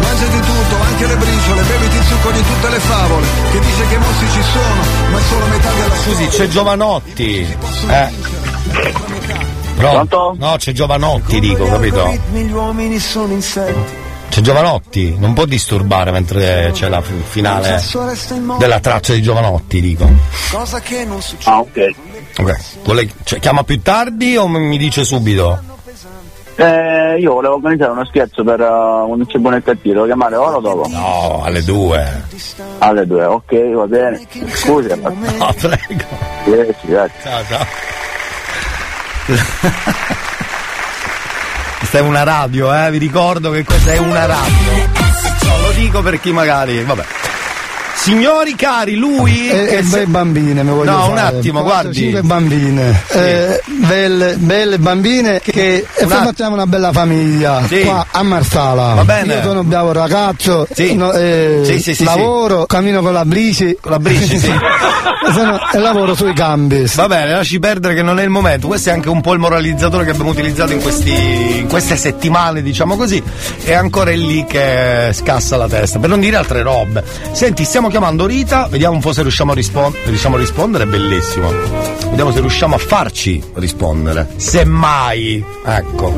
Mangiati tutto, anche le briciole, beviti il succo di tutte le favole, che dice che i mossi ci sono, ma è solo metà della Scusi, c'è Giovanotti. Eh. Pronto? No, c'è Giovanotti, dico, capito? Gli uomini sono insetti. C'è Giovanotti, non può disturbare mentre c'è la finale della traccia di Giovanotti, dico. Cosa che non succede. Ah, ok. Ok. Vuole- cioè, chiama più tardi o mi dice subito? Eh, io volevo organizzare uno scherzo per uh, un c'è buono e cattivo, devo chiamare ora o dopo? No, alle due. Alle due, ok, va bene. Scusi, ma... No, prego. Sì, grazie. Ciao, ciao. Questa è una radio, eh? Vi ricordo che questa è una radio. No, lo dico per chi magari. Vabbè. Signori cari, lui. E, che e se- bei bambine mi voglio No, fare. un attimo, guardi. Cinque bambine. Eh, belle, belle bambine che e Un poi att- facciamo una bella famiglia Sì. qua a Marsala. Va bene. Io sono un bravo ragazzo, Sì. no, eh, Sì, sì, sì, lavoro, cammino con la brici. Con la brici, sì. e, e lavoro sui cambi. Va bene, lasci perdere che non è il momento. Questo è anche un po' il moralizzatore che abbiamo utilizzato in, questi, in queste settimane, diciamo così. E ancora è lì che scassa la testa, per non dire altre robe. Senti, stiamo chiamando Rita, vediamo un po' se riusciamo a, rispon- riusciamo a rispondere, è bellissimo. Vediamo se riusciamo a farci rispondere. Semmai, ecco.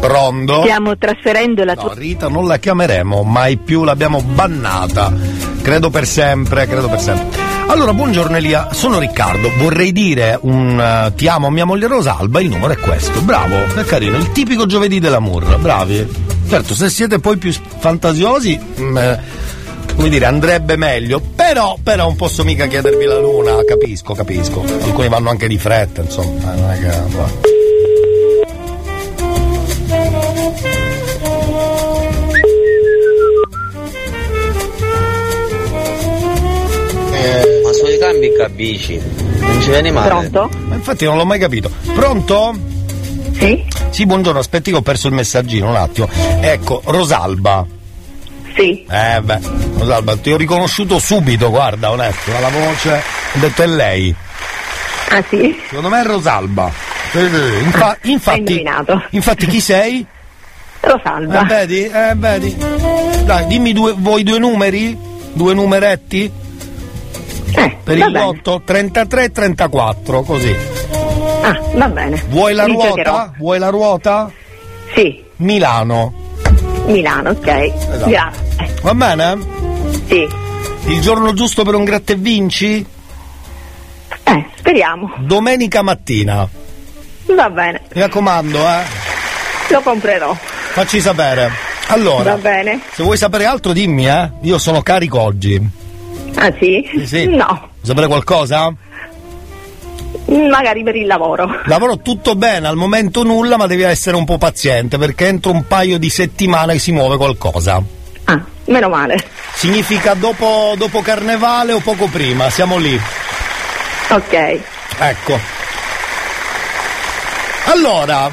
Pronto? Stiamo trasferendo la tua No, Rita non la chiameremo mai più, l'abbiamo bannata. Credo per sempre, credo per sempre. Allora, buongiorno Elia, sono Riccardo, vorrei dire un eh, ti amo a mia moglie Rosalba, il numero è questo. Bravo, è carino, il tipico giovedì dell'amore, bravi. Certo, se siete poi più fantasiosi, mm, eh, come dire, andrebbe meglio. Però, però non posso mica chiedervi la luna, capisco, capisco. Alcuni vanno anche di fretta, insomma, eh, non è che. vabbè. Ma sui cambi capisci? Non ci viene male. Pronto? Ma infatti non l'ho mai capito. Pronto? Sì? Sì, buongiorno, aspetti che ho perso il messaggino un attimo. Ecco, Rosalba. Sì. Eh beh, Rosalba, ti ho riconosciuto subito, guarda, onesto, dalla voce. Ho detto è lei. Ah sì? Secondo me è Rosalba. Infa- infatti, infatti chi sei? Rosalba. Eh, vedi? Eh, vedi. Dai, dimmi due, vuoi due numeri? Due numeretti? Eh, per il bene. lotto 33 e 34, così. Ah, va bene. Vuoi la ruota? giocherò. Vuoi la ruota? Sì. Milano. Milano, ok. Esatto. Grazie. Va bene? Sì. Il giorno giusto per un gratta e vinci? Eh, speriamo. Domenica mattina. Va bene. Mi raccomando, eh. Lo comprerò. Facci sapere. Allora, Va bene. se vuoi sapere altro dimmi, eh. Io sono carico oggi. Ah sì? Sì, sì. No, Vuoi sapere qualcosa? Magari per il lavoro. Lavoro tutto bene, al momento nulla, ma devi essere un po' paziente perché entro un paio di settimane si muove qualcosa. Ah, meno male. Significa dopo, dopo carnevale o poco prima, siamo lì. Ok. Ecco. Allora,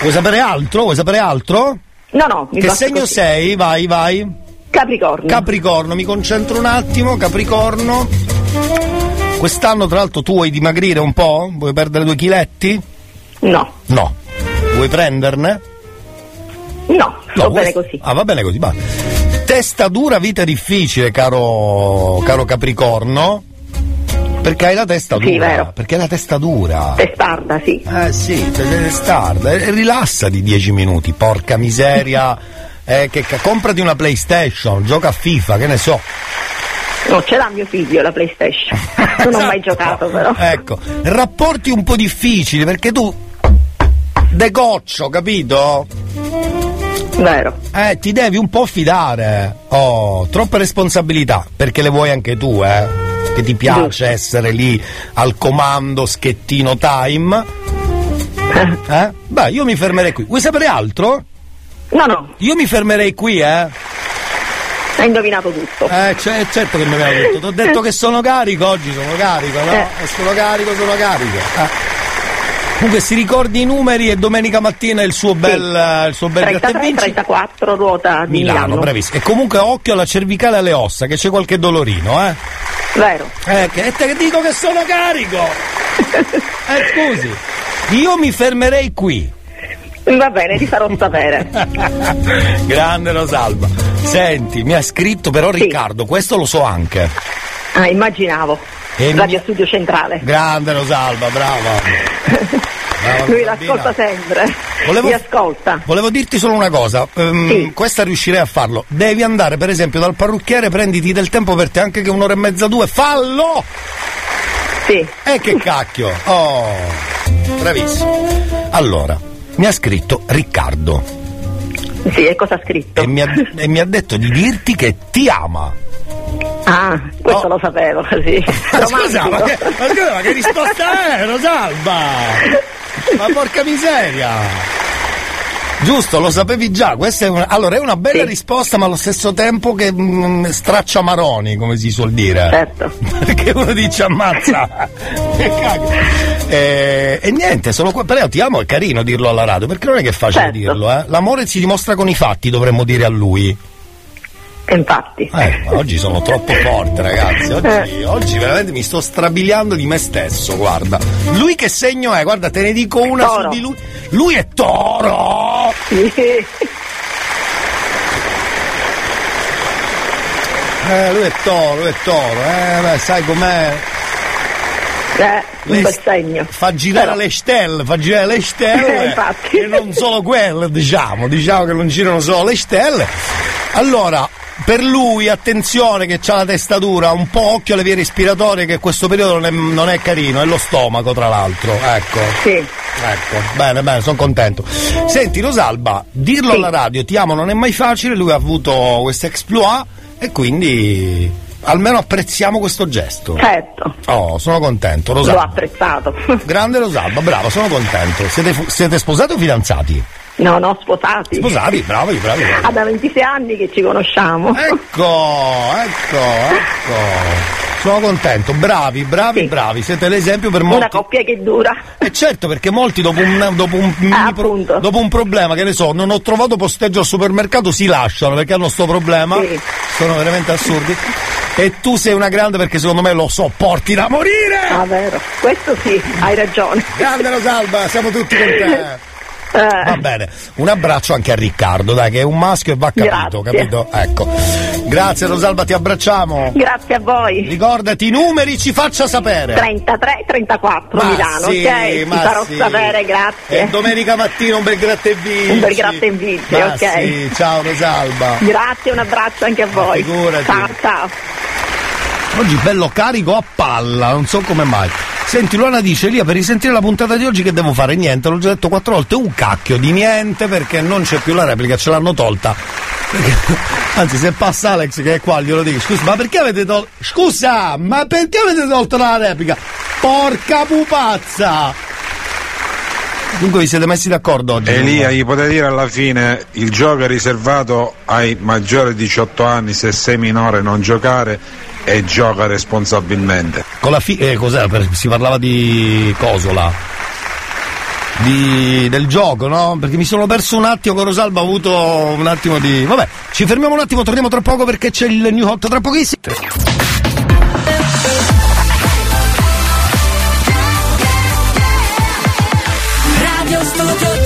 vuoi sapere altro? Vuoi sapere altro? No, no, mi Che segno così. sei? Vai, vai. Capricorno. Capricorno, mi concentro un attimo, Capricorno. Quest'anno tra l'altro tu vuoi dimagrire un po'? Vuoi perdere due chiletti? No. No. Vuoi prenderne? No, No, bene questo- così. Ah, va bene così, va. Testa dura, vita difficile, caro, caro Capricorno. Perché hai la testa Sì, dura. vero. Perché hai la testa dura. Testarda, sì. Eh sì, testarda. E rilassati dieci minuti, porca miseria. Eh, che comprati una PlayStation, gioca a FIFA, che ne so. No, ce l'ha mio figlio la PlayStation. Non ho mai giocato però. Ecco, rapporti un po' difficili perché tu decoccio, capito? Vero. Eh, ti devi un po' fidare. Oh, troppe responsabilità, perché le vuoi anche tu, eh? Che ti piace essere lì al comando schettino time. Eh? Beh, io mi fermerei qui. Vuoi sapere altro? No, no. Io mi fermerei qui, eh? Hai indovinato tutto. Eh, c- certo che mi aveva detto. Ti ho detto che sono carico, oggi sono carico, no? Eh. Sono carico, sono carico. Eh. Comunque si ricordi i numeri e domenica mattina il suo bel, il suo bel gratta e 33, vinci. 34 ruota di Milano, Milano. bravissimo. E comunque occhio alla cervicale e alle ossa, che c'è qualche dolorino, eh? Vero. Eh, che te dico che sono carico! eh, scusi, io mi fermerei qui. Va bene, ti farò sapere. Grande Rosalba. Senti, mi ha scritto però Riccardo, questo lo so anche. Ah, immaginavo. E mi- Radio Studio Centrale. Grande Rosalba, brava. Brava, Lui l'ascolta sempre. Volevo- Mi ascolta. Volevo dirti solo una cosa, ehm, questa riuscirei a farlo. Devi andare, per esempio, dal parrucchiere, prenditi del tempo per te, anche che un'ora e mezza, due, fallo! Sì. E che cacchio! Oh, bravissimo. Allora, mi ha scritto Riccardo. Sì, e cosa ha scritto? E mi ha, e mi ha detto di dirti che ti ama. Ah, questo lo sapevo, sì. Ma scusa, ma che, ma scusa, ma che risposta è, Rosalba? Ma porca miseria! Giusto, lo sapevi già. Questa è una, allora, è una bella risposta, ma allo stesso tempo che mm, straccia maroni, come si suol dire. Certo. Perché uno dice ammazza. che cacchio. E, e niente, solo que- però ti amo, è carino dirlo alla radio, perché non è che è facile Certo. dirlo, eh. L'amore si dimostra con i fatti, dovremmo dire a lui. Infatti. Eh, ma oggi sono troppo forte, ragazzi. Oggi, oggi veramente mi sto strabiliando di me stesso, guarda. Lui che segno è? Guarda, te ne dico una Toro. su di lui. Lui è toro! Eh, lui è toro, lui è toro, eh, beh, sai com'è? Eh, un bel segno. Fa girare le stelle, fa girare le stelle. Eh, infatti. E non solo quelle, diciamo, diciamo che non girano solo le stelle. Allora, per lui, attenzione che ha la testa dura, un po' occhio alle vie respiratorie che in questo periodo non è, non è carino, è lo stomaco tra l'altro, ecco. Sì. Ecco, bene, bene, sono contento. Senti, Rosalba, dirlo alla radio, ti amo, non è mai facile, lui ha avuto questo exploit, e quindi almeno apprezziamo questo gesto. Certo, Oh, sono contento, l'ho Rosalba. apprezzato. Grande Rosalba, bravo, sono contento. Siete, siete sposati o fidanzati? No, no, sposati. Sposati, bravi, bravi. bravi. Ah, da 26 anni che ci conosciamo. Ecco, ecco, ecco. Sono contento, bravi, bravi, bravi. Siete l'esempio per molti. Una coppia che dura. E certo, perché molti dopo un, dopo, un, mini pro- dopo un problema, che ne so, non ho trovato posteggio al supermercato, si lasciano perché hanno sto problema. Sono veramente assurdi. E tu sei una grande perché secondo me lo sopporti da morire! Ah, vero. Questo sì, hai ragione. Grande Rosalba, siamo tutti con te. Va bene, un abbraccio anche a Riccardo, dai, che è un maschio e va capito, Grazie. capito? Ecco. Grazie Rosalba, ti abbracciamo. Grazie a voi. Ricordati i numeri, ci faccia sapere. 33 34 Ma Milano, sì, ok? Ma farò sì. sapere, grazie. E domenica mattina un bel gratta e vinci. Un bel gratta e vinci, ok. sì, ciao Rosalba. Grazie, un abbraccio anche a voi. figurati. Ciao, ciao. Oggi bello carico a palla, non so come mai. Senti, Luana dice, Elia, per risentire la puntata di oggi che devo fare? Niente, l'ho già detto quattro volte, un cacchio di niente perché non c'è più la replica, ce l'hanno tolta. Anzi, se passa Alex che è qua, glielo dico, scusa, ma perché avete tolto... Scusa, ma perché avete tolto la replica? Porca pupazza! Dunque vi siete messi d'accordo oggi? Elia, gli potete dire alla fine il gioco è riservato ai maggiori di 18 anni, se sei minore non giocare e gioca responsabilmente. Con la fi- eh, cos'era? Per- si parlava di Cosola. Di- del gioco, no? Perché mi sono perso un attimo con Rosalba, ho avuto un attimo di. Vabbè, ci fermiamo un attimo, torniamo tra poco perché c'è il new hot tra pochissimo. Radio Studio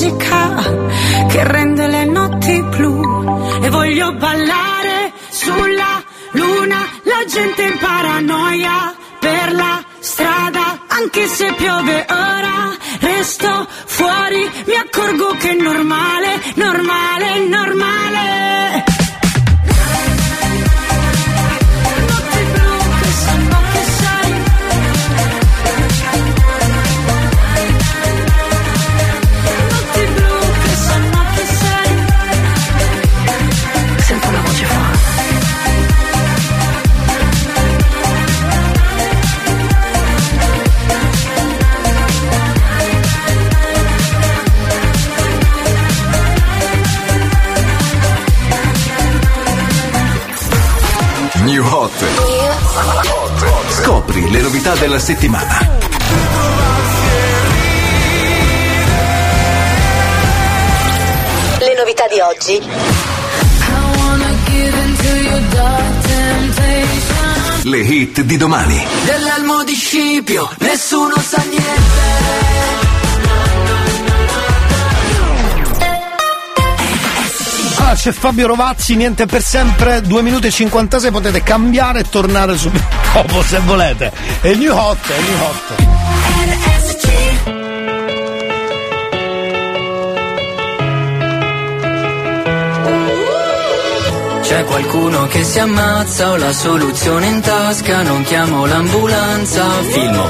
Musica che rende le notti blu. E voglio ballare sulla luna, la gente in paranoia per la strada, anche se piove ora, resto fuori, mi accorgo che è normale, normale, normale. Hot. Scopri le novità della settimana. Le novità di oggi. Le hit di domani. Dell'elmo di Scipio, nessuno sa niente. C'è Fabio Rovazzi, niente per sempre, 2 minuti e 56, potete cambiare e tornare subito dopo se volete. È il new hot, è il new hot. C'è qualcuno che si ammazza, ho la soluzione in tasca, non chiamo l'ambulanza, filmo.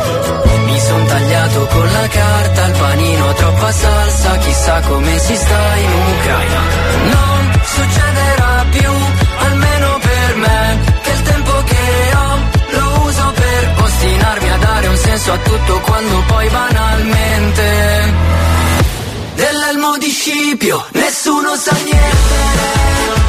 Mi son tagliato con la carta, il panino troppa salsa, chissà come si sta in Ucraina. Non succederà più, almeno per me, che il tempo che ho lo uso per ostinarmi a dare un senso a tutto quando poi banalmente dell'elmo di Scipio nessuno sa niente.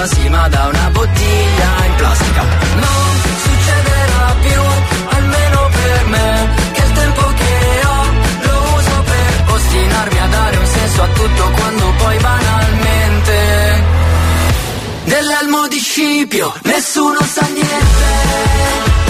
D'arancia, sì ma da una bottiglia in plastica. Non succederà più, almeno per me, che il tempo che ho lo uso per ostinarmi a dare un senso a tutto quando poi banalmente dell'elmo di Scipio nessuno sa niente.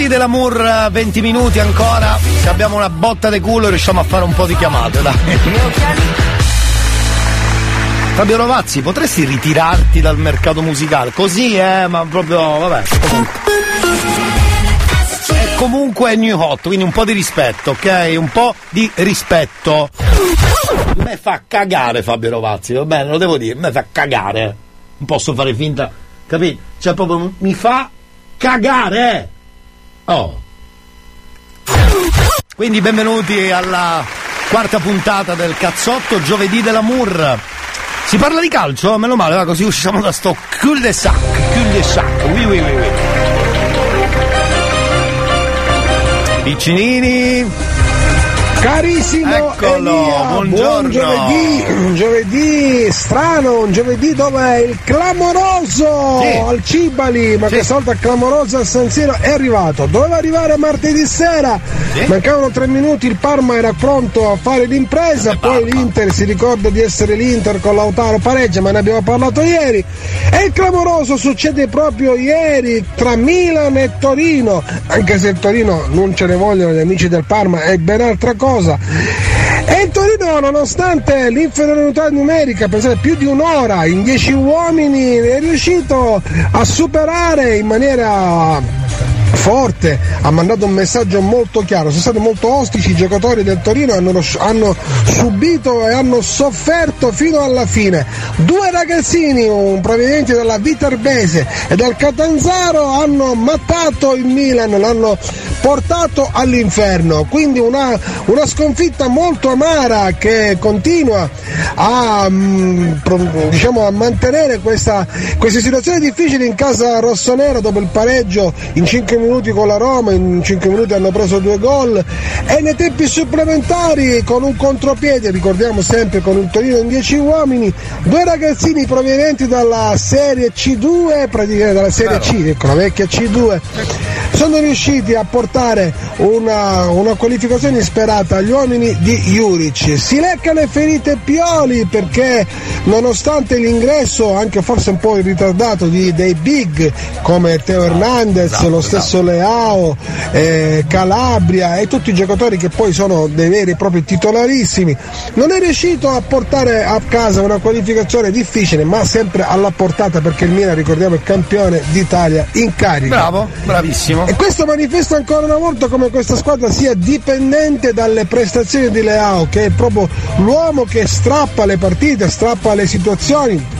Giovedì dell'amour, 20 minuti ancora. Se abbiamo una botta di culo riusciamo a fare un po' di chiamate, dai. Fabio Rovazzi, potresti ritirarti dal mercato musicale? Così, eh, ma proprio, vabbè, comunque. È new hot, quindi un po' di rispetto, ok? Un po' di rispetto. Me fa cagare Fabio Rovazzi, va bene, lo devo dire, me fa cagare. Non posso fare finta, capito? Cioè proprio mi fa cagare. Oh. Quindi benvenuti alla quarta puntata del cazzotto giovedì dell'amour. Si parla di calcio? Meno male, va così usciamo da sto cul de sac, cul de sac. Oui, oui, oui, oui. Piccinini. Carissimo Eccolo, Elia, buongiorno. buon giovedì, un giovedì strano, un giovedì dove il clamoroso Sì. al Cibali, ma Sì. questa volta clamoroso al San Siro è arrivato. Doveva arrivare martedì sera, Sì. mancavano tre minuti, il Parma era pronto a fare l'impresa, poi l'Inter si ricorda di essere l'Inter con Lautaro pareggia, ma ne abbiamo parlato ieri. E il clamoroso succede proprio ieri tra Milan e Torino, anche se il Torino non ce ne vogliono gli amici del Parma, è ben altra cosa. E il Torino, nonostante l'inferiorità numerica, pensate più di un'ora, in dieci uomini, è riuscito a superare in maniera forte, ha mandato un messaggio molto chiaro, sono stati molto ostici, i giocatori del Torino hanno, hanno subito e hanno sofferto fino alla fine. Due ragazzini un- provenienti dalla Viterbese e dal Catanzaro hanno mattato il Milan, l'hanno portato all'inferno, quindi una, una sconfitta molto amara che continua a, mm, diciamo, a mantenere questa, questa situazione difficile in casa rossonera dopo il pareggio in 5 minuti con la Roma, in 5 minuti hanno preso due gol e nei tempi supplementari con un contropiede, ricordiamo sempre con il Torino in 10 uomini, due ragazzini provenienti dalla Serie C2, praticamente dalla Serie C, ecco la vecchia C2, sono riusciti a portare una, una qualificazione insperata agli uomini di Juric. Si lecca le ferite Pioli perché nonostante l'ingresso, anche forse un po' ritardato, di, dei big come Teo Hernandez, Esatto, lo stesso Leao, eh, Calabria e tutti i giocatori che poi sono dei veri e propri titolarissimi, non è riuscito a portare a casa una qualificazione difficile ma sempre alla portata perché il Milan ricordiamo è campione d'Italia in carica. Bravo, bravissimo. E questo manifesta ancora una volta come questa squadra sia dipendente dalle prestazioni di Leao, che è proprio l'uomo che strappa le partite, strappa le situazioni.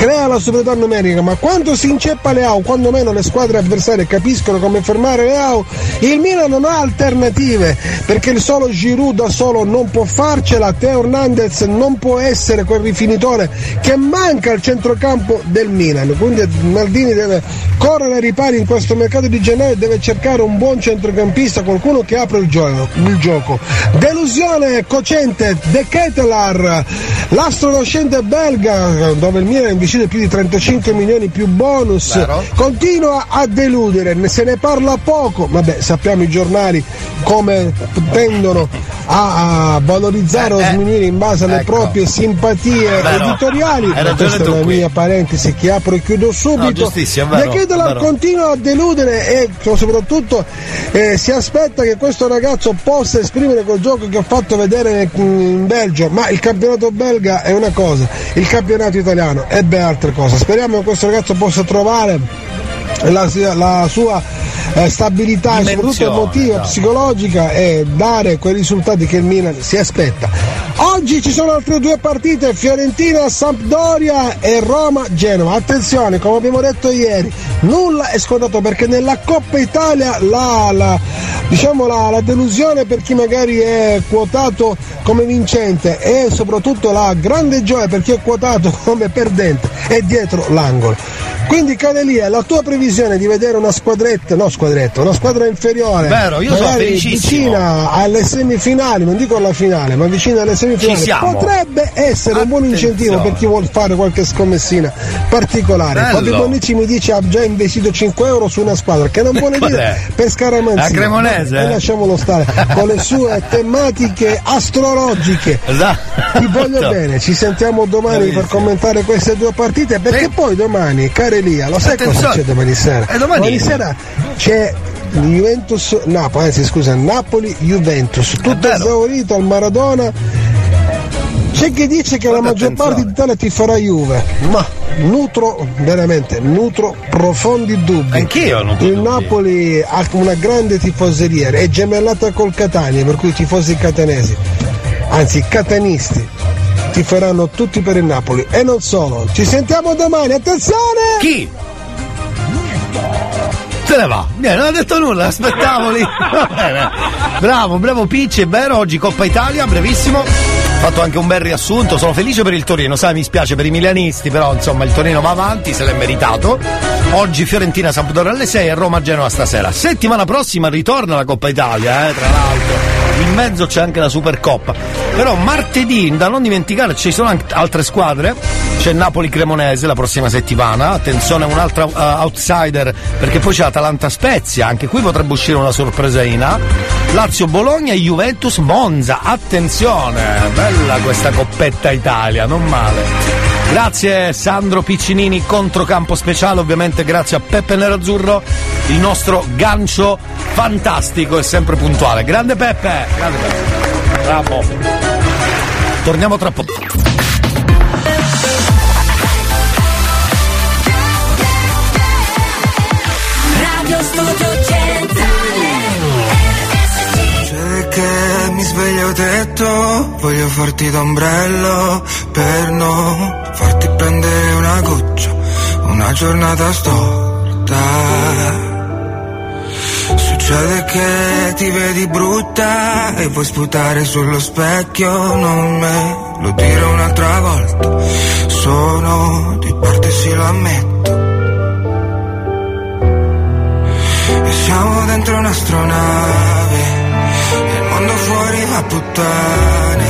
Crea la superiorità numerica, ma quando si inceppa Leao, quando meno le squadre avversarie capiscono come fermare Leao, il Milan non ha alternative, perché il solo Giroud da solo non può farcela, Teo Hernandez non può essere quel rifinitore che manca al centrocampo del Milan, quindi Maldini deve correre ai ripari in questo mercato di gennaio e deve cercare un buon centrocampista, qualcuno che apre il gioco. Il gioco. Delusione cocente, De Ketelar, l'astro nascente belga, dove il Milan decide più di 35 milioni più bonus, Vero. continua a deludere, se ne parla poco, vabbè sappiamo i giornali come tendono a, a valorizzare o sminuire in base alle ecco. proprie simpatie Vero. editoriali, Hai questa è tu la qui. mia parentesi che apro e chiudo subito. No, vero. continua a deludere e soprattutto eh, si aspetta che questo ragazzo possa esprimere quel gioco che ho fatto vedere in Belgio, ma il campionato belga è una cosa, il campionato italiano è ben altra cosa. Speriamo che questo ragazzo possa trovare la, la sua eh, stabilità e soprattutto emotiva, esatto. psicologica e dare quei risultati che il Milan si aspetta. Oggi ci sono altre due partite, Fiorentina, Sampdoria e Roma, Genova. Attenzione, come abbiamo detto ieri, nulla è scontato perché nella Coppa Italia la, la- diciamo la, la delusione per chi magari è quotato come vincente e soprattutto la grande gioia per chi è quotato come perdente è dietro l'angolo. Quindi Cadelia, la tua previsione di vedere una squadretta, no squadretta, una squadra inferiore, Vero, io sono felicissimo. vicina alle semifinali, non dico alla finale, ma vicina alle semifinali, potrebbe essere un buon incentivo per chi vuole fare qualche scommessina particolare. Bello. Fabio Bonnici mi dice ha già investito 5 euro su una squadra, che non vuole dire per Scaramanzini. La Cremonese? E lasciamolo stare, con le sue tematiche astrologiche. Esatto. Ti voglio bene, ci sentiamo domani per commentare queste due partite perché poi domani, cara Elia, lo sai cosa Attenzione. c'è domani sera? Eh, domani- sera c'è Juventus Napoli, anzi scusa, Napoli Juventus, tutto esaurito al Maradona. C'è chi dice che la maggior parte d'Italia ti farà Juve, ma nutro veramente, nutro profondi dubbi. Anch'io nutro Il Napoli ha una grande tifoseria, è gemellata col Catania, per cui i tifosi catanesi, anzi catanisti, ti faranno tutti per il Napoli. E non solo, ci sentiamo domani, attenzione! Chi? Se ne va. Niente, non ha detto nulla, aspettavo lì. Bravo, bravo Picci, è vero, oggi Coppa Italia, brevissimo. Ho fatto anche un bel riassunto, sono felice per il Torino, sai, mi spiace per i milanisti, però insomma il Torino va avanti, se l'è meritato. Oggi Fiorentina Sampdoria alle 6 e Roma Genova stasera. Settimana prossima ritorna la Coppa Italia, eh, tra l'altro. In mezzo c'è anche la Supercoppa. Però martedì, da non dimenticare, ci sono altre squadre. C'è Napoli Cremonese la prossima settimana. Attenzione, un'altra uh, outsider, perché poi c'è Atalanta Spezia. Anche qui potrebbe uscire una sorpresaina. Lazio Bologna e Juventus Monza. Attenzione, bella questa coppetta Italia, non male. Grazie Sandro Piccinini, controcampo speciale, ovviamente grazie a Peppe Nerazzurro, il nostro gancio fantastico e sempre puntuale. Grande Peppe! Grande Peppe! Bravo! Torniamo tra poco. mi sveglio detto Voglio farti d'ombrello per no prendere una goccia, una giornata storta. Succede che ti vedi brutta e vuoi sputare sullo specchio, non me lo dire un'altra volta, sono di parte sì lo ammetto. E siamo dentro un'astronave, il mondo fuori va puttane,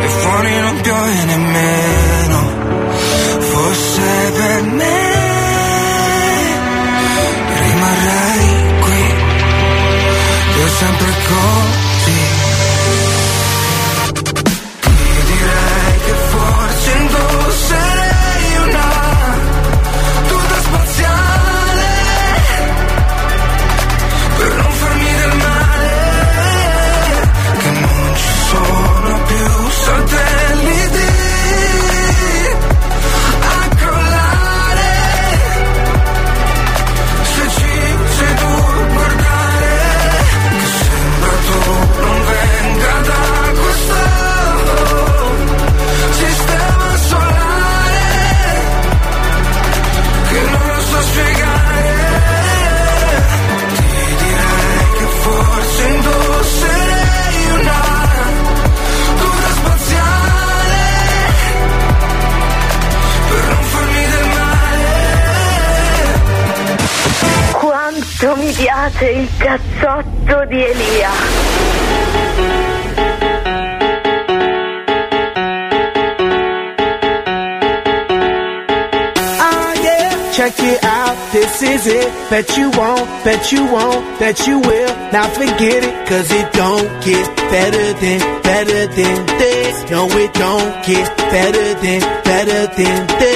E fuori non piove nemmeno Forse per me rimarrei qui per sempre così. Quanto mi piace il cazzotto di Elia. Ah check it out, this is it. Bet you won't, bet you won't, bet you will. Now forget it, cause it don't get better than, better than this. No, it don't get better than, better than this.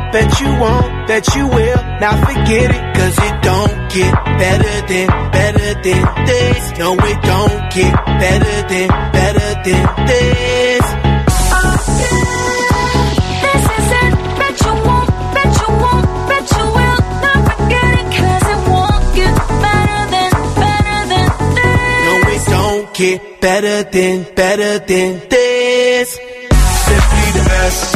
bet you won't, bet you will. Now forget it, cause it don't get better than, better than this. No, it don't get better than, better than this. This is it. Bet you won't, bet you won't, bet you will. Forget it, 'cause it won't get better than, better than this. No, it don't get better than, better than this. Simply the best.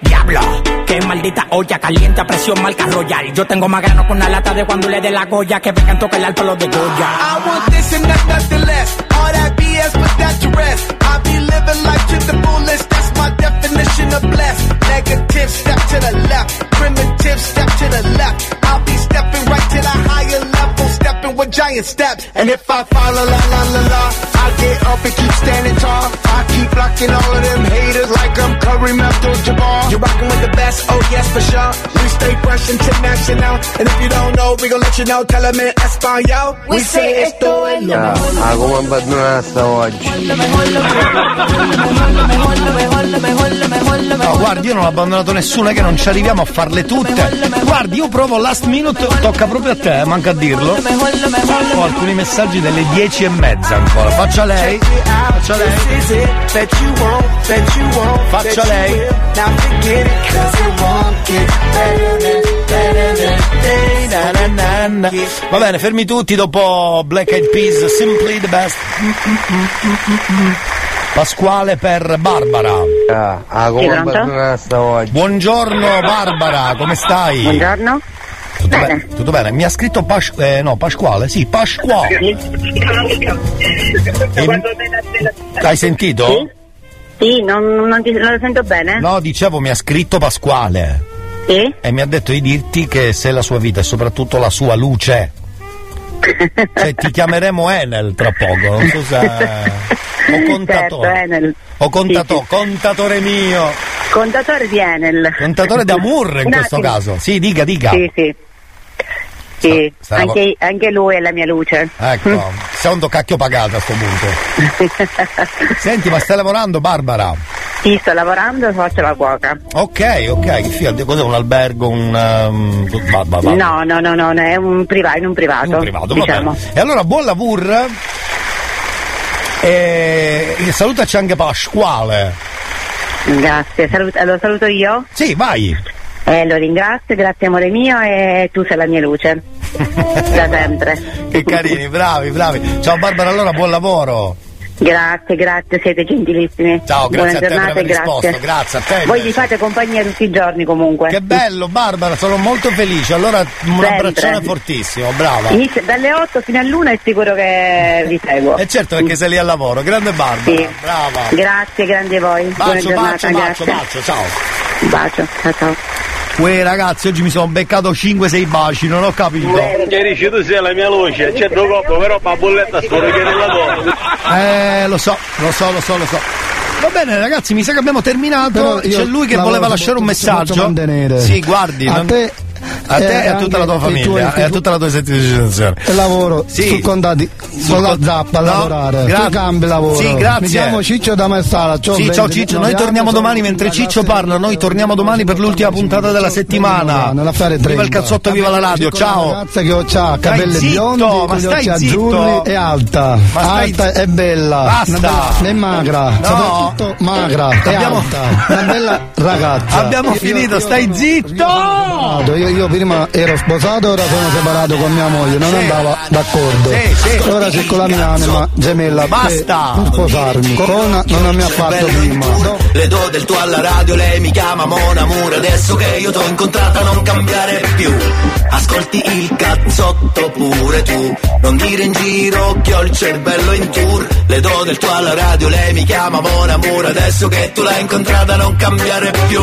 Diablo, qué maldita olla caliente a presión marca royal. Yo tengo más grano con una lata de cuando le dé la goya que vengan tocar el alto los de Goya. I want this and not nothing less. All that BS, put that to rest. I be living life to the fullest. That's my definition of blessed. Negative, step to the left. Primitive, step to the left. I'll be stepping right to the higher Stepping with giant steps. And if I fall, la la la la la, I get up and keep standing tall. I keep blocking all of them haters like I'm Kareem Abdul-Jabbar. You're rocking with the best, oh yes for sure. We stay fresh international. And if you don't know, we gon' let you know. Tell them in Espanol. We say esto es lo Ah, ah, come abbandonare sta oggi? No, guardi, io non ho abbandonato nessuna, che non ci arriviamo a farle tutte. Guardi, io provo last minute, tocca proprio a te, manca a dirlo. Ho alcuni messaggi delle dieci e mezza ancora. Faccia lei. Faccia lei. Faccia lei. Va bene, fermi tutti dopo Black Eyed Peas, Simply the Best. Pasquale per Barbara. Ah, ah, oggi? Buongiorno Barbara, come stai? Buongiorno. Tutto bene? Tutto bene? Mi ha scritto Pas- eh, no, Pasquale? Sì, Pasquale. E- Hai sentito? Sì, non, non, ti- non lo sento bene. No, dicevo, mi ha scritto Pasquale. Sì? E mi ha detto di dirti che sei la sua vita e soprattutto la sua luce. Cioè, ti chiameremo Enel tra poco, non so se... O contatore. Certo, Enel. O contato- contatore mio. Contatore di Enel. Contatore d'Amur in questo caso. Sì, dica, dica. Sì, sì. Sì, sta lav- anche, anche lui è la mia luce. Ecco, secondo cacchio pagata a sto punto. Senti, ma stai lavorando Barbara? Sì, sto lavorando, faccio la cuoca. Ok, ok, che figo, cos'è un albergo, un... um, va- va- va- No, no, no, no, è un privato, in un privato. un privato, va diciamo. E allora buon lavoro. E, e salutaci anche Pasquale. Grazie, salut- lo saluto io? Sì, vai. Eh, lo ringrazio, grazie amore mio e tu sei la mia luce. da sempre. Che carini, bravi, bravi. Ciao Barbara, allora buon lavoro. Grazie, grazie, siete gentilissimi. Ciao, grazie Buona a te per aver e grazie. risposto, grazie a te. Voi vi fate compagnia tutti i giorni comunque. Che bello Barbara, sono molto felice. Allora un Sempre. abbraccione fortissimo, brava. Inizio dalle 8 fino all'una è sicuro che vi seguo. E certo perché sei lì al lavoro, grande Barbara, Sì. brava. Grazie, grande a voi. Buona Bacio, giornata, bacio, bacio, bacio, ciao. Bacio, ciao ciao. Uè ragazzi, oggi mi sono beccato 5-6 baci, non ho capito. Ieri tu sei la mia luce, c'è due coppe, però pa' bolletta richiede la tua. Eh, lo so, lo so, lo so, lo so. Va bene ragazzi, mi sa che abbiamo terminato. C'è lui che voleva lasciare un messaggio. Sì, guardi. A non- te a te e a tutta la tua famiglia e a tutta la tua situazione. E lavoro Sì. su contati con la zappa a no, lavorare gra- tu cambi lavoro Sì, grazie. mi chiamo Ciccio da Marsala c'ho Sì, ciao 29 Ciccio, noi torniamo domani mentre Ciccio parla, noi torniamo domani per l'ultima puntata della settimana. Viva il 30. cazzotto, viva la radio, ciao. ragazza che ho c'ha capelli biondi ma stai azzurri e alta alta e bella Basta. E magra soprattutto magra e alta una bella ragazza Abbiamo Io- finito, io- stai zitto! Io, prima ero sposato, ora sono separato con mia moglie, non Sì. andava d'accordo. Sì, sì. Ora c'è con la mia anima gemella Basta. per sposarmi. Corona non mi ha fatto prima. Le do del tuo alla radio, lei mi chiama Mon Amour Adesso che io t'ho incontrata non cambiare più Ascolti il cazzotto pure tu Non dire in giro che ho il cervello in tour Le do del tuo alla radio, lei mi chiama Mon Amour Adesso che tu l'hai incontrata non cambiare più